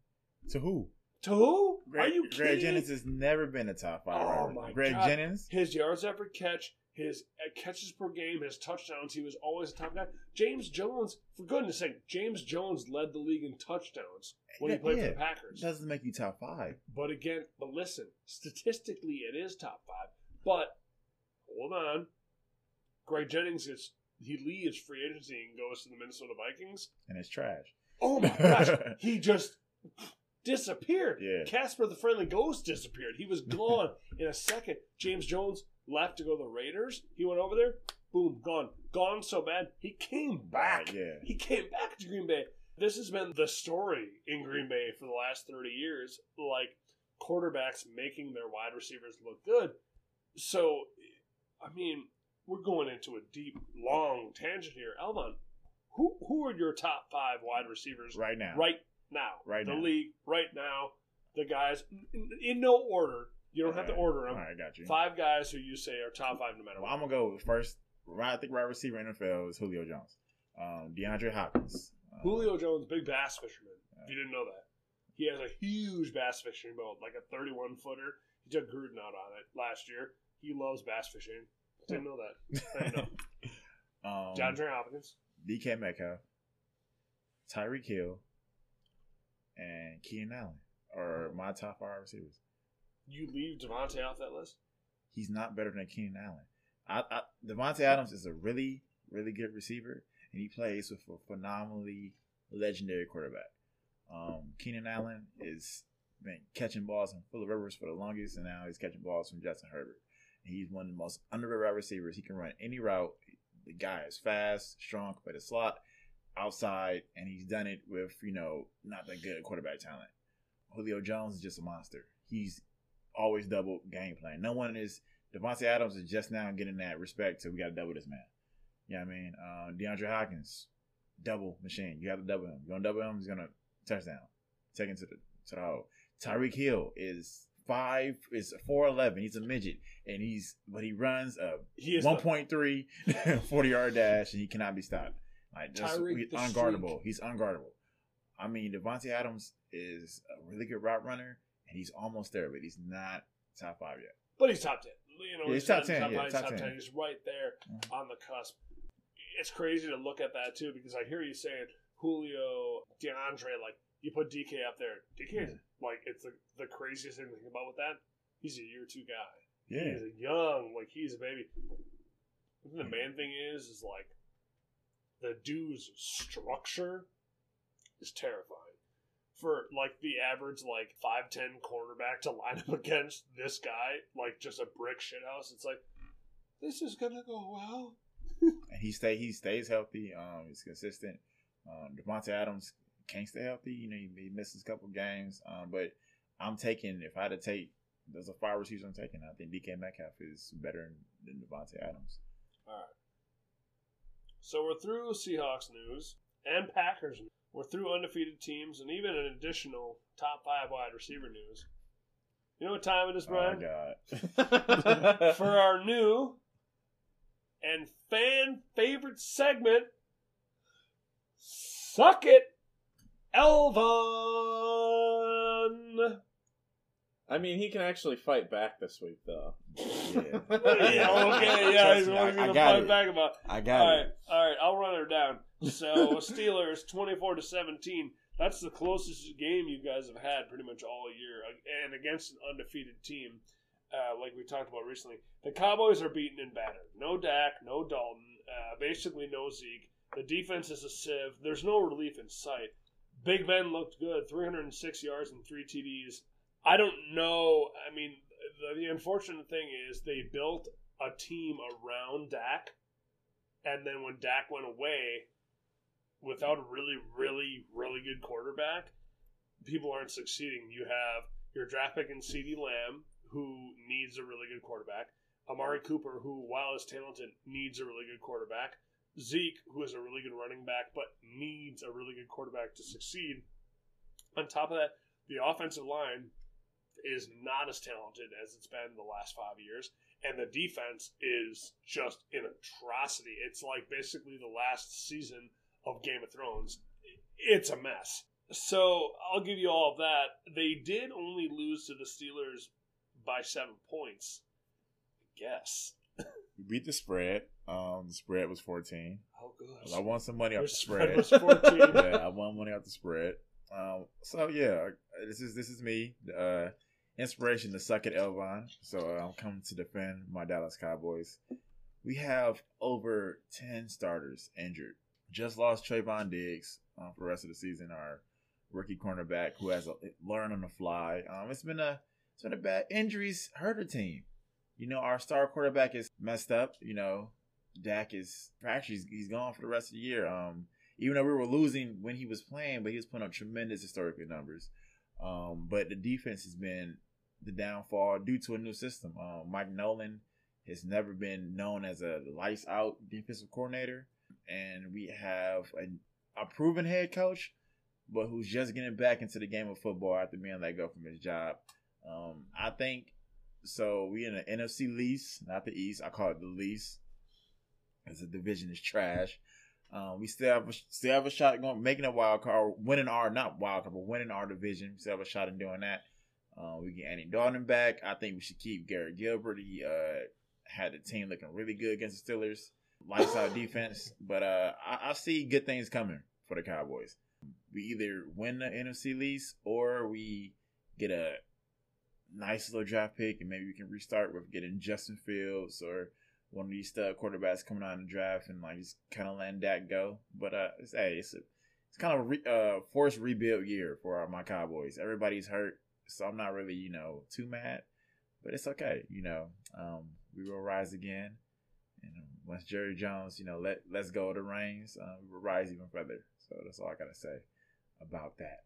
To who? To who? Greg, Are you kidding? Greg? Jennings has never been a top five. Oh, my Greg God. Jennings. His yards after catch, his uh, catches per game, his touchdowns, he was always a top guy. James Jones, for goodness sake, James Jones led the league in touchdowns when he played yeah. for the Packers. Doesn't make you top five. But again, but listen, statistically, it is top five. But hold on, Greg Jennings is he leaves free agency and goes to the Minnesota Vikings. And it's trash. Oh my gosh, he just disappeared. Yeah. Casper the Friendly Ghost disappeared. He was gone in a second. James Jones left to go to the Raiders. He went over there, boom, gone, gone so bad he came back. Yeah. He came back to Green Bay. This has been the story in Green Bay for the last 30 years. Like quarterbacks making their wide receivers look good. So, I mean, we're going into a deep, long tangent here. Elvaughn, who who are your top five wide receivers Right now. right now? Right the now. league right now. The guys in, in no order. You don't have to order them. All right, got you. Five guys who you say are top five no matter Well, what. I'm gonna go first. Right, I think right receiver in NFL is Julio Jones, um, DeAndre Hopkins, uh, Julio Jones, big bass fisherman. If you didn't know that, he has a huge bass fishing boat, like a 31 footer. He took Gruden out on it last year. He loves bass fishing. Didn't know that. I didn't know. um, DeAndre Hopkins. DK Metcalf, Tyreek Hill, and Keenan Allen are my top five receivers. You leave Davante off that list. He's not better than Keenan Allen. I, I, Davante Adams is a really, really good receiver, and he plays with a phenomenally legendary quarterback. Um, Keenan Allen is been catching balls from Phillip Rivers for the longest, and now he's catching balls from Justin Herbert. He's one of the most underrated wide receivers. He can run any route. The guy is fast, strong, play the slot, outside, and he's done it with you know not that good quarterback talent. Julio Jones is just a monster. He's always double game plan. No one is Davante Adams is just now getting that respect. So we got to double this man. You know what I mean? Uh, DeAndre Hopkins, double machine. You have to double him. You're gonna double him, he's gonna touchdown, take him to the to the hole. Tyreek Hill is five is four eleven. He's a midget, and he's but he runs a He is one point three 40 yard dash, and he cannot be stopped. Like just, he's unguardable. He's unguardable. I mean, Davante Adams is a really good route runner, and he's almost there, but he's not top five yet. but he's top ten. You know, Yeah, he's top 10, Top, yeah, five, he's top top 10. 10. He's right there Mhm. on the cusp. It's crazy to look at that too because I hear you saying Julio, DeAndre, like you put DK up there. DK is like it's the, the craziest thing to think about with that. He's a year two guy. Yeah, He's a young, like he's a baby. The main thing is, is like the dude's structure is terrifying. For like the average like five ten quarterback to line up against this guy, like just a brick shithouse, it's like this is gonna go well. and he stay he stays healthy. Um, he's consistent. Um, Davante Adams can't stay healthy. You know, he, he misses a couple games. Um, but I'm taking if I had to take those are five receivers I'm taking. I think DK Metcalf is better than Davante Adams. All right. So we're through Seahawks news and Packers. news. We're through undefeated teams and even an additional top five wide receiver news. You know what time it is, Brian? Oh God. for our new and fan favorite segment, Suck It, Elvaughn. I mean, he can actually fight back this week, though. Yeah. yeah, okay, yeah, Trust he's me, going I- to I fight got it. back about. I got right, it. all right, I'll run her down. So Steelers twenty four to seventeen. That's the closest game you guys have had pretty much all year, and against an undefeated team, uh, like we talked about recently. The Cowboys are beaten and battered. No Dak, no Dalton, uh, basically no Zeke. The defense is a sieve. There's no relief in sight. Big Ben looked good, 306 yards and three TDs. I don't know. I mean, the, the unfortunate thing is they built a team around Dak, and then when Dak went away, without a really, really, really good quarterback, people aren't succeeding. You have your draft pick in CeeDee Lamb, who needs a really good quarterback. Amari Cooper, who, while is talented, needs a really good quarterback. Zeke, who is a really good running back, but needs a really good quarterback to succeed. On top of that, the offensive line is not as talented as it's been the last five years. and the defense is just an atrocity. It's like basically the last season of Game of Thrones. It's a mess. So I'll give you all of that. They did only lose to the Steelers by seven points. I guess. We beat the spread. Um, the spread was fourteen. Oh, good. I won some money off the spread spread. was 14. yeah, I won money off the spread. Um, so yeah, this is this is me. Uh, inspiration to suck at Elvaughn. So uh, I'm coming to defend my Dallas Cowboys. We have over ten starters injured. Just lost Trevon Diggs uh, for the rest of the season. Our rookie cornerback who has a, learned on the fly. Um, it's been a it's been a bad injuries hurt a team. You know, our star quarterback is messed up. You know, Dak is actually he's, he's gone for the rest of the year. Um, even though we were losing when he was playing, but he was putting up tremendous historical numbers. Um, but the defense has been the downfall due to a new system. Um, Mike Nolan has never been known as a lights out defensive coordinator, and we have a, a proven head coach, but who's just getting back into the game of football after being let go from his job. Um, I think so. We in the NFC lease, not the East. I call it the lease, as the division is trash. Um, we still have a, still have a shot going making a wild card, winning our not wild card, but winning our division. We still have a shot in doing that. Uh, we get Andy Dalton back. I think we should keep Garrett Gilbert. He uh, had the team looking really good against the Steelers. Lights out defense, but uh, I, I see good things coming for the Cowboys. We either win the NFC lease or we get a nice little draft pick, and maybe we can restart with getting Justin Fields or one of these stud quarterbacks coming out in the draft and like just kind of letting that go. But uh, it's hey, it's a, it's kind of a re, uh forced rebuild year for our, my Cowboys. Everybody's hurt, so I'm not really you know too mad, but it's okay. You know, um, we will rise again. And once Jerry Jones, you know, let let's go the reins, uh, we will rise even further. So that's all I gotta say about that.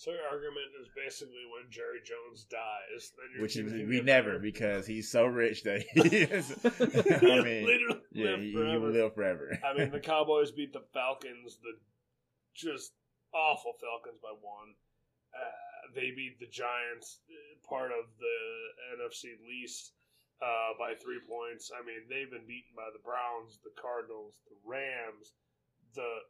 So your argument is basically when Jerry Jones dies, Which is, we never because he's so rich that he is. I mean, literally yeah, live he, he forever. will live forever. I mean, the Cowboys beat the Falcons, the just awful Falcons by one. Uh, they beat the Giants, uh, part of the NFC least, uh, by three points. I mean, they've been beaten by the Browns, the Cardinals, the Rams, the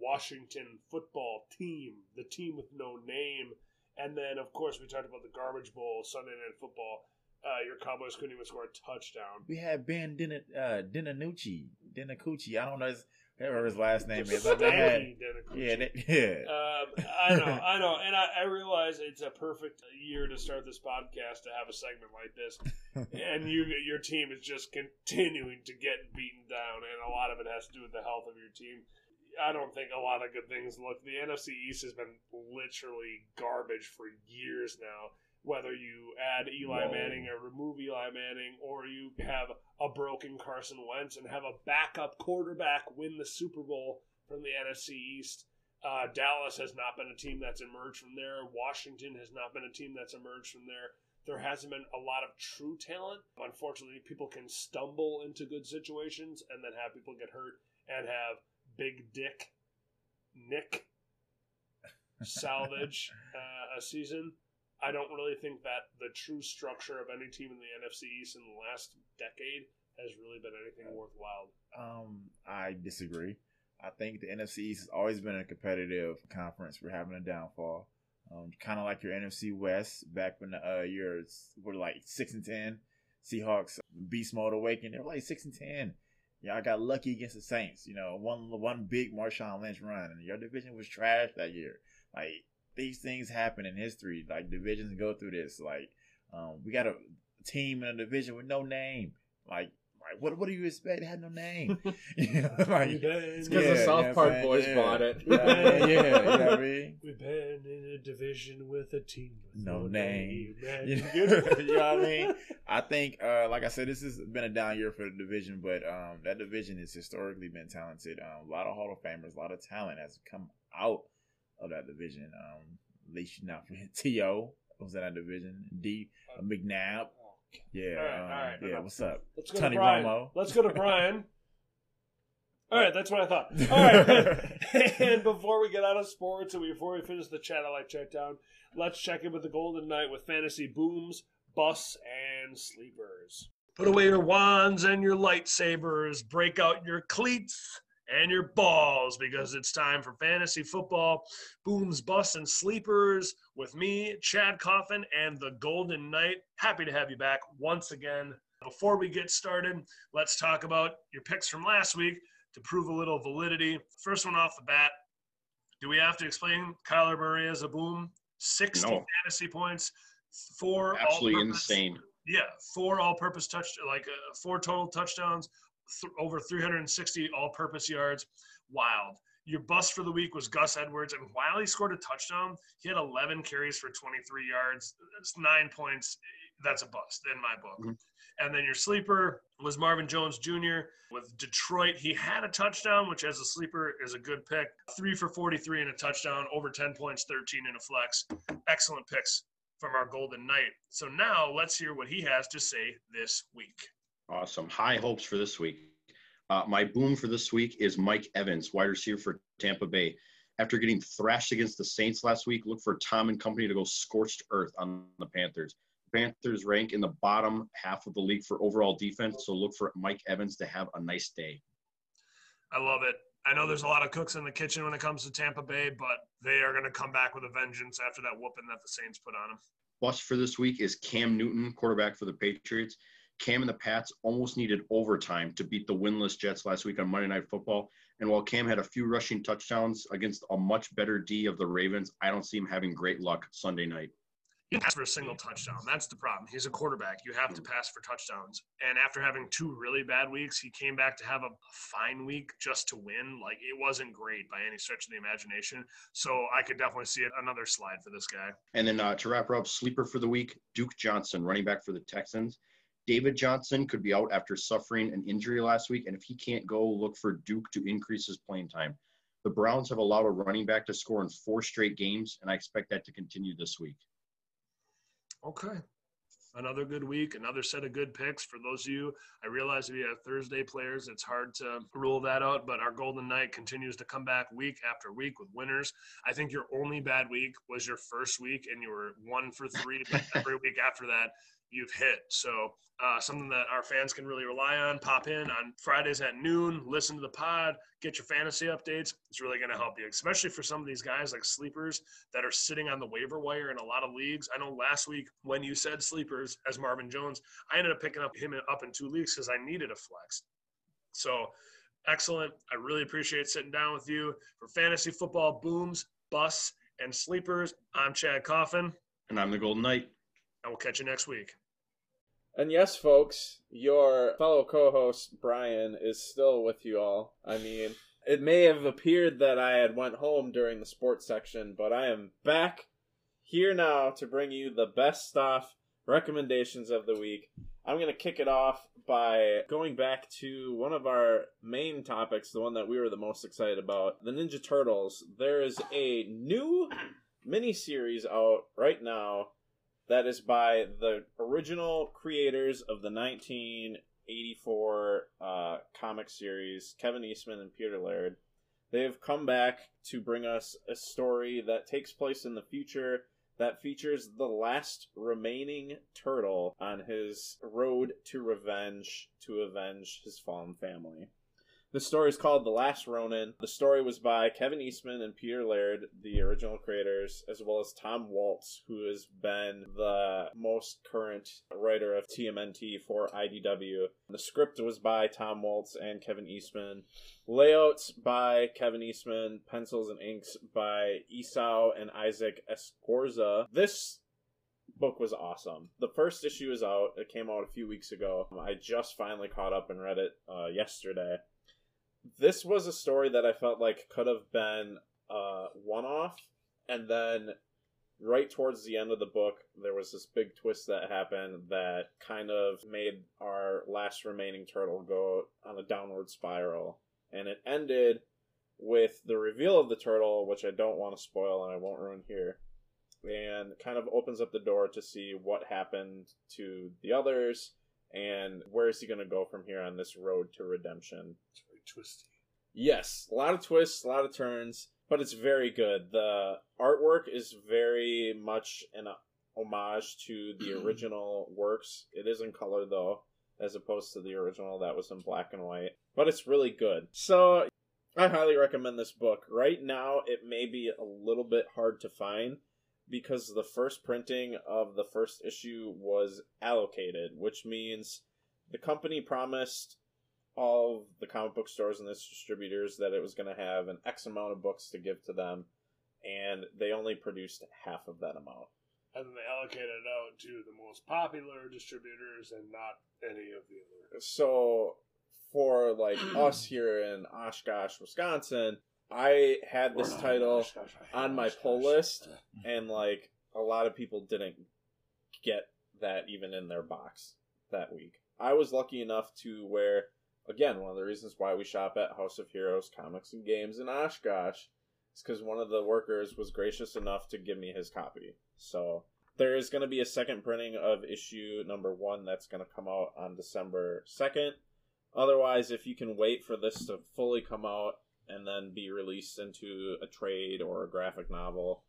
Washington football team, the team with no name. And then, of course, we talked about the garbage bowl, Sunday Night Football. Uh, your Cowboys couldn't even score a touchdown. We had Ben Dina, uh, Dinanucci, Dinacucci. I don't know his, whatever his last name is. Had, yeah, they, yeah. Um, I know, I know, and I, I realize it's a perfect year to start this podcast to have a segment like this, and you, your team is just continuing to get beaten down, and a lot of it has to do with the health of your team. I don't think a lot of good things look. The NFC East has been literally garbage for years now. Whether you add Eli Whoa. Manning or remove Eli Manning, or you have a broken Carson Wentz and have a backup quarterback win the Super Bowl from the NFC East. Uh, Dallas has not been a team that's emerged from there. Washington has not been a team that's emerged from there. There hasn't been a lot of true talent. Unfortunately, people can stumble into good situations and then have people get hurt and have Big Dick Nick salvage uh, a season. I don't really think that the true structure of any team in the NFC East in the last decade has really been anything worthwhile. Um, I disagree. I think the NFC East has always been a competitive conference. We're having a downfall. Um, kind of like your NFC West back when the uh, years were like six and ten. Seahawks beast mode awakened. They're like six and ten. Y'all got lucky against the Saints. You know, one one big Marshawn Lynch run, and your division was trash that year. Like these things happen in history. Like divisions go through this. Like um, we got a team in a division with no name. Like, like what what do you expect? It had no name. you know, like, It's because Yeah, the South yeah, Park man, boys yeah. bought it. yeah, yeah, yeah, you know what I mean? We've been in a division with a team with No name. man. You know, you know what I mean? I think, uh, like I said, this has been a down year for the division, but um, that division has historically been talented. Um, a lot of Hall of Famers, a lot of talent has come out of that division. Um, at least not forget T.O. was in that division. D. uh, McNabb. Yeah. All right, um, all right, yeah, enough. what's up? Let's go Tony to Brian. Romo. Let's go to Brian. All right, that's what I thought. All right, and before we get out of sports and before we finish the chat, I like check down. Let's check in with the Golden Knight with fantasy booms, busts, and sleepers. Put away your wands and your lightsabers, break out your cleats and your balls because it's time for fantasy football, booms, busts, and sleepers with me, Chad Coffin, and the Golden Knight. Happy to have you back once again. Before we get started, let's talk about your picks from last week to prove a little validity. First one off the bat, do we have to explain Kyler Murray as a boom? 60 No. fantasy points, four Absolutely all-purpose- insane. yeah, four all-purpose touch, like uh, four total touchdowns, th- over 360 all-purpose yards. Wild. Your bust for the week was Gus Edwards, and while he scored a touchdown, he had 11 carries for 23 yards. That's nine points. That's a bust in my book. Mhm. And then your sleeper was Marvin Jones Jr. with Detroit. He had a touchdown, which as a sleeper is a good pick. Three for 43 and a touchdown, over 10 points, 13 in a flex. Excellent picks from our Golden Knight. So now let's hear what he has to say this week. Awesome. High hopes for this week. Uh, my boom for this week is Mike Evans, wide receiver for Tampa Bay. After getting thrashed against the Saints last week, look for Tom and company to go scorched earth on the Panthers. Panthers rank in the bottom half of the league for overall defense, so look for Mike Evans to have a nice day. I love it. I know there's a lot of cooks in the kitchen when it comes to Tampa Bay, but they are going to come back with a vengeance after that whooping that the Saints put on them. Bust for this week is Cam Newton, quarterback for the Patriots. Cam and the Pats almost needed overtime to beat the winless Jets last week on Monday Night Football. And while Cam had a few rushing touchdowns against a much better D of the Ravens, I don't see him having great luck Sunday night. He pass for a single touchdown. That's the problem. He's a quarterback. You have to pass for touchdowns. And after having two really bad weeks, he came back to have a fine week just to win. Like it wasn't great by any stretch of the imagination. So I could definitely see it another slide for this guy. And then uh, to wrap her up, sleeper for the week, Duke Johnson, running back for the Texans. David Johnson could be out after suffering an injury last week, and if he can't go, look for Duke to increase his playing time. The Browns have allowed a running back to score in four straight games, and I expect that to continue this week. Okay. Another good week, another set of good picks for those of you. I realize if you have Thursday players, it's hard to rule that out, but our Golden Knight continues to come back week after week with winners. I think your only bad week was your first week, and you were one for three. Every week after that, you've hit. So uh, something that our fans can really rely on. Pop in on Fridays at noon, listen to the pod, get your fantasy updates. It's really going to help you, especially for some of these guys like sleepers that are sitting on the waiver wire in a lot of leagues. I know last week when you said sleepers as Marvin Jones, I ended up picking up him up in two leagues because I needed a flex. So excellent. I really appreciate sitting down with you for fantasy football booms, busts, and sleepers. I'm Chad Coffin, And I'm the Golden Knight. And we'll catch you next week. And yes, folks, your fellow co host Brian is still with you all. I mean, it may have appeared that I had went home during the sports section, but I am back here now to bring you the best stuff, recommendations of the week. I'm going to kick it off by going back to one of our main topics, the one that we were the most excited about the Ninja Turtles. There is a new miniseries out right now that is by the original creators of the 1984 uh, comic series, Kevin Eastman and Peter Laird. They have come back to bring us a story that takes place in the future that features the last remaining turtle on his road to revenge to avenge his fallen family. The story is called The Last Ronin. The story was by Kevin Eastman and Peter Laird, the original creators, as well as Tom Waltz, who has been the most current writer of TMNT for IDW. The script was by Tom Waltz and Kevin Eastman. Layouts by Kevin Eastman. Pencils and inks by Esau and Isaac Escorza. This book was awesome. The first issue is out. It came out a few weeks ago. I just finally caught up and read it uh, yesterday this was a story that I felt like could have been uh, a one off, and then right towards the end of the book, there was this big twist that happened that kind of made our last remaining turtle go on a downward spiral. And it ended with the reveal of the turtle, which I don't want to spoil and I won't ruin here, and kind of opens up the door to see what happened to the others and where is he going to go from here on this road to redemption. Twisty. Yes, a lot of twists, a lot of turns, but it's very good. The artwork is very much an homage to the original works. It is in color though, as opposed to the original that was in black and white. But it's really good. So I highly recommend this book. Right now, it may be a little bit hard to find because the first printing of the first issue was allocated, which means the company promised all of the comic book stores and its distributors that it was going to have an X amount of books to give to them, and they only produced half of that amount. And then they allocated it out to the most popular distributors and not any of the other. So, for like us here in Oshkosh, Wisconsin, I had this title gosh, gosh, I hate on my gosh, pull list, and like a lot of people didn't get that even in their box that week. I was lucky enough to where, again, one of the reasons why we shop at House of Heroes Comics and Games in Oshkosh is because one of the workers was gracious enough to give me his copy. So there is going to be a second printing of issue number one that's going to come out on December 2nd. Otherwise, if you can wait for this to fully come out and then be released into a trade or a graphic novel,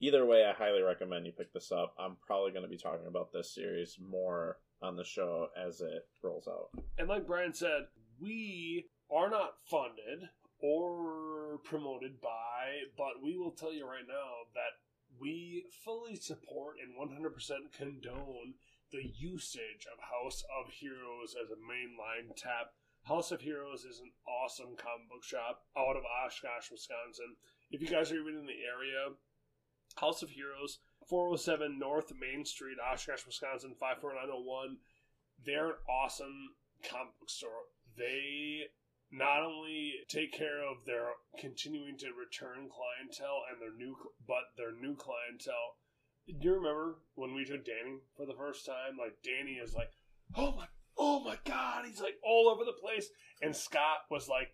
either way, I highly recommend you pick this up. I'm probably going to be talking about this series more on the show as it rolls out. And like Brian said, we are not funded or promoted by, but we will tell you right now that we fully support and 100% condone the usage of House of Heroes as a mainline tap. House of Heroes is an awesome comic book shop out of Oshkosh, Wisconsin. If you guys are even in the area, House of Heroes, 407 North Main Street, Oshkosh, Wisconsin, 54901. They're an awesome comic book store. They not only take care of their continuing to return clientele and their new, but their new clientele. Do you remember when we took Danny for the first time? Like Danny is like, oh my, oh my god, he's like all over the place. And Scott was like,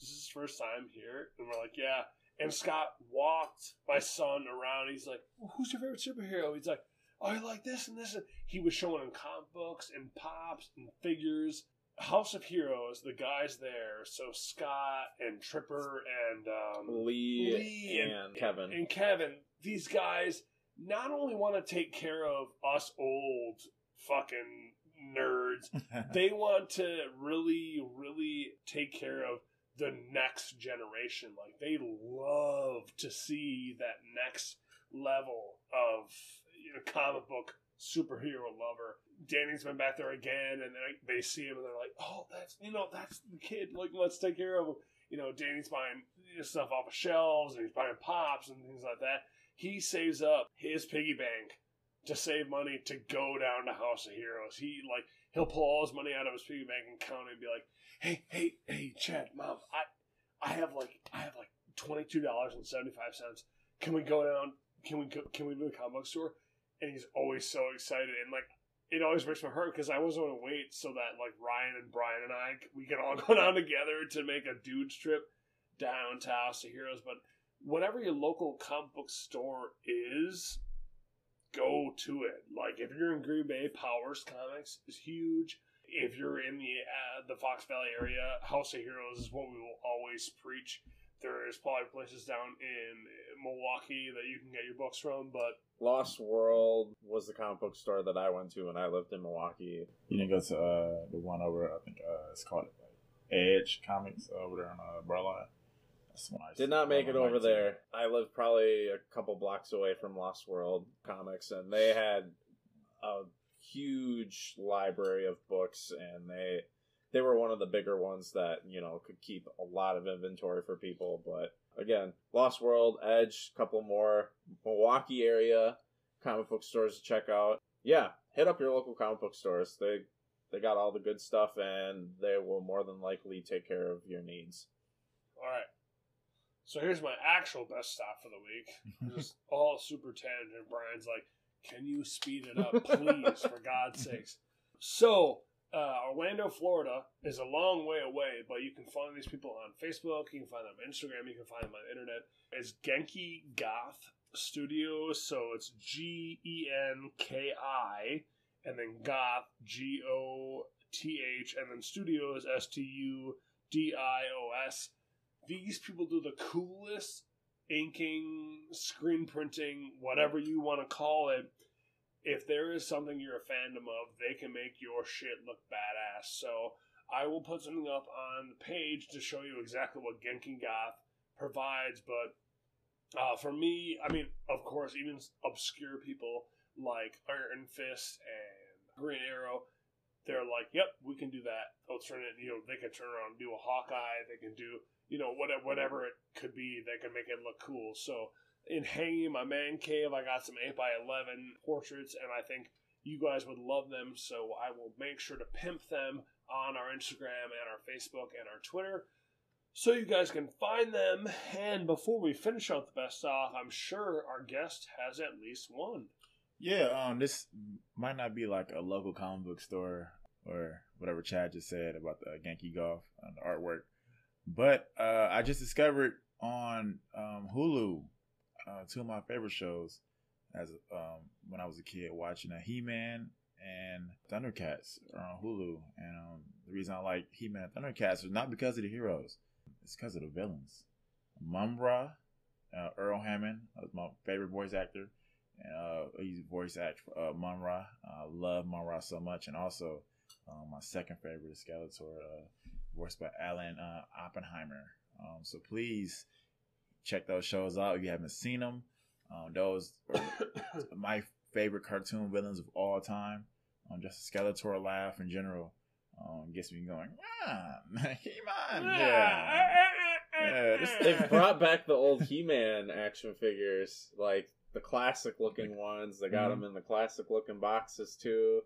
this is his first time here, and we're like, yeah. And Scott walked my son around. He's like, well, who's your favorite superhero? He's like, oh, I like this and this. And he was showing him comic books and pops and figures. House of Heroes, the guys there. So Scott and Tripper and um, Lee, Lee and, Kevin. and Kevin, these guys not only want to take care of us old fucking nerds, they want to really, really take care of the next generation. Like they love to see that next level of you know, comic book superhero lover. Danny's been back there again, and then they see him and they're like, "Oh, that's you know that's the kid. Like let's take care of him." You know, Danny's buying stuff off of shelves and he's buying pops and things like that. He saves up his piggy bank to save money to go down to House of Heroes. He like he'll pull all his money out of his piggy bank and count it and be like, "Hey, hey, hey, Chad, mom, I, I have like, I have like twenty two dollars and seventy five cents. Can we go down? Can we go? Can we do the comic book store?" And he's always so excited and like. It always breaks my heart because I was going to wait so that like Ryan and Brian and I we can all go down together to make a dude's trip down to Heroes. But whatever your local comic book store is, go to it. Like if you're in Green Bay, Powers Comics is huge. If you're in the uh, the Fox Valley area, House of Heroes is what we will always preach. There is probably places down in Milwaukee that you can get your books from, but Lost World was the comic book store that I went to when I lived in Milwaukee. You didn't go to uh, the one over, I think uh, it's called like, Edge Comics over there on uh, Burleigh. That's the one I Did not make it over liked there. I lived probably a couple blocks away from Lost World Comics, and they had a huge library of books, and they they were one of the bigger ones that you know could keep a lot of inventory for people. But again, Lost World, Edge, couple more Milwaukee area comic book stores to check out. Yeah, hit up your local comic book stores. They they got all the good stuff, and they will more than likely take care of your needs. all right. So here's my actual best stop for the week. Just all super tangent. Brian's like, "Can you speed it up, please, for God's sakes?" So uh, Orlando, Florida is a long way away, but you can find these people on Facebook. You can find them on Instagram. You can find them on the internet. It's Genki Goth Studios. So it's G E N K I, and then Goth G O T H, and then Studios S T U D I O S. These people do the coolest inking, screen printing, whatever you want to call it. if there is something you're a fandom of, they can make your shit look badass. So I will put something up on the page to show you exactly what Genki Goth provides. But uh, for me, I mean, of course, even obscure people like Iron Fist and Green Arrow, they're like, "Yep, we can do that." They'll turn it, you know, they can turn around and do a Hawkeye. They can do, you know, whatever, whatever it could be. that can make it look cool. So in hanging my man cave, I got some eight by eleven portraits, and I think you guys would love them. So I will make sure to pimp them on our Instagram and our Facebook and our Twitter. So you guys can find them. And before we finish out the best off, I'm sure our guest has at least one. Yeah, um, this might not be like a local comic book store or whatever Chad just said about the Genki Goth and the artwork, but uh, I just discovered on um, Hulu uh, two of my favorite shows as um, when I was a kid watching a He Man and Thundercats are on Hulu. And um, the reason I like He Man and Thundercats is not because of the heroes, it's because of the villains. Mumm-Ra, uh, Earl Hammond, was my favorite voice actor. Uh, he's voice act uh. I love Mumm-Ra so much. And also, my second favorite is Skeletor, uh, voiced by Alan uh, Oppenheimer. Um, so please check those shows out if you haven't seen them. Um, those are my favorite cartoon villains of all time. Um, just a Skeletor laugh in general um, gets me going. Ah, He-Man, yeah. yeah this, they've brought back the old He-Man action figures, like the classic looking ones. They got mm-hmm. them in the classic looking boxes too.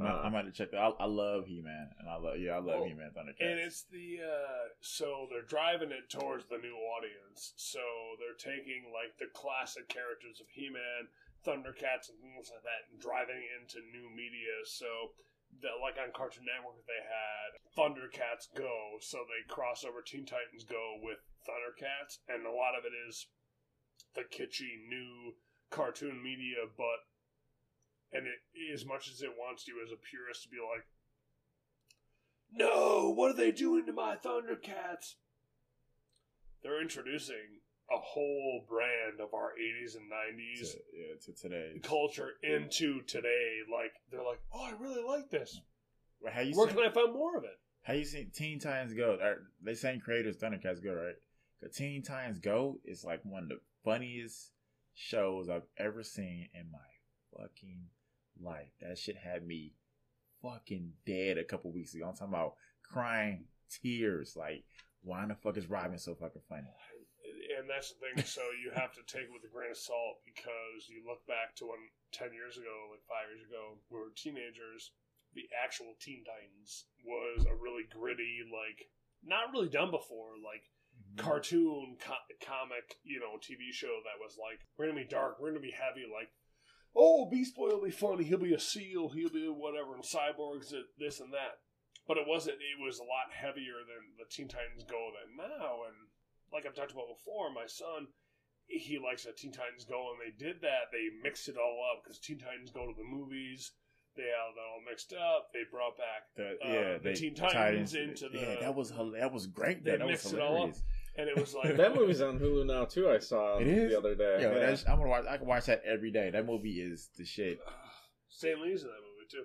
I'm, uh, I'm to check that. I, I love He Man, and I love yeah, I love well, He Man Thundercats. And it's the uh, so they're driving it towards the new audience. So they're taking like the classic characters of He Man, Thundercats, and things like that, and driving into new media. So that like on Cartoon Network they had Thundercats Go, so they cross over Teen Titans Go with Thundercats, and a lot of it is the kitschy new cartoon media, but and it as much as it wants you as a purist to be like, no, what are they doing to my Thundercats? They're introducing a whole brand of our 80s and 90s to, yeah, to today culture into today. Like they're like, oh, I really like this. Well, how you Where seen, can I find more of it? How you seen Teen Titans Go? They same creators Thundercats Go, right? Cause Teen Titans Go is like one of the funniest shows I've ever seen in my fucking life. That shit had me fucking dead a couple weeks ago. I'm talking about crying tears. Like, why the fuck is Robin so fucking funny? And that's the thing. so you have to take it with a grain of salt because you look back to when ten years ago, like five years ago, we were teenagers. The actual Teen Titans was a really gritty, like not really done before, like mm-hmm. cartoon co- comic, you know, TV show that was like we're gonna be dark, we're gonna be heavy, like oh, Beast Boy will be funny. He'll be a seal. He'll be whatever. And Cyborg's this and that. But it wasn't. It was a lot heavier than the Teen Titans Go than now. And like I've talked about before, my son, he likes the Teen Titans Go, and they did that. They mixed it all up because Teen Titans go to the movies. They had that all mixed up. They brought back the, uh, yeah, the Teen Titans, Titans, into the. Yeah, that was that was great. They that mixed was hilarious. it all up and it was like that movie's on Hulu now too. I saw it is? the other day. Yeah, yeah. I'm gonna watch. I can watch that every day. That movie is the shit. Stan Lee's in that movie too.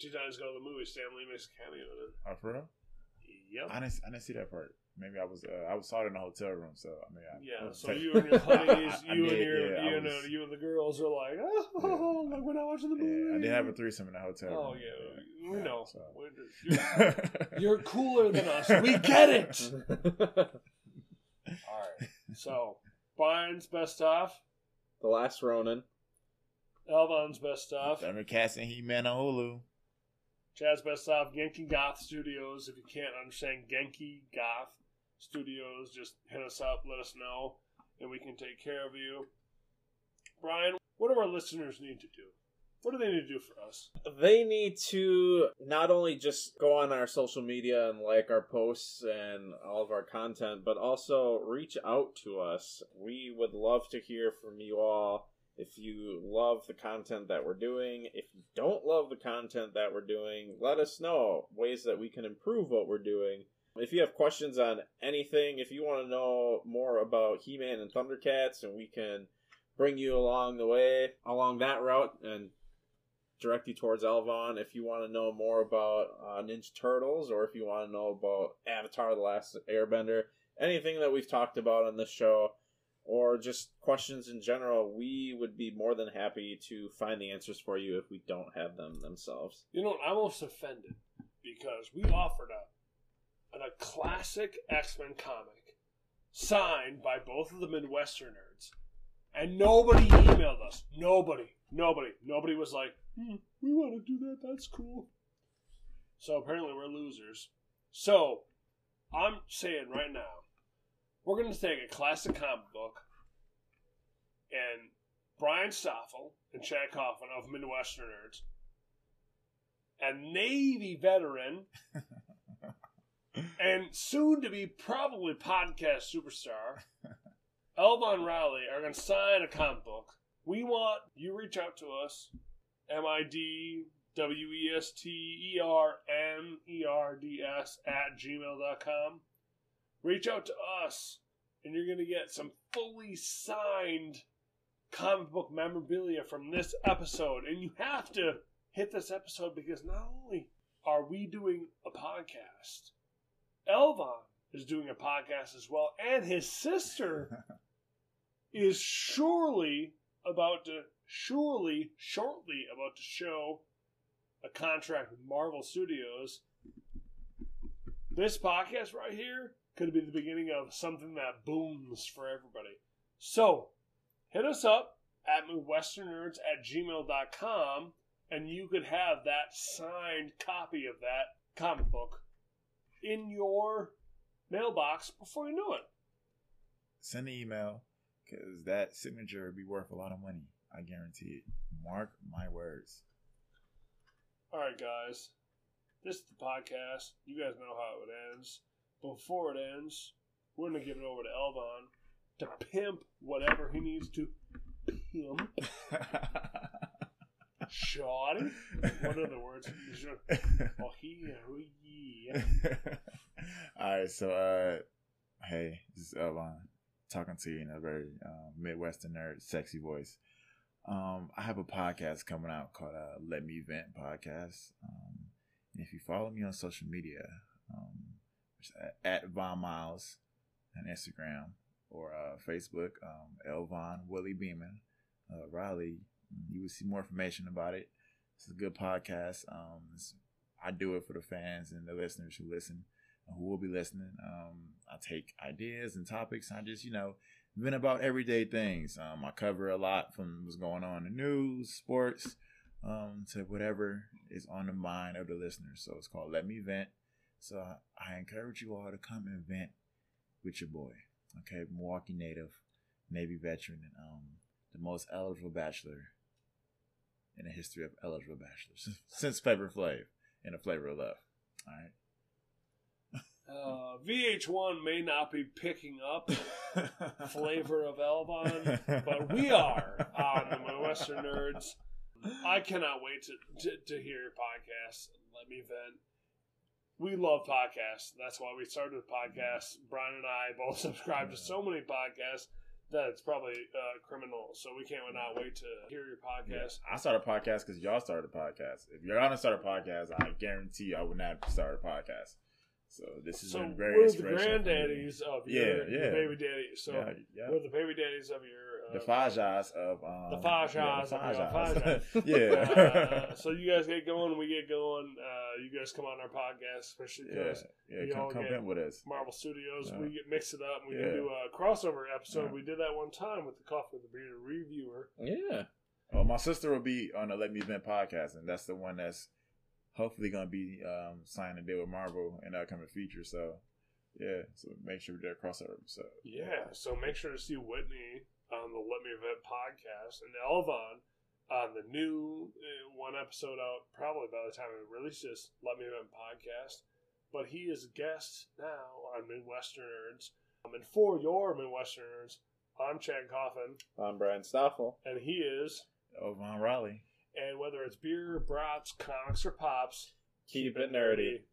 Two times go to the movie. Stan Lee makes a cameo in it. Oh, for real? Yep. I didn't. I didn't see that part. Maybe I was. Uh, I was saw it in a hotel room. So I mean, I, yeah. So you and your honeys, you and your, yeah, you, was, know, you and the girls are like, oh, yeah. like we're not watching the movie. Yeah, I did have a threesome in the hotel. Oh room. yeah, we know. So. You're, you're cooler than us. We get it. All right. So, Brian's best off. The Last Ronin. Elvaughn's best stuff. Thundercats and He-Man on Hulu. Chad's best off. Genki Goth Studios. If you can't understand Genki Goth Studios, just hit us up. Let us know, and we can take care of you. Brian, what do our listeners need to do? What do they need to do for us? They need to not only just go on our social media and like our posts and all of our content, but also reach out to us. We would love to hear from you all. If you love the content that we're doing, if you don't love the content that we're doing, let us know ways that we can improve what we're doing. If you have questions on anything, if you want to know more about He Man and Thundercats, and we can bring you along the way, along that route, and direct you towards Elvaughn if you want to know more about uh, Ninja Turtles or if you want to know about Avatar: The Last Airbender, anything that we've talked about on this show, or just questions in general. We would be more than happy to find the answers for you if we don't have them themselves. You know, I'm almost offended because we offered a, a classic X Men comic signed by both of the MidwesterNerds, and nobody emailed us. Nobody, nobody, nobody was like, hmm, "We want to do that. That's cool." So apparently, we're losers. So I'm saying right now, we're going to take a classic comic book and Brian Stoffel and Chad Coffin of MidwesterNerds and Navy veteran and soon to be probably podcast superstar Elvaughn Riley are going to sign a comic book. We want you reach out to us, M I D W E S T E R N E R D S at gmail.com. Reach out to us, and you're going to get some fully signed comic book memorabilia from this episode. And you have to hit this episode because not only are we doing a podcast, Elvaughn is doing a podcast as well, and his sister is surely about to, surely, shortly about to show a contract with Marvel Studios. This podcast right here could be the beginning of something that booms for everybody. So, hit us up at westernnerds at gmail.com and you could have that signed copy of that comic book in your mailbox before you know it. Send an email because that signature would be worth a lot of money. I guarantee it. Mark my words. All right, guys. This is the podcast. You guys know how it ends. Before it ends, we're going to give it over to Elvaughn to pimp whatever he needs to pimp. Shoddy? What are the words? Oh, he, yeah. All right, so uh, hey, this is Elvaughn talking to you in a very uh, Midwestern nerd, sexy voice. Um, I have a podcast coming out called uh, Let Me Vent Podcast. Um, and if you follow me on social media, um, at, at Von Miles on Instagram or uh, Facebook, um, Elvaughn Willie Beeman, uh, Riley. You will see more information about it. It's a good podcast. Um, I do it for the fans and the listeners who listen, who will be listening. Um, I take ideas and topics. And I just, you know, vent about everyday things. Um, I cover a lot from what's going on in the news, sports, um, to whatever is on the mind of the listeners. So it's called Let Me Vent. So I, I encourage you all to come and vent with your boy. Okay, Milwaukee native, Navy veteran, and um, the most eligible bachelor in the history of eligible bachelors since Flavor Flav and the Flavor of Love. All right. Uh, VH1 may not be picking up flavor of Elvaughn, but we are on the MidwesterNerds. I cannot wait to, to, to hear your podcast. Let me vent. We love podcasts. That's why we started the podcast. Brian and I both subscribe to so many podcasts that it's probably uh, criminal. So we can't not wait to hear your podcast. I started a podcast because y'all started a podcast. If you're gonna start a podcast, I guarantee you I would not start a podcast. So this is So been very we're the inspirational for granddaddies of your, yeah. your baby daddy. So yeah, yeah. we're the baby daddies of your uh, the Fajas of um, The Fajas yeah, of the your Fajas. yeah. uh, so you guys get going, we get going. Uh, you guys come on our podcast, especially yeah, because yeah, we all come, come get- in with us. Marvel Studios. Yeah. We get mix it up. and We Yeah. can do a crossover episode. Yeah. We did that one time with the Coffee with the Beard reviewer. Yeah. Well, my sister will be on the Let Me Vent podcast, and that's the one that's hopefully going to be um, signing a deal with Marvel in the upcoming feature. So, yeah, so make sure we do a crossover episode. Yeah, so make sure to see Whitney on the Let Me Vent podcast and Elvaughn on the new uh, one episode out probably by the time it releases Let Me Vent podcast. But he is a guest now on MidwesterNerds. Um, and for your MidwesterNerds, I'm Chad Coffin, I'm Brian Stoffel. and he is. Over on Raleigh. And whether it's beer, brats, comics, or pops, Keep it nerdy.